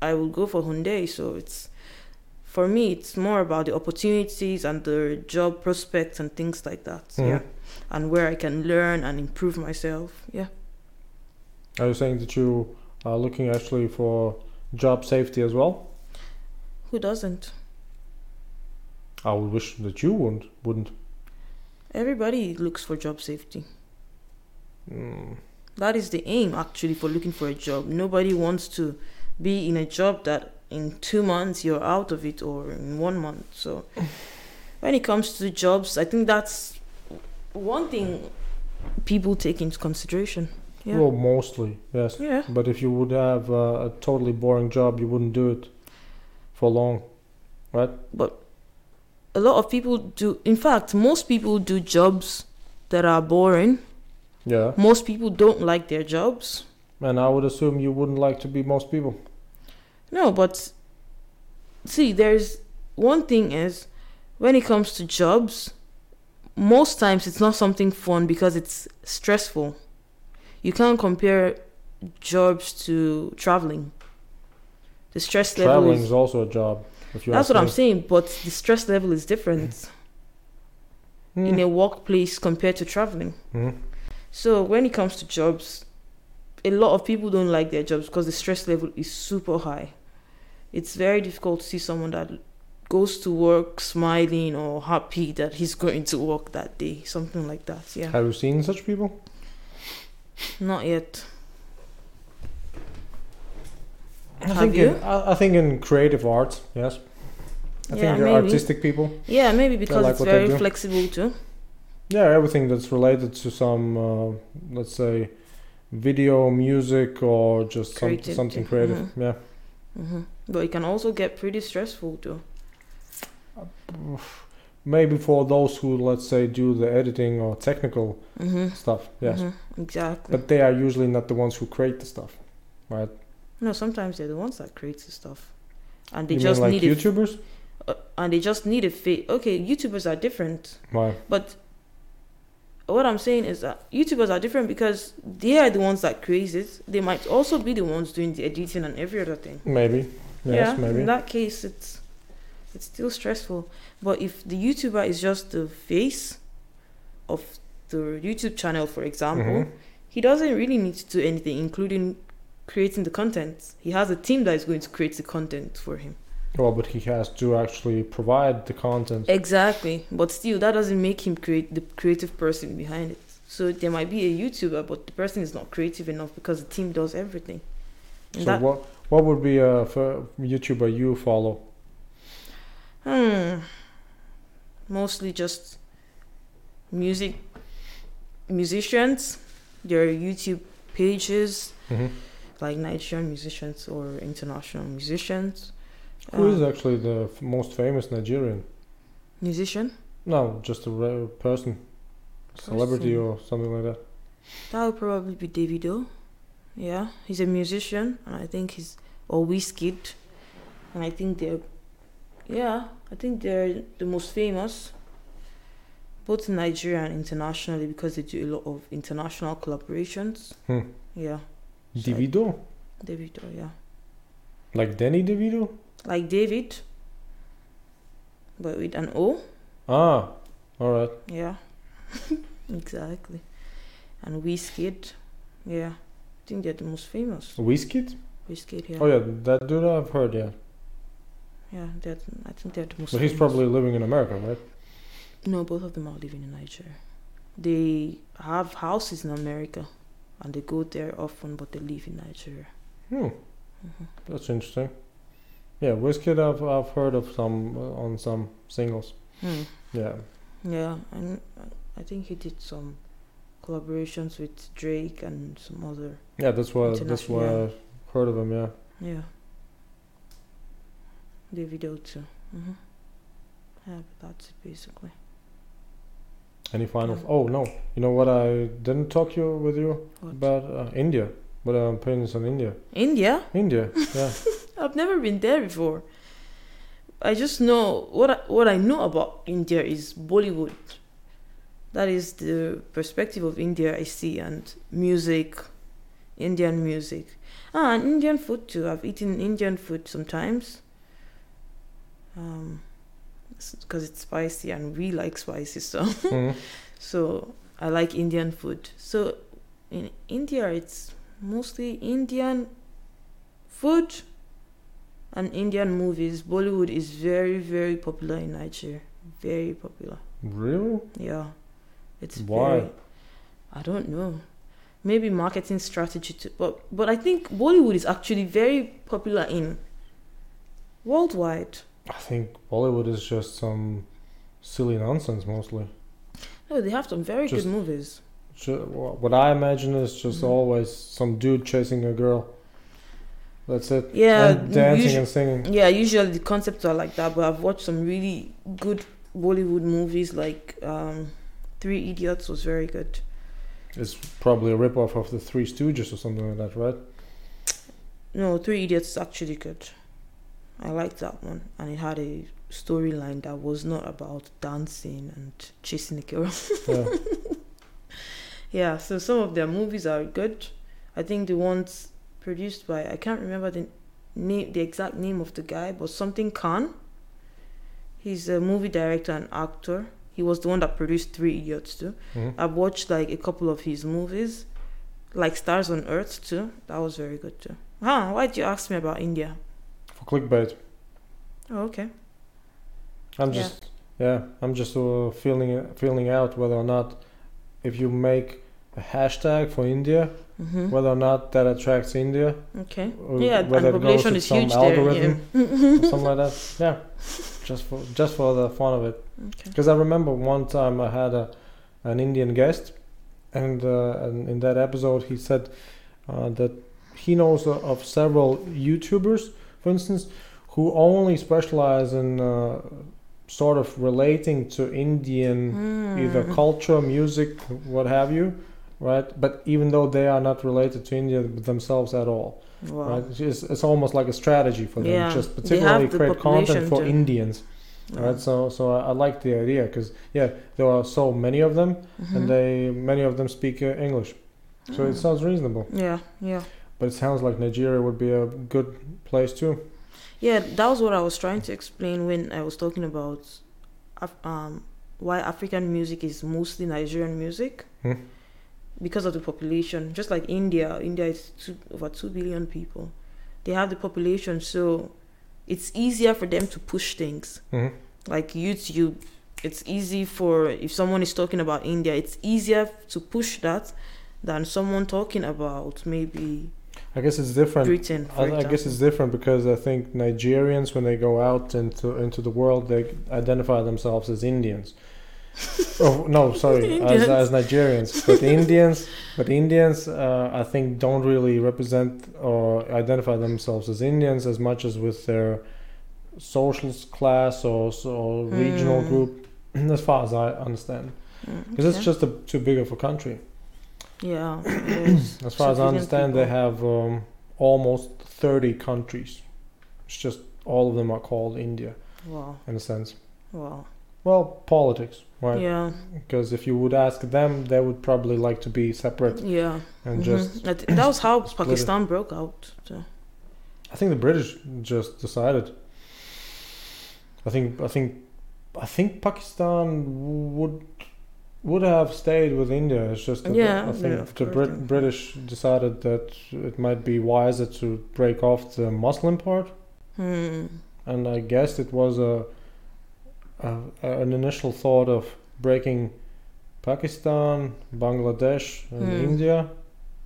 I will go for Hyundai. So it's for me, it's more about the opportunities and the job prospects and things like that. Mhm. Yeah, and where I can learn and improve myself. Yeah. Are you saying that you are looking actually for job safety as well? Who doesn't? I would wish that you wouldn't. Wouldn't. Everybody looks for job safety. Mm. That is the aim actually for looking for a job. Nobody wants to be in a job that in two months you're out of it or in one month. So when it comes to jobs, I think that's one thing people take into consideration. Yeah. Well, mostly yes. yeah. But if you would have uh, a totally boring job, you wouldn't do it for long, right? But a lot of people do in fact most people do jobs that are boring. Yeah. Most people don't like their jobs. And I would assume you wouldn't like to be most people. No, but see, there's one thing is when it comes to jobs, most times it's not something fun because it's stressful. You can't compare jobs to traveling. The stress level Traveling is is also a job. If you that's what I'm saying, but the stress level is different in a workplace compared to traveling. Mhm. So when it comes to jobs, a lot of people don't like their jobs because the stress level is super high. It's very difficult to see someone that goes to work smiling or happy that he's going to work that day, something like that. Yeah, Have you seen such people? not yet. I Have think you? In, I, I think in creative arts, yes. I Yeah, think maybe. artistic people. Yeah, maybe because like it's very flexible too. Yeah, everything that's related to some, uh, let's say, video, music, or just some, something creative. mhm. Yeah. hmm But it can also get pretty stressful too. Maybe for those who, let's say, do the editing or technical hmm stuff. Yes. hmm Exactly. But they are usually not the ones who create the stuff, right? No, sometimes they're the ones that create the stuff, and they you just mean like need a YouTubers? uh, and they just need a fit. Okay, YouTubers are different, Why? but what I'm saying is that YouTubers are different because they are the ones that create it. They might also be the ones doing the editing and every other thing. Maybe. Yes, yeah, maybe. in that case, it's it's still stressful. But if the YouTuber is just the face of the YouTube channel, for example, Mhm. he doesn't really need to do anything, including creating the content. He has a team that is going to create the content for him. Well, but he has to actually provide the content. Exactly. But still, that doesn't make him create the creative person behind it. So there might be a YouTuber, but the person is not creative enough because the team does everything. And So that, what what would be a YouTuber you follow? hmm, mostly just music musicians, their YouTube pages, hmm like Nigerian musicians or international musicians. Who is Um, actually the f- most famous Nigerian? musician? No, just a re- person, celebrity Person. or something like that. That would probably be Davido. Yeah, he's a musician, and I think he's or Wizkid, and I think they're, yeah, I think they're the most famous, both in Nigeria and internationally because they do a lot of international collaborations. Hmm. Yeah, Davido, Davido. Yeah, like Danny Davido. like David, but with an O. Ah, all right. Yeah, [laughs] exactly. And Wizkid, yeah, I think they're the most famous. Wizkid? Wizkid, yeah, Oh yeah, that dude I've heard. Yeah, yeah. They're, I think they're the most. but he's famous. probably living in America, right? no. Both of them are living in Nigeria. They have houses in America, and they go there often, but they live in Nigeria. Hmm, hmm that's interesting. Yeah, Wizkid I've I've heard of some uh, on some singles. Hmm. Yeah. Yeah, and I think he did some collaborations with Drake and some other. Yeah, that's why that's why. I've heard of him. Yeah. Yeah. Davido too. hmm Yeah, but that's it basically. Any final? Yeah. Oh no, you know what? I didn't talk you with you What? about uh, India, but I'm opinions on India. India? India, yeah. [laughs] I've never been there before. I just know what I, what I know about India is Bollywood. That is the perspective of India I see, and music, Indian music, ah, and Indian food too. I've eaten Indian food sometimes. Um, because it's spicy and we like spicy, so [laughs] Mhm. so I like Indian food. So in India, it's mostly Indian food and Indian movies. Bollywood is very, very popular in Nigeria. Very popular. Really? Yeah. It's Why? very I don't know. Maybe marketing strategy too. But but I think Bollywood is actually very popular in worldwide. I think Bollywood is just some silly nonsense mostly. No, they have some very Just- good movies. What I imagine is just Mhm. always some dude chasing a girl. That's it. Yeah, and dancing usu- and singing. Yeah, usually the concepts are like that, but I've watched some really good Bollywood movies like um, Three Idiots was very good. It's probably a rip-off of the Three Stooges or something like that, right? No, Three Idiots is actually good. I liked that one, and it had a storyline that was not about dancing and chasing a girl. Yeah. [laughs] yeah, so some of their movies are good. I think the ones produced by I can't remember the name, the exact name of the guy, but something Khan. He's a movie director and actor. He was the one that produced Three Idiots too. Mhm. I've watched like a couple of his movies, like Stars on Earth too. That was very good too. Huh? Why did you ask me about India? For clickbait. Oh, okay. I'm just yeah, I'm just uh, feeling feeling out whether or not if you make a hashtag for India, Mm-hmm. whether or not that attracts India, Okay. or Yeah, and whether goes population is huge there. Yeah. [laughs] something like that. Yeah, just for just for the fun of it. Okay. Because I remember one time I had a an Indian guest, and, uh, and in that episode he said uh, that he knows of several YouTubers, for instance, who only specialize in uh, sort of relating to Indian either Mm. culture, music, what have you, right? But even though they are not related to India themselves at all, Wow. right? It's, it's almost like a strategy for them, Yeah, just particularly create content for to- Indians, Wow. right? So, so I, I like the idea because yeah, there are so many of them, Mhm. and they many of them speak uh, English, so it Mm. sounds reasonable. Yeah, yeah. But it sounds like Nigeria would be a good place too. Yeah, that was what I was trying to explain when I was talking about Af- um, why African music is mostly Nigerian music Hmm. because of the population. Just like India, India is two, over 2 billion people. They have the population, so it's easier for them to push things. hmm Like YouTube, it's easy for, if someone is talking about India, it's easier to push that than someone talking about maybe I guess it's different. Britain. I, I guess it's different because I think Nigerians, when they go out into into the world, they identify themselves as Indians. [laughs] oh no, sorry, as, as Nigerians. But Indians, but Indians, uh, I think don't really represent or identify themselves as Indians as much as with their social class or, or regional Hmm. group, [clears throat] as far as I understand. Mm, Because it's just a, too big of a country. Yeah. [clears throat] As far as I Civilian understand, they have um, almost 30 countries. It's just all of them are called India Wow. in a sense. Wow. Well, politics, right? Yeah. Because if you would ask them, they would probably like to be separate Yeah. and Mhm. just. I that was how split it. Pakistan broke out. So. I think the British just decided. I think I think I think Pakistan would would have stayed with India. It's just that Yeah, I think of the Brit- yeah. British decided that it might be wiser to break off the Muslim part, Hmm. and I guess it was a, a an initial thought of breaking Pakistan, Bangladesh, and Hmm. India,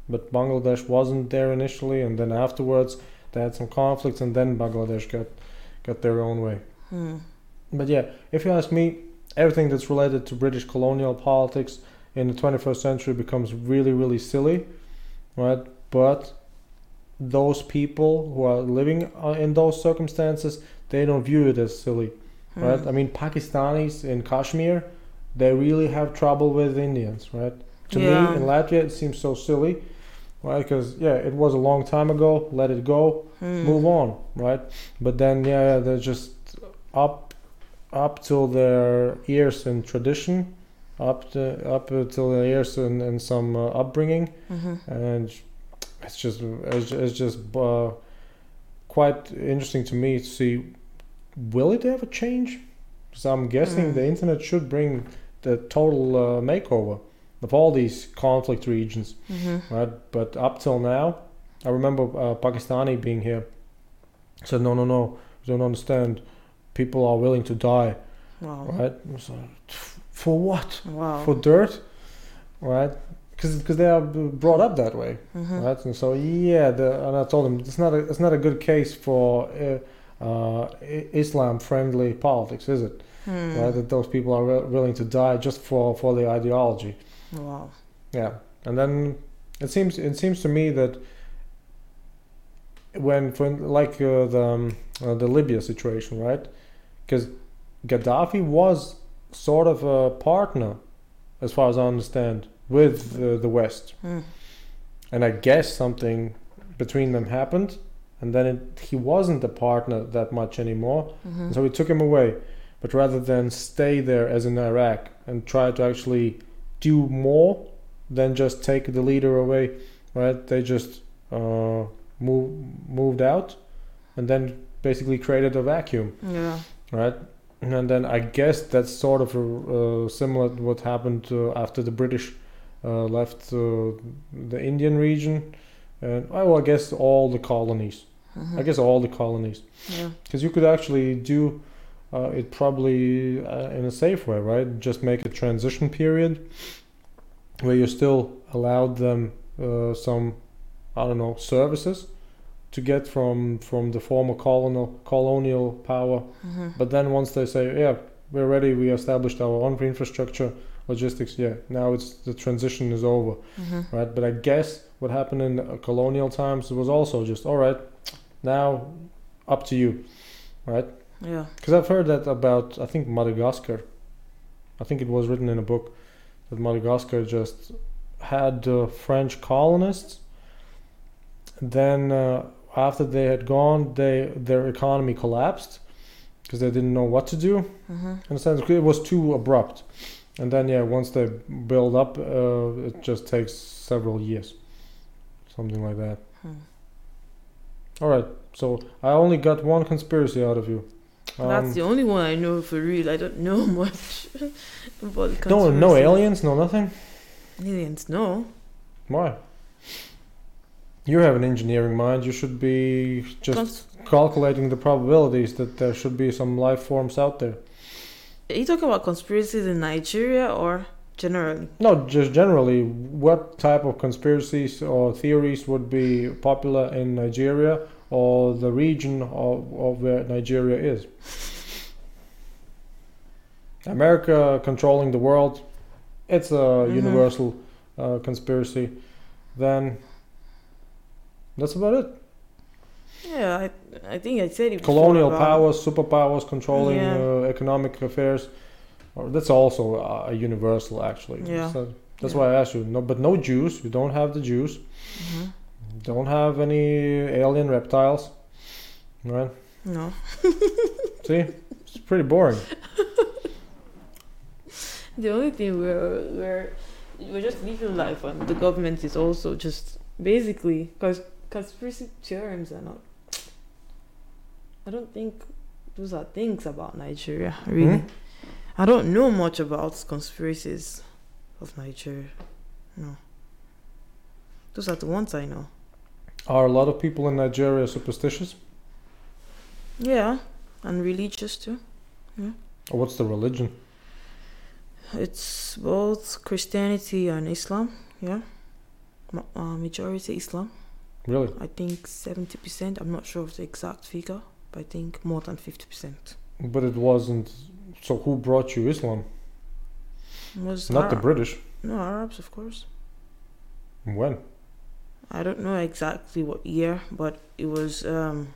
but Bangladesh wasn't there initially, and then afterwards they had some conflicts, and then Bangladesh got got their own way. Hmm. But yeah, if you ask me, everything that's related to British colonial politics in the 21st century becomes really, really silly, right? But those people who are living uh, in those circumstances, they don't view it as silly, right? Hmm. I mean, Pakistanis in Kashmir, they really have trouble with Indians, right? To Yeah. me, in Latvia, it seems so silly, right? Because yeah, it was a long time ago. Let it go Hmm. move on, right? But then yeah, they're just up up till their ears in tradition, up to up till their ears in, in some uh, upbringing, Mhm. and it's just it's, it's just uh, quite interesting to me to see will it ever change? So I'm guessing Mm. the internet should bring the total uh, makeover of all these conflict regions Mhm. right? But up till now, I remember uh, Pakistani being here. Said no, no, no, you don't understand. People are willing to die, Wow. right? So, for what? Wow. For dirt, right? Because they are brought up that way, Mhm. right? And so yeah, the, and I told him it's not a it's not a good case for uh, uh, Islam friendly politics, is it? Hmm. Right? That those people are wi- willing to die just for for the ideology. Wow. Yeah, and then it seems it seems to me that when for like uh, the um, uh, the Libya situation, right? Because Gaddafi was sort of a partner, as far as I understand, with uh, the West, Hmm. and I guess something between them happened, and then it, he wasn't a partner that much anymore, Mhm. and so we took him away. But rather than stay there as in Iraq and try to actually do more than just take the leader away, right? They just uh, move, moved out and then basically created a vacuum, Yeah. Right? And then I guess that's sort of a, uh, similar to what happened uh, after the British uh, left uh, the Indian region. And oh, well, I guess all the colonies. Mhm. I guess all the colonies Yeah. because you could actually do uh, it probably uh, in a safe way, right? Just make a transition period where you still allowed them uh, some, I don't know, services to get from from the former colonial colonial power. Mhm. But then once they say, yeah, we're ready, we established our own infrastructure, logistics, yeah, now it's the transition is over Mhm. right? But I guess what happened in colonial times was also just all right. Now, up to you, right? Yeah. Because I've heard that about I think Madagascar. I think it was written in a book that Madagascar just had uh, French colonists. Then uh, after they had gone, they their economy collapsed because they didn't know what to do Mhm. in a sense it was too abrupt and then yeah once they build up uh, it just takes several years something like that Hmm. all right so i only got one conspiracy out of you That's Um, the only one I know for real. I don't know [laughs] much about the no no aliens no nothing Aliens, no. why you have an engineering mind you should be just Cons- calculating the probabilities that there should be some life forms out there Are you talking about conspiracies in Nigeria or generally? No, just generally, what type of conspiracies or theories would be popular in Nigeria or the region of, of where Nigeria is? America controlling the world, it's a Mhm. universal uh, conspiracy. Then that's about it. Yeah, I, I think I said it. Colonial about- powers, superpowers controlling Yeah. uh, economic affairs. Or that's also a, a universal, actually. Yeah. So that's Yeah. why I asked you. No, but no Jews. You don't have the Jews. Mhm. Don't have any alien reptiles. Right? No. [laughs] See, it's pretty boring. [laughs] The only thing we're we're we're just living life, and the government is also just basically because conspiracy theorems are not. I don't think those are things about Nigeria, really. Hmm? I don't know much about conspiracies of Nigeria. No. Those are the ones I know. Are a lot of people in Nigeria superstitious? Yeah, and religious too. Or what's the religion? It's both Christianity and Islam. Yeah, Ma- uh, majority Islam. Really? I think seventy percent. I'm not sure of the exact figure, but I think more than fifty percent. But it wasn't. So who brought you Islam? Was Not the British. No, Arabs, of course. When? I don't know exactly what year, but it was. Um,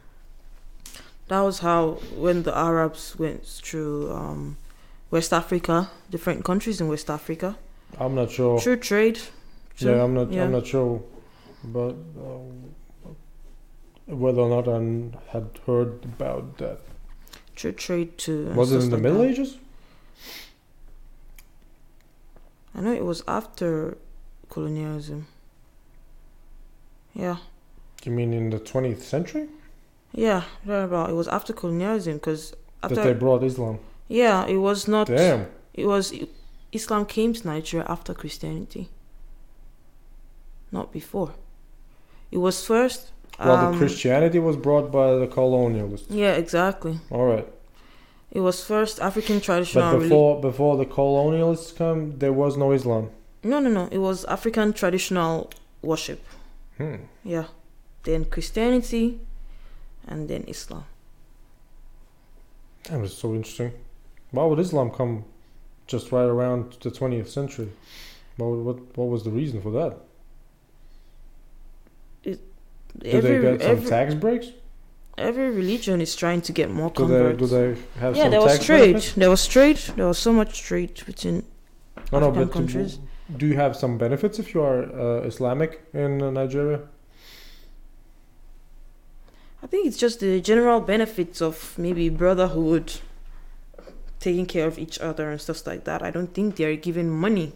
that was how when the Arabs went through um, West Africa, different countries in West Africa, I'm not sure. through trade. through-. Yeah, I'm not. yeah. I'm not sure, but uh, whether or not I had heard about that. Through trade to. Was it in the like Middle that. Ages? I know it was after colonialism. Yeah, You mean in the 20th century yeah, about it was after colonialism because that they brought Islam? yeah, it was not. Damn. It was Islam came to Nigeria after Christianity, not before. It was first. Well, um, the Christianity was brought by the colonialists. Yeah, exactly. All right, It was first African traditional. but before before the colonialists come, there was no Islam. no, no, no. It was African traditional worship. Hmm. Yeah, then Christianity, and then Islam. That was so interesting. Why would Islam come just right around the 20th century? What what what was the reason for that? Did they get some every, tax breaks? every religion is trying to get more Do they converts. do they have yeah, some there was trade. benefits? There was trade. There was so much trade between No, no, but countries. do, do you have some benefits if you are uh, Islamic in uh, Nigeria? I think it's just the general benefits of maybe brotherhood, taking care of each other and stuff like that. I don't think they're giving money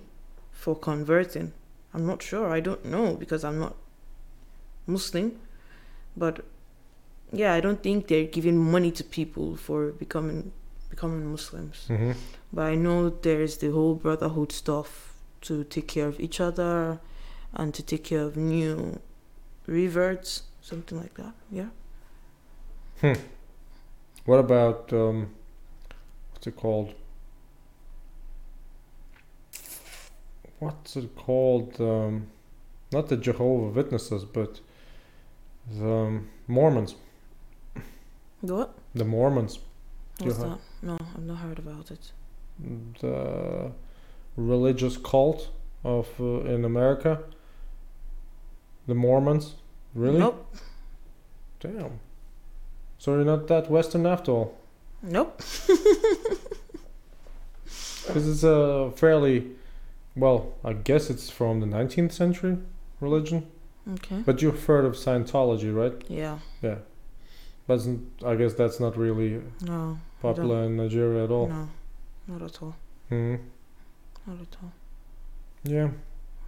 for converting. I'm not sure. I don't know because I'm not Muslim. But yeah, I don't think they're giving money to people for becoming becoming Muslims. Mm-hmm. But I know there's the whole brotherhood stuff to take care of each other and to take care of new reverts, something like that. Yeah. Hmm. What about um, what's it called? What's it called? Um, not the Jehovah Witnesses, but the Mormons. The what? The Mormons, What's that? No, I've not heard about it. the religious cult of uh, in America. The Mormons, really? Nope. Damn. So you're not that Western after all. Nope. [laughs] This is a fairly, well, I guess it's from the 19th century religion. Okay. But you've heard of Scientology, right? Yeah. Yeah. But I guess that's not really No. popular in Nigeria at all. No. Not at all. hmm Not at all. Yeah.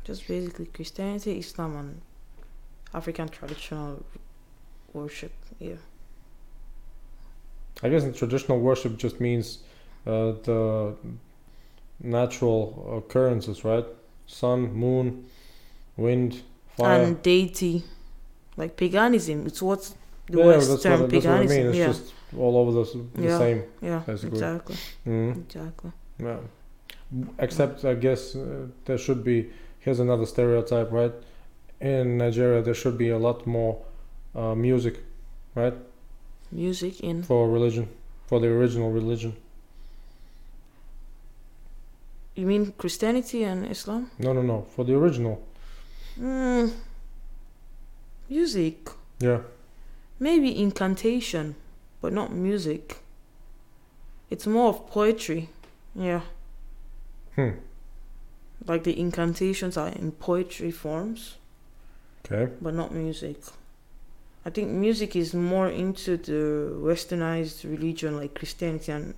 Just basically Christianity, Islam, and African traditional worship. Yeah. I guess in traditional worship just means uh, the natural occurrences, right? Sun, moon, wind, And deity, like paganism. It's what the yeah, West that's term what, that's what I mean. It's yeah. just all over the, the Yeah. same. yeah. basically. Exactly. hmm Exactly. Yeah. Except, I guess uh, there should be. Here's another stereotype, right? In Nigeria, there should be a lot more uh, music, right, Music in. for religion, for the original religion. You mean Christianity and Islam? No, no, no, for the original. Mm. Music. Yeah. Maybe incantation, but not music. It's more of poetry. Yeah. Hmm. Like the incantations are in poetry forms, Okay. but not music. I think music is more into the westernized religion like Christianity and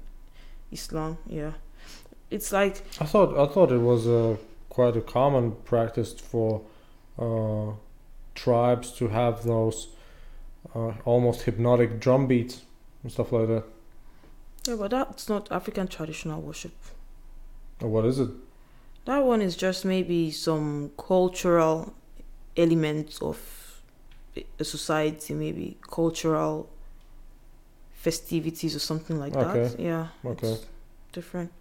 Islam. Yeah. It's like I thought I thought it was uh, quite a common practice for uh, tribes to have those uh, almost hypnotic drum beats and stuff like that. yeah, but that's not African traditional worship. What is it? That one is just maybe some cultural elements of a society, maybe cultural festivities or something like that. Yeah. Okay. It's different.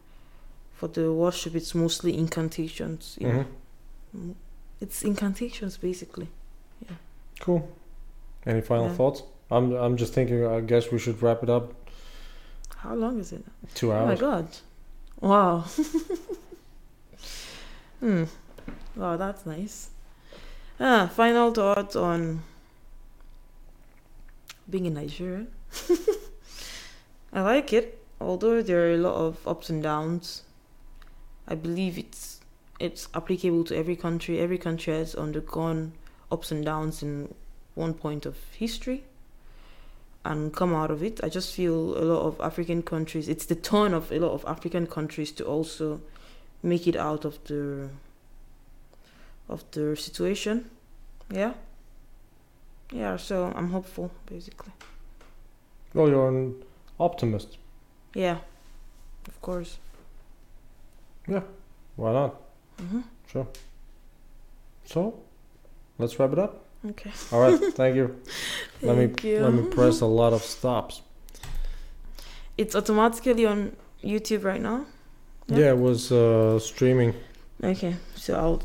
For the worship, it's mostly incantations. You know. It's incantations, basically. Yeah. Cool. Any final Yeah. thoughts? I'm I'm just thinking. I guess we should wrap it up. How long is it? Two hours. Oh my god. Wow. [laughs] hmm. Wow, that's nice. Ah, final thoughts on being in Nigeria. [laughs] I like it, although there are a lot of ups and downs. I believe it's it's applicable to every country. Every country has undergone ups and downs in one point of history and come out of it. I just feel a lot of African countries, it's the turn of a lot of African countries to also make it out of the of the situation. Yeah. Yeah, so I'm hopeful basically. Well, you're an optimist. Yeah. Of course. Yeah. Why not? Hmm Sure. So, let's wrap it up. Okay. [laughs] All right. thank you. [laughs] Let me Thank you. let me press a lot of stops. It's automatically on YouTube right now. Yeah. Yeah, it was uh, streaming. Okay, so I'll